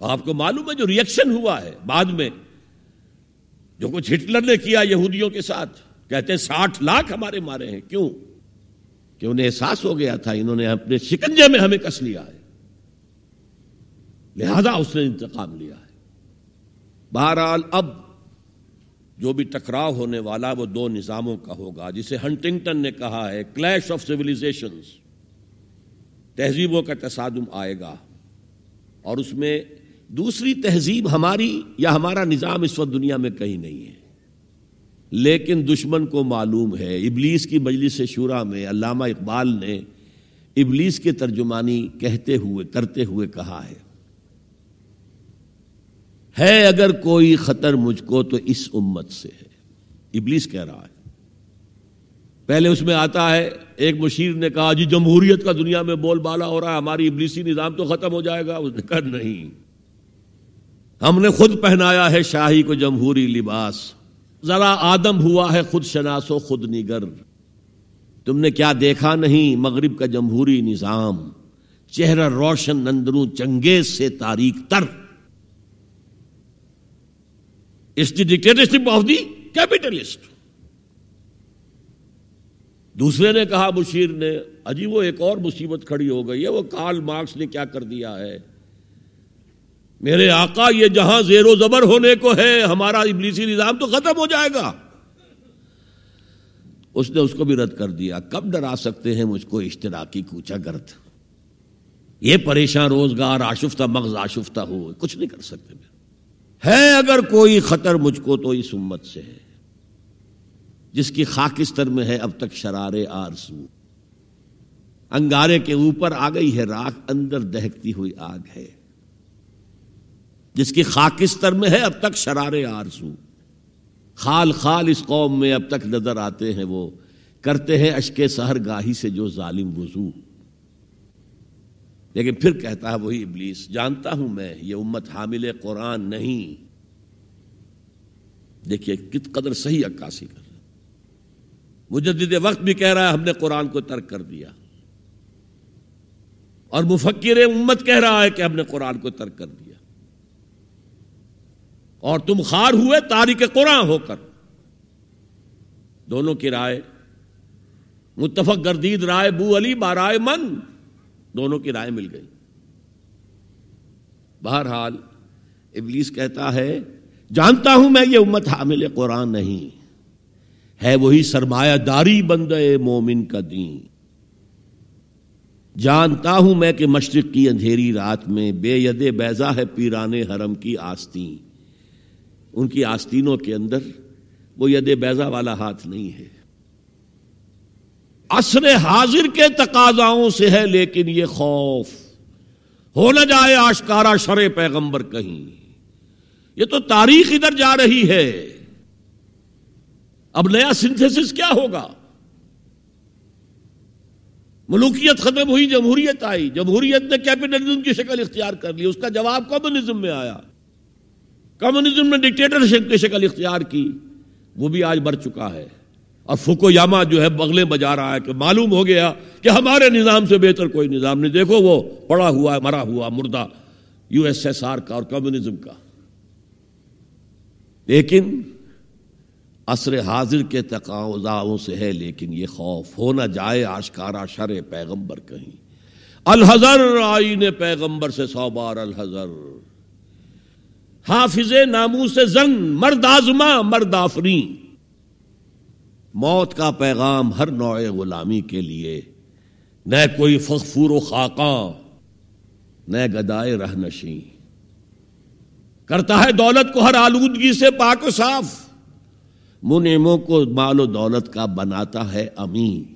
آپ کو معلوم ہے جو ریئیکشن ہوا ہے بعد میں؟ جو کچھ ہٹلر نے کیا یہودیوں کے ساتھ۔ کہتے ساٹھ لاکھ ہمارے مارے ہیں۔ کیوں؟ کہ انہیں احساس ہو گیا تھا انہوں نے اپنے شکنجے میں ہمیں کس لیا ہے۔ لہذا اس نے انتقام لیا ہے۔ بہرحال اب جو بھی ٹکراؤ ہونے والا وہ دو نظاموں کا ہوگا، جسے ہنٹنگٹن نے کہا ہے، کلیش آف سیولاشن تہذیبوں کا تصادم آئے گا اور اس میں دوسری تہذیب ہماری یا ہمارا نظام اس وقت دنیا میں کہیں نہیں ہے۔ لیکن دشمن کو معلوم ہے، ابلیس کی مجلس شورا میں علامہ اقبال نے ابلیس کے ترجمانی کہتے ہوئے کرتے ہوئے کہا ہے۔ ہے اگر کوئی خطر مجھ کو تو اس امت سے ہے۔ ابلیس کہہ رہا ہے۔ پہلے اس میں آتا ہے، ایک مشیر نے کہا جی جمہوریت کا دنیا میں بول بالا ہو رہا ہے، ہماری ابلیسی نظام تو ختم ہو جائے گا۔ اس نے کہا، نہیں۔ ہم نے خود پہنایا ہے شاہی کو جمہوری لباس۔ ذرا آدم ہوا ہے خود شناس و خود نگر۔ تم نے کیا دیکھا نہیں؟ مغرب کا جمہوری نظام۔ چہرہ روشن نندروں چنگیز سے تاریخ تر۔ اس ڈکٹیٹرشپ آف دی کیپیٹلسٹ دوسرے نے کہا مشیر نے، اجی وہ ایک اور مصیبت کھڑی ہو گئی ہے، وہ کارل مارکس نے کیا کر دیا ہے؟ میرے آقا، یہ جہاں زیر و زبر ہونے کو ہے، ہمارا ابلیسی نظام تو ختم ہو جائے گا۔ اس نے اس کو بھی رد کر دیا۔ کب ڈرا سکتے ہیں مجھ کو اشتراکی کوچا گرد؟ یہ پریشان روزگار، آشفتہ مغز، آشفتہ ہو، کچھ نہیں کر سکتے۔ ہے اگر کوئی خطر مجھ کو تو اس امت سے ہے۔ جس کی خاکستر میں ہے اب تک شرار آرسو انگارے کے اوپر آ گئی ہے، راکھ اندر دہکتی ہوئی آگ ہے۔ جس کی خاکستر میں ہے، اب تک شرارے آرسو خال خال اس قوم میں اب تک نظر آتے ہیں وہ۔ کرتے ہیں اشکے سہر گاہی سے جو ظالم وضو۔ لیکن پھر کہتا ہے وہی ابلیس، جانتا ہوں میں، یہ امت حامل قرآن نہیں۔ دیکھیے کت قدر صحیح عکاسی کر رہا مجدد وقت بھی کہہ رہا ہے ہم نے قرآن کو ترک کر دیا۔ اور مفکر امت کہہ رہا ہے کہ ہم نے قرآن کو ترک کر دیا۔ اور تم خار ہوئے تاریخ قرآن ہو کر۔ دونوں کی رائے، متفق گردید رائے، بو علی بارائے من دونوں کی رائے مل گئی۔ بہرحال، ابلیس کہتا ہے، جانتا ہوں میں یہ امت حامل قرآن نہیں۔ ہے وہی سرمایہ داری بندے مومن کا دین۔ جانتا ہوں میں کہ مشرق کی اندھیری رات میں بے ید بیزا ہے پیرانے حرم کی آستین۔ ان کی آستینوں کے اندر وہ ید بیزا والا ہاتھ نہیں ہے۔ عصر حاضر کے تقاضاؤں سے ہے لیکن یہ خوف۔ ہو نہ جائے آشکارا شر پیغمبر کہیں۔ یہ تو تاریخ ادھر جا رہی ہے۔ اب نیا سنتھس کیا ہوگا؟ ملوکیت ختم ہوئی، جمہوریت آئی۔ جمہوریت نے کیپٹلزم کی شکل اختیار کر لی۔ اس کا جواب کمیونزم میں آیا؟ کمیونزم نے ڈکٹیٹرشپ کی شکل اختیار کی، وہ بھی آج بڑھ چکا ہے۔ اور فکو یاما جو ہے بغلیں بجا رہا ہے کہ معلوم ہو گیا کہ ہمارے نظام سے بہتر کوئی نظام نہیں۔ دیکھو وہ پڑا ہوا ہے، مرا ہوا مردہ یو ایس ایس آر کا اور کمیونزم کا۔ لیکن عصر حاضر کے تقاضاؤں سے ہے، لیکن یہ خوف ہو نہ جائے آشکارا شر پیغمبر کہیں۔ الحضر آئین پیغمبر سے سو بار الحضر حافظ نامو سے زنگ، مرد آزما، مرد آفرین۔ موت کا پیغام ہر نوع غلامی کے لیے، نہ کوئی فخفور و خاقاں نہ گدائے رہ نشیں۔ کرتا ہے دولت کو ہر آلودگی سے پاک و صاف۔ منعموں کو مال و دولت کا بناتا ہے امین۔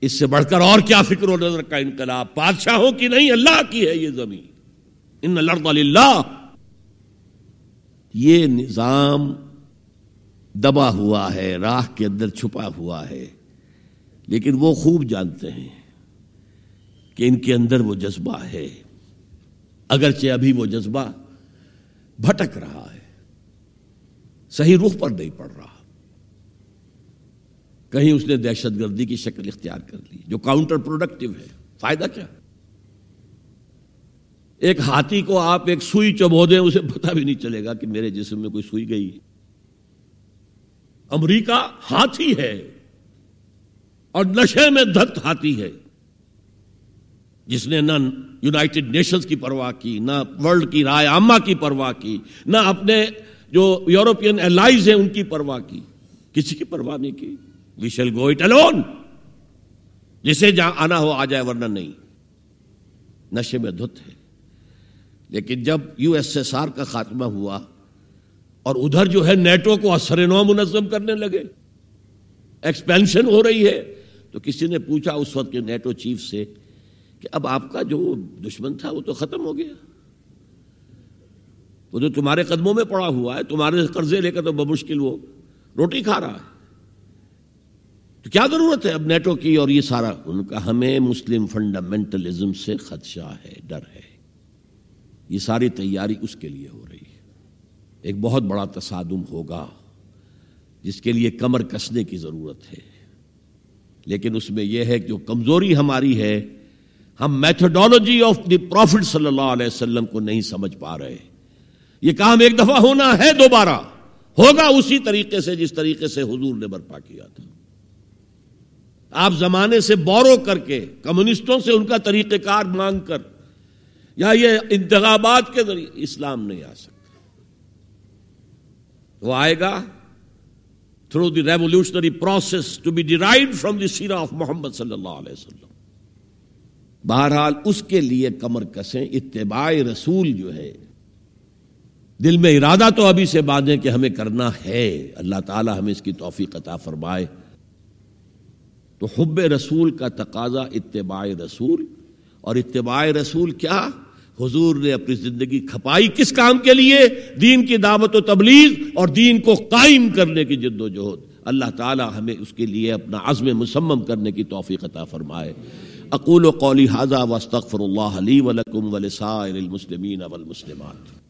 اس سے بڑھ کر اور کیا فکر و نظر کا انقلاب، بادشاہوں کی نہیں، اللہ کی ہے یہ زمین۔ ان اللہ یہ نظام دبا ہوا ہے، راہ کے اندر چھپا ہوا ہے۔ لیکن وہ خوب جانتے ہیں کہ ان کے اندر وہ جذبہ ہے۔ اگرچہ ابھی وہ جذبہ بھٹک رہا ہے، صحیح رخ پر نہیں پڑ رہا۔ کہیں اس نے دہشت گردی کی شکل اختیار کر لی، جو کاؤنٹر پروڈکٹیو ہے۔ فائدہ کیا؟ ایک ہاتھی کو آپ ایک سوئی چبو دیں، اسے پتا بھی نہیں چلے گا کہ میرے جسم میں کوئی سوئی گئی۔ امریکہ ہاتھی ہے اور نشے میں دھت ہاتھی ہے۔ جس نے نہ یونائٹڈ نیشنز کی پرواہ کی، نہ ورلڈ کی رائے عامہ کی پرواہ کی، نہ اپنے جو یورپین الائز ہیں ان کی پرواہ کی۔ کسی کی پرواہ نہیں کی۔ We shall go it alone. جسے جہاں آنا ہو، آ جائے، ورنہ نہیں۔ نشے میں دھت ہے۔ لیکن جب یو ایس ایس آر کا خاتمہ ہوا اور ادھر جو ہے نیٹو کو اثر نو منظم کرنے لگے ایکسپینشن ہو رہی ہے، تو کسی نے پوچھا اس وقت کے نیٹو چیف سے کہ اب آپ کا جو دشمن تھا وہ تو ختم ہو گیا۔ وہ تو تمہارے قدموں میں پڑا ہوا ہے، تمہارے قرضے لے کر تو بمشکل وہ روٹی کھا رہا ہے۔ تو کیا ضرورت ہے اب نیٹو کی اور یہ سارا؟ ان کا ہمیں مسلم فنڈامنٹلزم سے خدشہ ہے، ڈر ہے۔ یہ ساری تیاری اس کے لیے ہو رہی ہے۔ ایک بہت بڑا تصادم ہوگا جس کے لیے کمر کسنے کی ضرورت ہے۔ لیکن اس میں یہ ہے کہ جو کمزوری ہماری ہے، ہم میتھڈالوجی آف دی پروفٹ صلی اللہ علیہ وسلم کو نہیں سمجھ پا رہے۔ یہ کام ایک دفعہ ہونا ہے دوبارہ۔ ہوگا اسی طریقے سے جس طریقے سے حضور نے برپا کیا تھا۔ آپ زمانے سے بورو کر کے کمیونسٹوں سے ان کا طریقہ کار مانگ کر یا یہ انتخابات کے ذریعے اسلام نہیں آ سکتا۔ وہ آئے گا through the revolutionary process to be derived from the Sierra of محمد صلی اللہ علیہ وسلم بہرحال اس کے لیے کمر کسیں، اتباع رسول جو ہے، دل میں ارادہ تو ابھی سے باندھیں کہ ہمیں کرنا ہے۔ اللہ تعالی ہمیں اس کی توفیق عطا فرمائے۔ تو حب رسول کا تقاضا اتباع رسول۔ اور اتباع رسول کیا؟ حضور نے اپنی زندگی کھپائی کس کام کے لیے؟ دین کی دعوت و تبلیغ اور دین کو قائم کرنے کی جد و جہد۔ اللہ تعالی ہمیں اس کے لیے اپنا عزم مسمم کرنے کی توفیق عطا فرمائے۔ اقول و قولی حاضہ وسطر اللہ علی ولکم ولسائر المسلمین والمسلمات۔